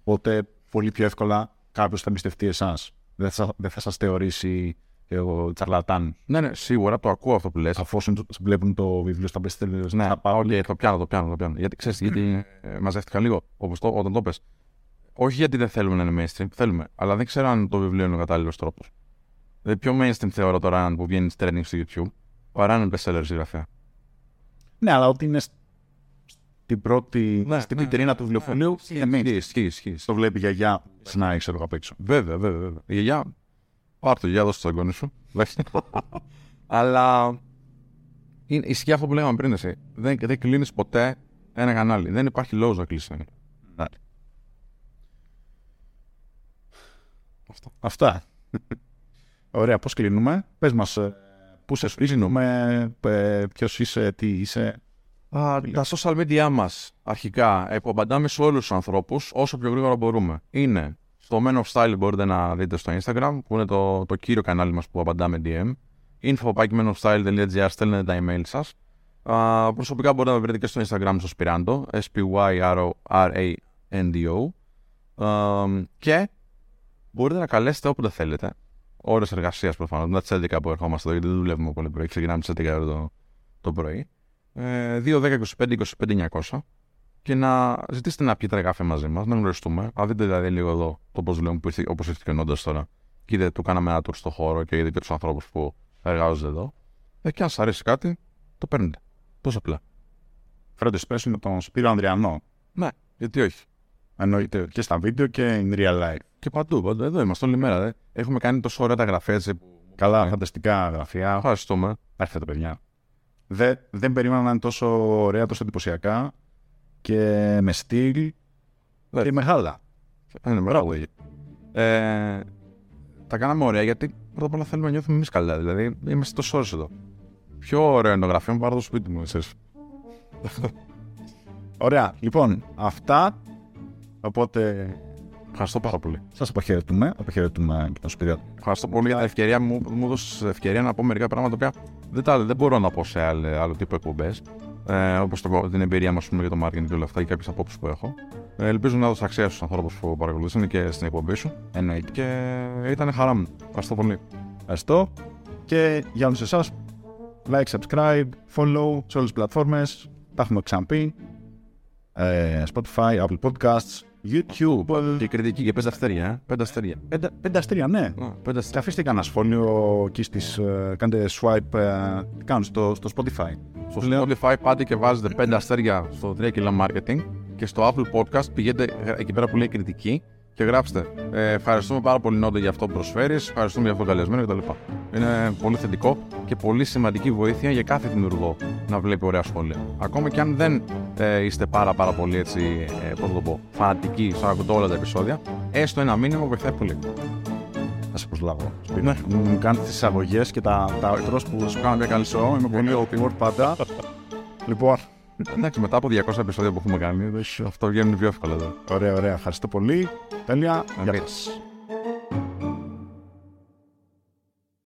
Οπότε πολύ πιο εύκολα κάποιος θα εμπιστευτεί εσάς. Δεν θα, δεν θα σας θεωρήσει εγώ τσαρλατάν. Ναι, ναι, σίγουρα το ακούω αυτό που λες. Αφού βλέπουν το βιβλίο στα bestseller. Ναι, θα πάω και το πιάνω, το πιάνω. Το πιάνω. Γιατί ξέρεις, γιατί ε, μαζεύτηκα λίγο όπως το, όταν το πες. Όχι γιατί δεν θέλουμε να είναι mainstream, θέλουμε. Αλλά δεν ξέρω αν το βιβλίο είναι ο κατάλληλος τρόπος. Δηλαδή, πιο mainstream θεωρώ τώρα αν που βγαίνει trending στο YouTube παρά έναν bestseller συγγραφέα. Ναι, αλλά ότι είναι στην πρώτη. Ναι, στην ναι, του βιβλιοφωνίου. Ναι, είναι mainstream. Ισχύει, ισχύει. Το βλέπει η γιαγιά να ξέρω απ' έξω. Βέβαια, βέβαια. βέβαια. Η γιαγιά. Πάρ το, γιαγιά, δώσε το εγγόνι σου. αλλά. Είναι, ισχύει αυτό που λέγαμε πριν εσύ. Δεν, δεν κλείνεις ποτέ ένα κανάλι. Δεν υπάρχει λόγος να κλείσεις ένα. Αυτά. Αυτά. Ωραία, πώς κλείνουμε; Πες μας, ε, πού σε κλείνουμε, ποιος είσαι, τι είσαι. Α, τα social media μας, αρχικά, που απαντάμε σε όλους τους ανθρώπους όσο πιο γρήγορα μπορούμε. Είναι στο Men of Style μπορείτε να δείτε στο Instagram, που είναι το, το κύριο κανάλι μας που απαντάμε DM. info.menofstyle.gr στέλνετε τα email σας. Α, προσωπικά μπορείτε να με βρείτε και στο Instagram στο Spirando, S-P-Y-R-O-R-A-N-D-O. και μπορείτε να καλέσετε όποτε θέλετε. Ώρες εργασίας προφανώς. Μετά τις 11 που ερχόμαστε εδώ, γιατί δεν δουλεύουμε πολύ πρωί. Ξεκινάμε στι 11 το, το πρωί. Ε, 2, 10, 25, 25, 900 και να ζητήσετε να πιείτε καφέ μαζί μας, να γνωριστούμε. Α δείτε δηλαδή λίγο εδώ το πώς δουλεύουμε, όπως ήρθε και ο Νόντας τώρα. Και είδε, του κάναμε ένα tour στο χώρο και είδε και τους ανθρώπους που εργάζονται εδώ. Ε, και αν σας αρέσει κάτι, το παίρνετε. Τόσο απλά. Φέρετε σπέσου με τον Σπύρο Ανδριανό. Ναι, γιατί όχι. Εννοείται και στα βίντεο και in real life. Και παντού, παντού. Εδώ είμαστε όλη μέρα. Δε. Έχουμε κάνει τόσο ωραία τα γραφεία έτσι. Καλά, φανταστικά γραφεία. Ευχαριστούμε. Έρχεται παιδιά. Δε, δεν περίμενα να είναι τόσο ωραία, τόσο εντυπωσιακά και με στυλ Δε. και μεγάλα. Είναι μεγάλο. Ε, τα κάναμε ωραία γιατί πρώτα απ' όλα θέλουμε να νιώθουμε εμείς καλά. Δηλαδή είμαστε τόσο ώρε εδώ. Πιο ωραίο είναι το γραφείο μου παρά το σπίτι μου, εσείς. Ωραία. Λοιπόν, αυτά. Οπότε Ευχαριστώ πάρα πολύ. Σας αποχαιρετούμε. Αποχαιρετούμε και τον Σπυρία. Ευχαριστώ πολύ για την ευκαιρία μου. Μου έδωσες ευκαιρία να πω μερικά πράγματα που δεν, τα, δεν μπορώ να πω σε άλλο, άλλο τύπο εκπομπές. Ε, Όπως την εμπειρία μα για το marketing και όλα αυτά και κάποιες απόψεις που έχω. Ε, ελπίζω να δώσω αξία στου ανθρώπους που παρακολουθήσαν και στην εκπομπή σου. Εννοείται. Και ήταν χαρά μου. Ευχαριστώ πολύ. Ευχαριστώ. Και για όλους εσάς, like, subscribe, follow σε όλες τις πλατφόρμες. Τα έχουμε ξαναπεί. Ε, Spotify, Apple Podcasts, YouTube. Και κριτική και πέντε αστέρια. Ε. Πέντε αστέρια. Πέντε, πέντε αστέρια, ναι. Α, πέντε Και αστέρια. αφήστε κανένα σχόλιο εκεί στις, ε, κάντε swipe, ε, τι κάνουν στο, στο Spotify. Στο Spotify πάτε και βάζετε πέντε αστέρια στο 3 κιλά marketing και στο Apple Podcast πηγαίνετε ε, εκεί πέρα που λέει κριτική και γράψτε ε, Ευχαριστούμε πάρα πολύ Νόντε για αυτό που προσφέρει, ευχαριστούμε για αυτό το καλεσμένο κτλ. Είναι πολύ θετικό και πολύ σημαντική βοήθεια για κάθε δημιουργό να βλέπει ωραία σχόλια. Ακόμα και αν δεν ε, είστε πάρα, πάρα πολύ έτσι, ε, πώς να το πω, φανατικοί στο να ακούτε όλα τα επεισόδια, έστω ένα μήνυμα βοηθάει πολύ. Θα σε προσλάβω. Ναι. Μου κάνετε τι εισαγωγέ και τα, τα outros που σου κάνω μια καλή show. Είμαι πολύ awkward πάντα. λοιπόν, Εντάξει, μετά από 200 επεισόδια που έχουμε κάνει, αυτό βγαίνει πιο εύκολα εδώ. ωραία, ωραία. Ευχαριστώ πολύ. Τέλεια. Γεια Ωραία. σας.